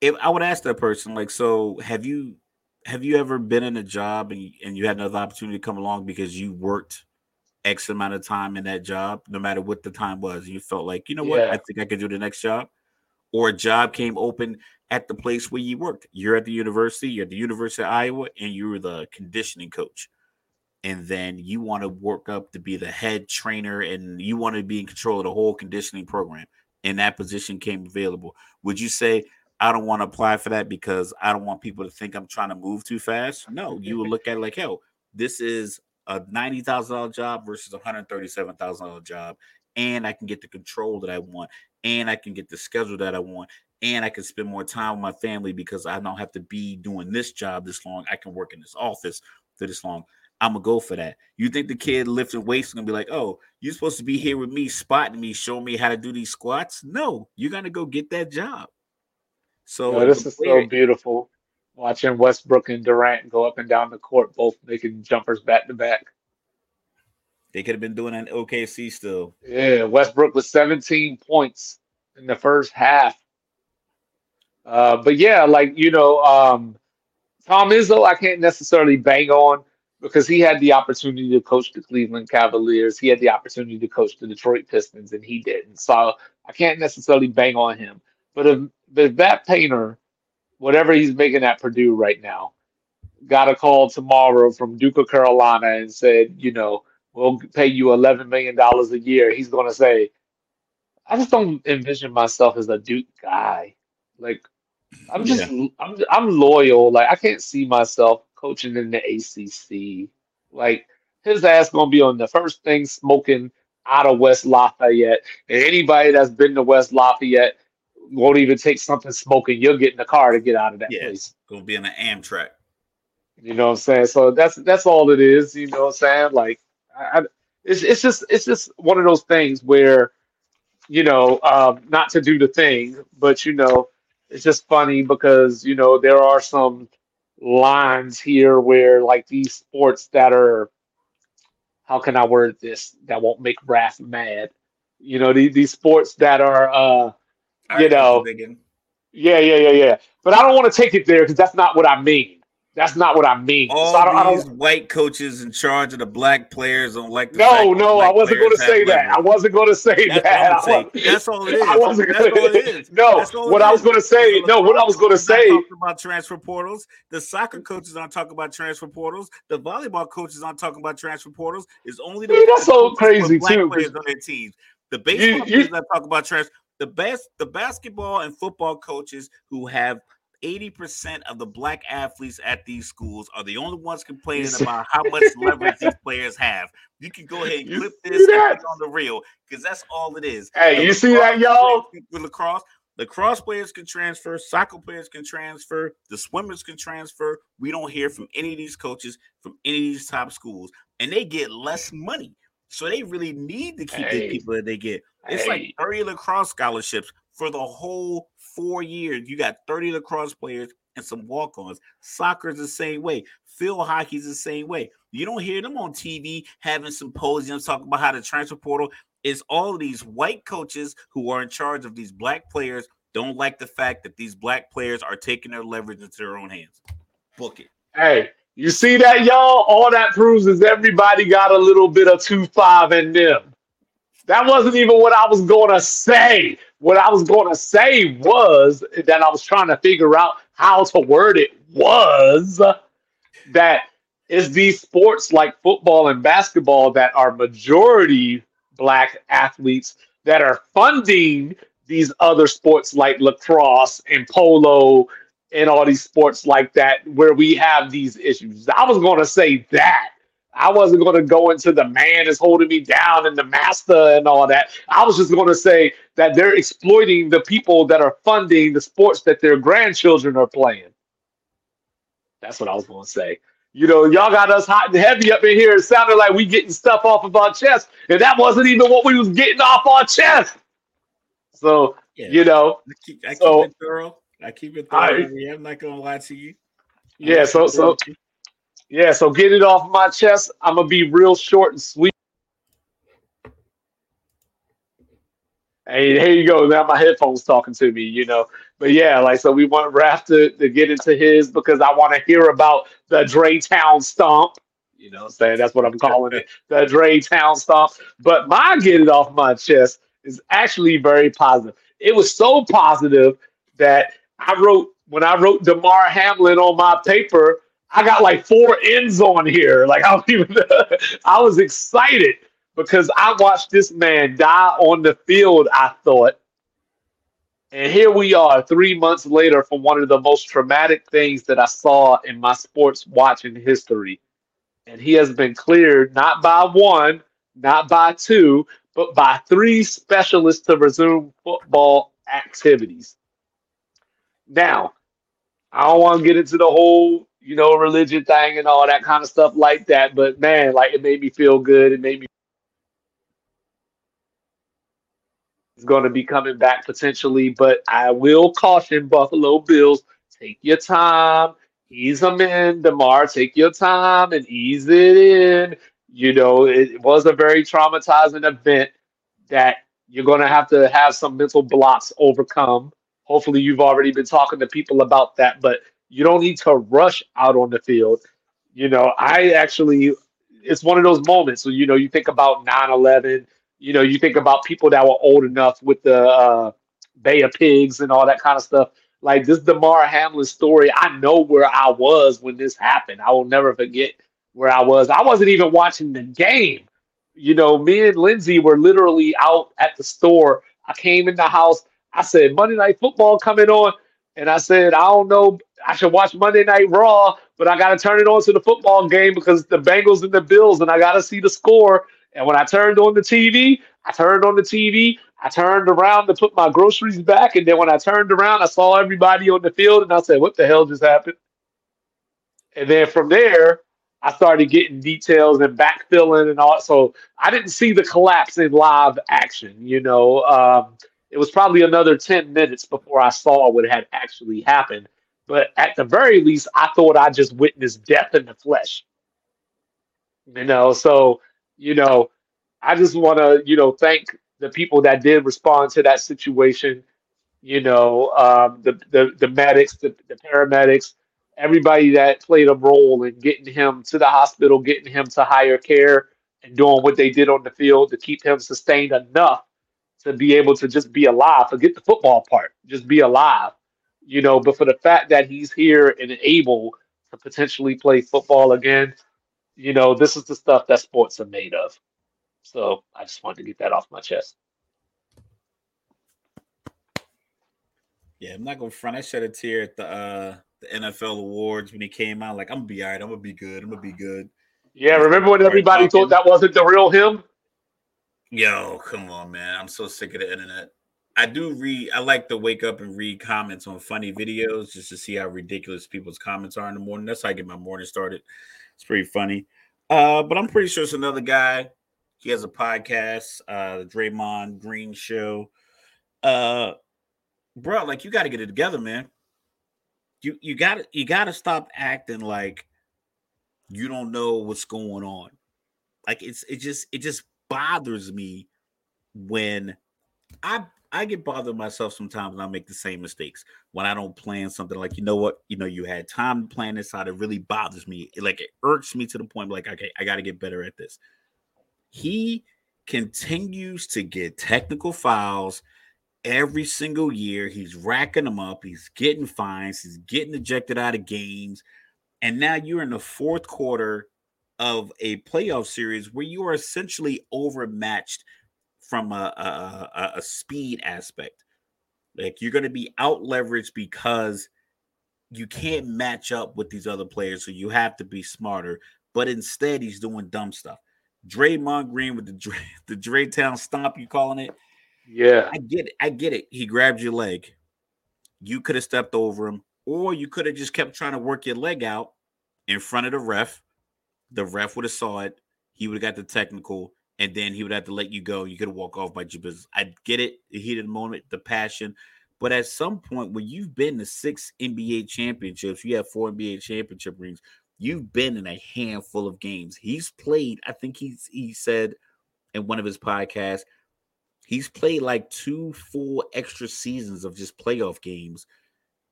If I would ask that person, like, so have you have you ever been in a job and, and you had another opportunity to come along because you worked X amount of time in that job, no matter what the time was, you felt like, you know what, Yeah. I think I could do the next job, or a job came open at the place where you worked. You're at the university, you're at the University of Iowa, and you were the conditioning coach. And then you want to work up to be the head trainer and you want to be in control of the whole conditioning program. And that position came available. Would you say, I don't want to apply for that because I don't want people to think I'm trying to move too fast? No, you would look at it like, hell, this is a ninety thousand dollar job versus a hundred thirty seven thousand dollar job, and I can get the control that I want, and I can get the schedule that I want, and I can spend more time with my family because I don't have to be doing this job this long. I can work in this office for this long. I'm gonna go for that. You think the kid lifting weights is gonna be like, oh, you're supposed to be here with me, spotting me, showing me how to do these squats? No, you're gonna go get that job. So if this is player- so beautiful. Watching Westbrook and Durant go up and down the court, both making jumpers back to back. They could have been doing an OKC still. Yeah, Westbrook was 17 points in the first half. Uh, but yeah, like you know, um, Tom Izzo, I can't necessarily bang on because he had the opportunity to coach the Cleveland Cavaliers. He had the opportunity to coach the Detroit Pistons, and he didn't. So I can't necessarily bang on him. But if, if that painter, whatever he's making at Purdue right now, got a call tomorrow from Duke of Carolina and said, you know, we'll pay you $11 million a year, he's going to say, I just don't envision myself as a Duke guy. Like, I'm just, I'm, I'm loyal. Like, I can't see myself coaching in the ACC. Like, his ass going to be on the first thing smoking out of West Lafayette. And anybody that's been to West Lafayette won't even take something smoking. You'll get in the car to get out of that Yeah. place. Gonna be in the Amtrak. You know what I'm saying? So that's that's all it is. You know what I'm saying? Like, I, I, it's it's just it's just one of those things where, you know, um, not to do the thing, but you know, it's just funny because you know there are some lines here where like these sports that are, how can I word this that won't make Raf mad? You know, these these sports that are, uh, You know, yeah, yeah, yeah, yeah. But I don't want to take it there because that's not what I mean. That's not what I mean. all So I don't, I don't, these white coaches in charge of the black players don't like the No, no, I wasn't going to say that. I wasn't going to say That's that. what I'm I saying. That's all it is. I wasn't That's gonna- all it is. No, what I was going to say, no, what I was going to say, about transfer portals. The soccer coaches aren't talking about transfer portals. The volleyball coaches aren't talking about transfer portals. It's only the Dude, that's so crazy, black too, players on their teams. The baseball you- players that talk about transfer. The best, the basketball and football coaches who have 80% of the black athletes at these schools are the only ones complaining about how much leverage these players have. You can go ahead and clip this and that? put it on the reel because that's all it is. Hey, you see that, y'all? With lacrosse, lacrosse players can transfer, soccer players can transfer, the swimmers can transfer. We don't hear from any of these coaches from any of these top schools, and they get less money. So they really need to keep Hey. the people that they get. It's like Hey. 30 lacrosse scholarships for the whole four years. You got 30 lacrosse players and some walk-ons. Soccer's the same way. Field hockey's the same way. You don't hear them on TV having symposiums talking about how the transfer portal is all these white coaches who are in charge of these black players don't like the fact that these black players are taking their leverage into their own hands. Book it. Hey, you see that, y'all? All that proves is everybody got a little bit of two five in them. That wasn't even what I was going to say. What I was going to say was that I was trying to figure out how to word it was that it's these sports like football and basketball that are majority black athletes that are funding these other sports like lacrosse and polo and all these sports like that where we have these issues. I was going to say that. I wasn't going to go into the man is holding me down and the master and all that. I was just going to say that they're exploiting the people that are funding the sports that their grandchildren are playing. That's what I was going to say. You know, y'all got us hot and heavy up in here. It sounded like we getting stuff off of our chest, and that wasn't even what we was getting off our chest. So yeah. you know, I keep, I so, keep it thorough. I keep it thorough. I, I'm not gonna lie to you. I'm yeah, so so yeah, so get it off my chest. I'm gonna be real short and sweet. Hey, here you go. Now my headphones talking to me, you know. But yeah, like so we want Raf to, to get into his because I want to hear about the Dray-Town stomp. You know, I'm saying that's what I'm calling it, the Dray-Town stomp. But my get it off my chest is actually very positive. It was so positive that I wrote when I wrote Damar Hamlin on my paper, I got like four ends on here. Like I don't even I was excited because I watched this man die on the field, I thought. And here we are three months later from one of the most traumatic things that I saw in my sports watching history. And he has been cleared not by one, not by two, but by three specialists to resume football activities. Now, I don't want to get into the whole, you know, religion thing and all that kind of stuff like that, but man, like it made me feel good. It made me It's going to be coming back potentially, but I will caution Buffalo Bills take your time, ease them in, Damar, take your time and ease it in. You know, it was a very traumatizing event that you're going to have to have some mental blocks overcome. Hopefully, you've already been talking to people about that, but you don't need to rush out on the field. You know, I actually, it's one of those moments. So, you know, you think about 9 11, you know, you think about people that were old enough with the uh, Bay of Pigs and all that kind of stuff. Like this Damar Hamlin story, I know where I was when this happened. I will never forget where I was. I wasn't even watching the game. You know, me and Lindsay were literally out at the store. I came in the house. I said, Monday Night Football coming on. And I said, I don't know. I should watch Monday Night Raw, but I got to turn it on to the football game because the Bengals and the Bills, and I got to see the score. And when I turned on the TV, I turned on the TV. I turned around to put my groceries back. And then when I turned around, I saw everybody on the field and I said, What the hell just happened? And then from there, I started getting details and backfilling and all. So I didn't see the collapse in live action. You know, um, it was probably another 10 minutes before I saw what had actually happened. But at the very least, I thought I just witnessed death in the flesh. You know, so you know, I just want to, you know, thank the people that did respond to that situation. You know, um, the, the the medics, the, the paramedics, everybody that played a role in getting him to the hospital, getting him to higher care, and doing what they did on the field to keep him sustained enough to be able to just be alive. Forget the football part, just be alive. You know, but for the fact that he's here and able to potentially play football again, you know, this is the stuff that sports are made of. So I just wanted to get that off my chest. Yeah, I'm not gonna front. I shed a tear at the uh the NFL awards when he came out. Like, I'm gonna be all right, I'm gonna be good, I'm gonna be good. Yeah, remember when everybody thought that wasn't the real him? Yo, come on, man. I'm so sick of the internet. I do read, I like to wake up and read comments on funny videos just to see how ridiculous people's comments are in the morning. That's how I get my morning started. It's pretty funny. Uh, but I'm pretty sure it's another guy. He has a podcast, uh, the Draymond Green Show. Uh, bro, like you got to get it together, man. you you got you got to stop acting like you don't know what's going on. Like it's it just it just bothers me when I I get bothered myself sometimes and I make the same mistakes when I don't plan something like you know what you know you had time to plan this out. It really bothers me. Like it irks me to the point like okay I got to get better at this. He continues to get technical fouls every single year. He's racking them up. He's getting fines. He's getting ejected out of games. And now you're in the fourth quarter of a playoff series where you are essentially overmatched from a, a, a speed aspect. Like you're going to be out leveraged because you can't match up with these other players, so you have to be smarter. But instead, he's doing dumb stuff. Draymond Green with the Dre, the Dray-Town stomp, you calling it? Yeah, I get it. I get it. He grabbed your leg. You could have stepped over him, or you could have just kept trying to work your leg out in front of the ref. The ref would have saw it. He would have got the technical, and then he would have to let you go. You could have walk off by your business. I get it. The heat of the moment, the passion. But at some point, when you've been to six NBA championships, you have four NBA championship rings. You've been in a handful of games. He's played. I think he's he said in one of his podcasts He's played like two full extra seasons of just playoff games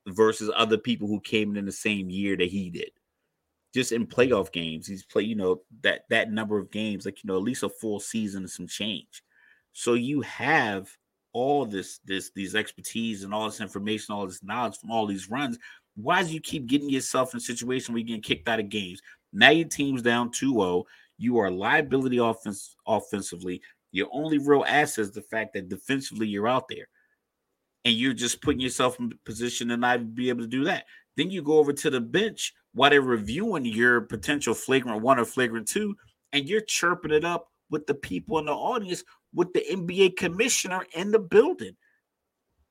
versus other people who came in the same year that he did. Just in playoff games, he's played, you know, that that number of games, like you know, at least a full season and some change. So you have all this, this, these expertise and all this information, all this knowledge from all these runs. Why do you keep getting yourself in a situation where you're getting kicked out of games? Now your team's down 2-0. You are a liability offense offensively. Your only real asset is the fact that defensively you're out there. And you're just putting yourself in position to not be able to do that. Then you go over to the bench while they're reviewing your potential flagrant one or flagrant two, and you're chirping it up with the people in the audience with the NBA commissioner in the building.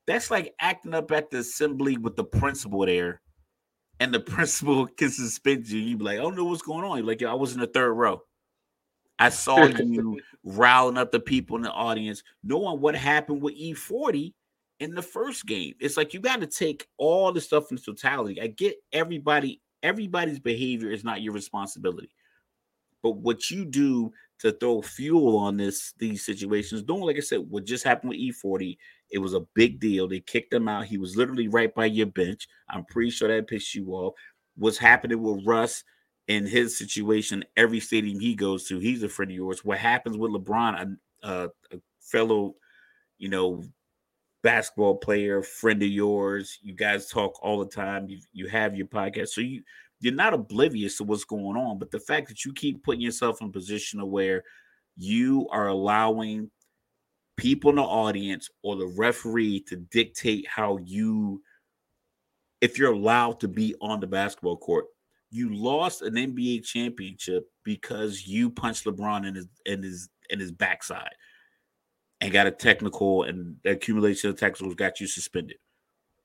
That's like acting up at the assembly with the principal there, and the principal can suspend you. You be like, I don't know what's going on. You're like, I was in the third row. I saw you riling up the people in the audience, knowing what happened with E40 in the first game. It's like you got to take all the stuff in totality. I get everybody, everybody's behavior is not your responsibility. But what you do to throw fuel on this these situations, don't like I said, what just happened with E40, it was a big deal. They kicked him out. He was literally right by your bench. I'm pretty sure that pissed you off. What's happening with Russ? in his situation, every stadium he goes to, he's a friend of yours. What happens with LeBron, a, a fellow, you know, basketball player, friend of yours. You guys talk all the time. You you have your podcast, so you you're not oblivious to what's going on. But the fact that you keep putting yourself in a position of where you are allowing people in the audience or the referee to dictate how you if you're allowed to be on the basketball court you lost an NBA championship because you punched LeBron in his in his in his backside and got a technical and the accumulation of technicals got you suspended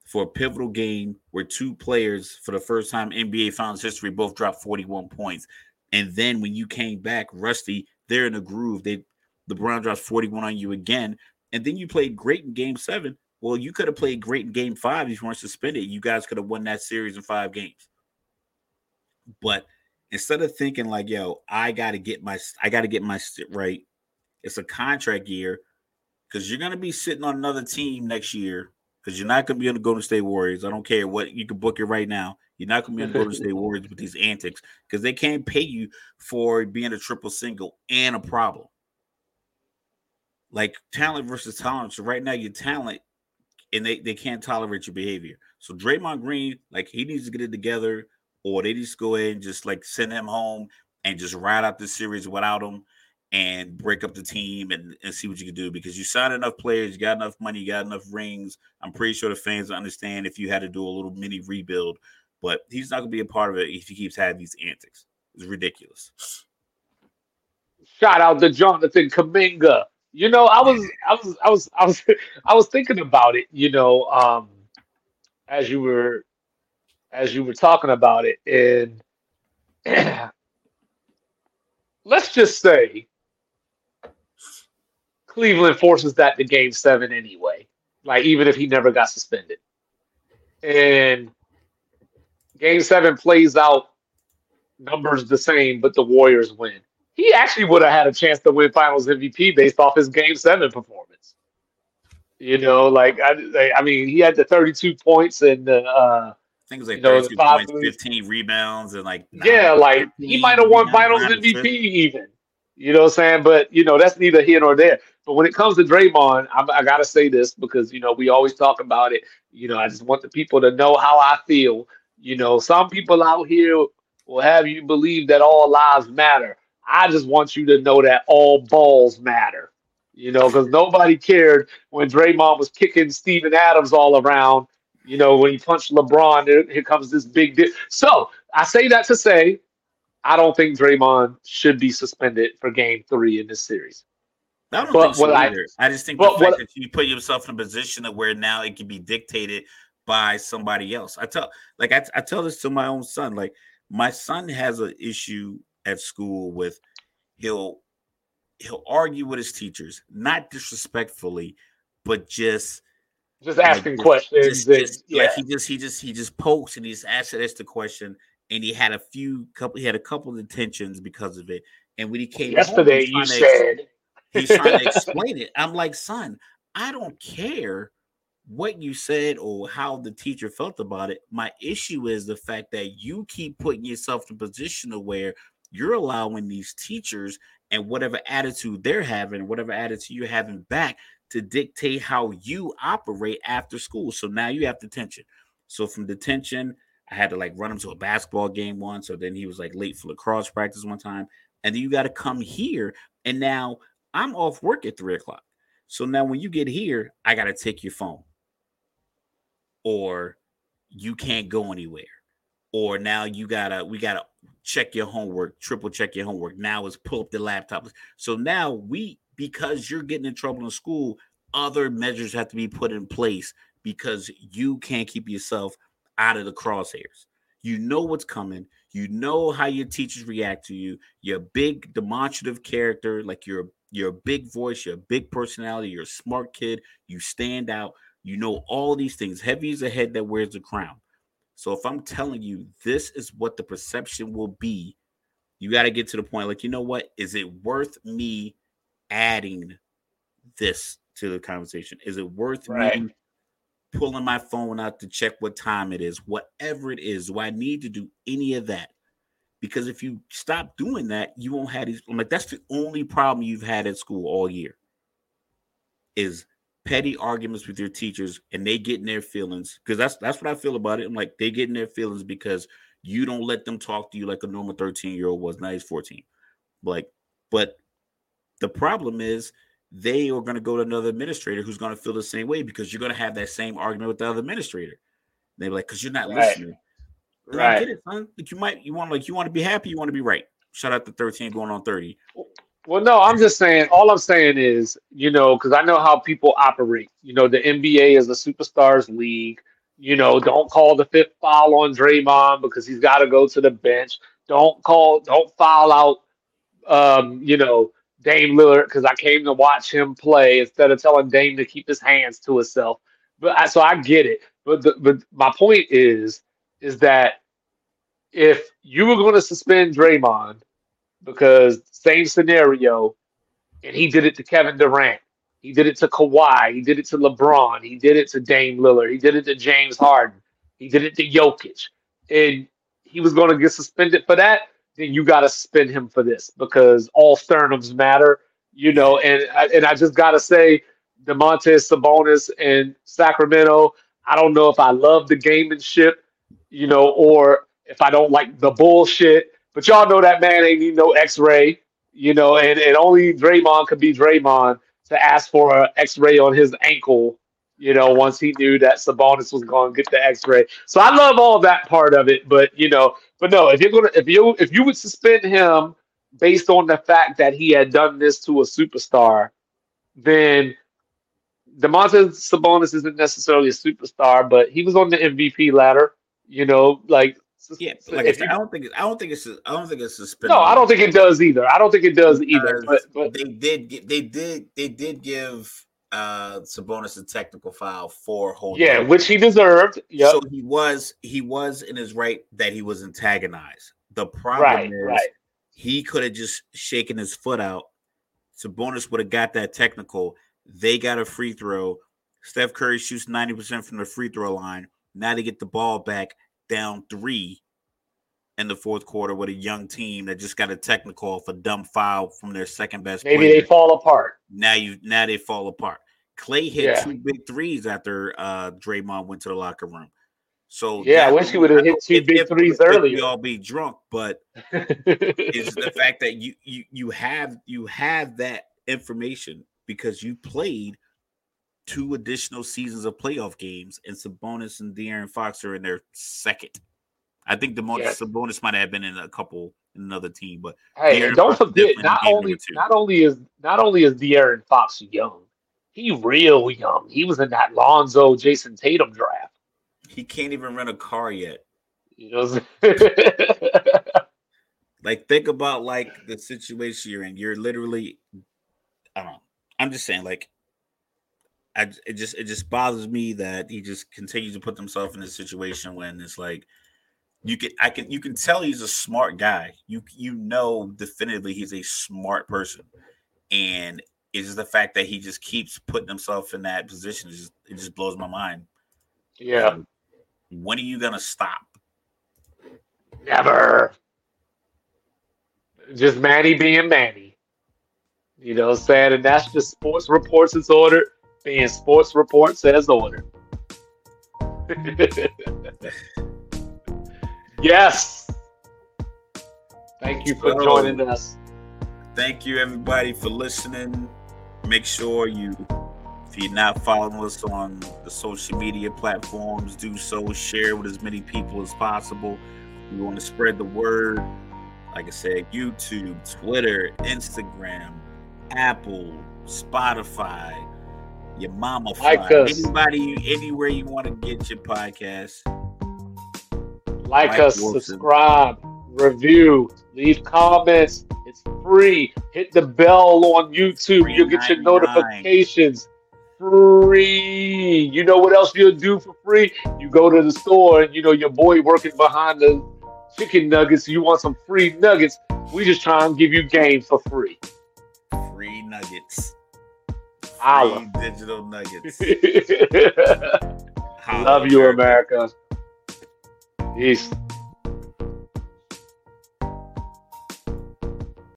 for a pivotal game where two players for the first time NBA finals history both dropped 41 points. And then when you came back, Rusty, they're in a groove. They LeBron drops 41 on you again. And then you played great in game seven. Well, you could have played great in game five if you weren't suspended. You guys could have won that series in five games. But instead of thinking like, yo, I gotta get my I gotta get my right, it's a contract year because you're gonna be sitting on another team next year because you're not gonna be able to go to State Warriors. I don't care what you can book it right now. You're not gonna be able to go to State Warriors with these antics because they can't pay you for being a triple single and a problem. Like talent versus talent. So right now, your talent and they, they can't tolerate your behavior. So Draymond Green, like he needs to get it together or they just go ahead and just like send him home and just ride out the series without him and break up the team and, and see what you can do because you signed enough players, you got enough money, you got enough rings. I'm pretty sure the fans understand if you had to do a little mini rebuild, but he's not gonna be a part of it if he keeps having these antics. It's ridiculous. Shout out to Jonathan Kuminga. You know, I was I was I was I was I was thinking about it, you know, um as you were as you were talking about it. And let's just say Cleveland forces that to game seven anyway. Like even if he never got suspended. And Game seven plays out numbers the same, but the Warriors win. He actually would have had a chance to win Finals MVP based off his Game Seven performance. You know, like I, I mean, he had the 32 points and the. Uh, I think it was like you know, 32 points, 15 rebounds, and like yeah, like he might have won Finals MVP even. You know what I'm saying? But you know that's neither here nor there. But when it comes to Draymond, I, I gotta say this because you know we always talk about it. You know, I just want the people to know how I feel. You know, some people out here will have you believe that all lives matter. I just want you to know that all balls matter. You know, because nobody cared when Draymond was kicking Steven Adams all around. You know, when he punched LeBron, here comes this big deal. So I say that to say, I don't think Draymond should be suspended for Game Three in this series. I don't but think so either. I, I, just think the fact what, that you put yourself in a position of where now it can be dictated by somebody else. I tell, like, I, I tell this to my own son. Like, my son has an issue at school with he'll he'll argue with his teachers, not disrespectfully, but just just asking like, questions. Just, just, yeah. Like he just he just he just pokes and he's asked us the question, and he had a few couple he had a couple of detentions because of it. And when he came yesterday, home, you said he's trying to explain it. I'm like, son, I don't care what you said or how the teacher felt about it. My issue is the fact that you keep putting yourself in a position of where you're allowing these teachers and whatever attitude they're having, whatever attitude you're having back to dictate how you operate after school. So now you have detention. So from detention, I had to like run him to a basketball game once. So then he was like late for lacrosse practice one time. And then you got to come here. And now I'm off work at three o'clock. So now when you get here, I got to take your phone or you can't go anywhere or now you gotta we gotta check your homework triple check your homework now is pull up the laptop so now we because you're getting in trouble in school other measures have to be put in place because you can't keep yourself out of the crosshairs you know what's coming you know how your teachers react to you you're a big demonstrative character like you're you're a big voice you're a big personality you're a smart kid you stand out you know all these things. Heavy is a head that wears the crown. So if I'm telling you this is what the perception will be, you got to get to the point like, you know what? Is it worth me adding this to the conversation? Is it worth right. me pulling my phone out to check what time it is? Whatever it is, do I need to do any of that? Because if you stop doing that, you won't have these. I'm like, that's the only problem you've had at school all year. Is petty arguments with your teachers and they get in their feelings because that's that's what I feel about it. I'm like they get in their feelings because you don't let them talk to you like a normal 13 year old was. Now he's 14. Like, but the problem is they are going to go to another administrator who's going to feel the same way because you're going to have that same argument with the other administrator. They're like, because you're not right. listening. right. I get it, son. Like you might you want like you want to be happy, you want to be right. Shout out to 13 going on 30. Well, no, I'm just saying. All I'm saying is, you know, because I know how people operate. You know, the NBA is a superstars league. You know, don't call the fifth foul on Draymond because he's got to go to the bench. Don't call, don't foul out, um, you know, Dame Lillard because I came to watch him play instead of telling Dame to keep his hands to himself. But I, so I get it. But the, but my point is, is that if you were going to suspend Draymond because same scenario, and he did it to Kevin Durant. He did it to Kawhi. He did it to LeBron. He did it to Dame Lillard. He did it to James Harden. He did it to Jokic. And he was going to get suspended for that. Then you got to suspend him for this because all sternums matter, you know. And and I just got to say, Domantas Sabonis and Sacramento. I don't know if I love the gamemanship, you know, or if I don't like the bullshit. But y'all know that man ain't need no X-ray, you know, and, and only Draymond could be Draymond to ask for an X-ray on his ankle, you know, once he knew that Sabonis was going to get the X-ray. So I love all that part of it, but you know, but no, if you're gonna if you if you would suspend him based on the fact that he had done this to a superstar, then Domantas Sabonis isn't necessarily a superstar, but he was on the MVP ladder. You know, like yeah, like I, said, I don't think I don't think it's I don't think it's suspended. No, I don't think it does either. I don't think it does either. But, but they did they did they did give uh Sabonis a technical foul for holding. Yeah, which he deserved. Yep. So he was he was in his right that he was antagonized. The problem right, is right. he could have just shaken his foot out. Sabonis would have got that technical. They got a free throw. Steph Curry shoots 90% from the free throw line. Now they get the ball back down three in the fourth quarter with a young team that just got a technical for dumb foul from their second best Maybe player. they fall apart. now you now they fall apart. Klay hit Yeah. two big threes after uh Draymond went to the locker room. So Yeah, I wish he would've hit two if- big if- threes if We all be drunk, but it's the fact that you you you have you have that information because you played two additional seasons of playoff games, and Sabonis and De'Aaron Fox are in their second. I think the most Yeah. Sabonis might have been in a couple in another team, but Hey, De'Aaron don't Fox forget, not only not only is not only is De'Aaron Fox young, he real young. He was in that Lonzo Jayson Tatum draft. he can't even rent a car yet. You know, what I'm saying? Like think about like the situation you're in. You're literally, I don't know. I'm just saying, like, I it just it just bothers me that he just continues to put himself in this situation when it's like you can I can you can tell he's a smart guy. You you know definitively he's a smart person, and it's just the fact that he just keeps putting himself in that position. It just it just blows my mind. yeah, um, When are you gonna stop? never. Just Manny being Manny. You know what I'm saying? And that's just Sports Reports As Ordered, being Sports Reports As Ordered. yes. Thank you for So- joining us. thank you everybody for listening. Make sure you if you're not following us on the social media platforms do so. Share with as many people as possible. We want to spread the word. Like i said youtube twitter instagram apple spotify your mama Like anybody anywhere you want to get your podcast Like Mike us, Wilson. subscribe, review, leave comments. It's free. Hit the bell on YouTube. You'll get your notifications. Free. You know what else you'll do for free? You go to the store and you know your boy working behind the chicken nuggets. You want some free nuggets? We just try and give you game for free. free nuggets Holla. free digital nuggets Love Holla, you. America. Peace.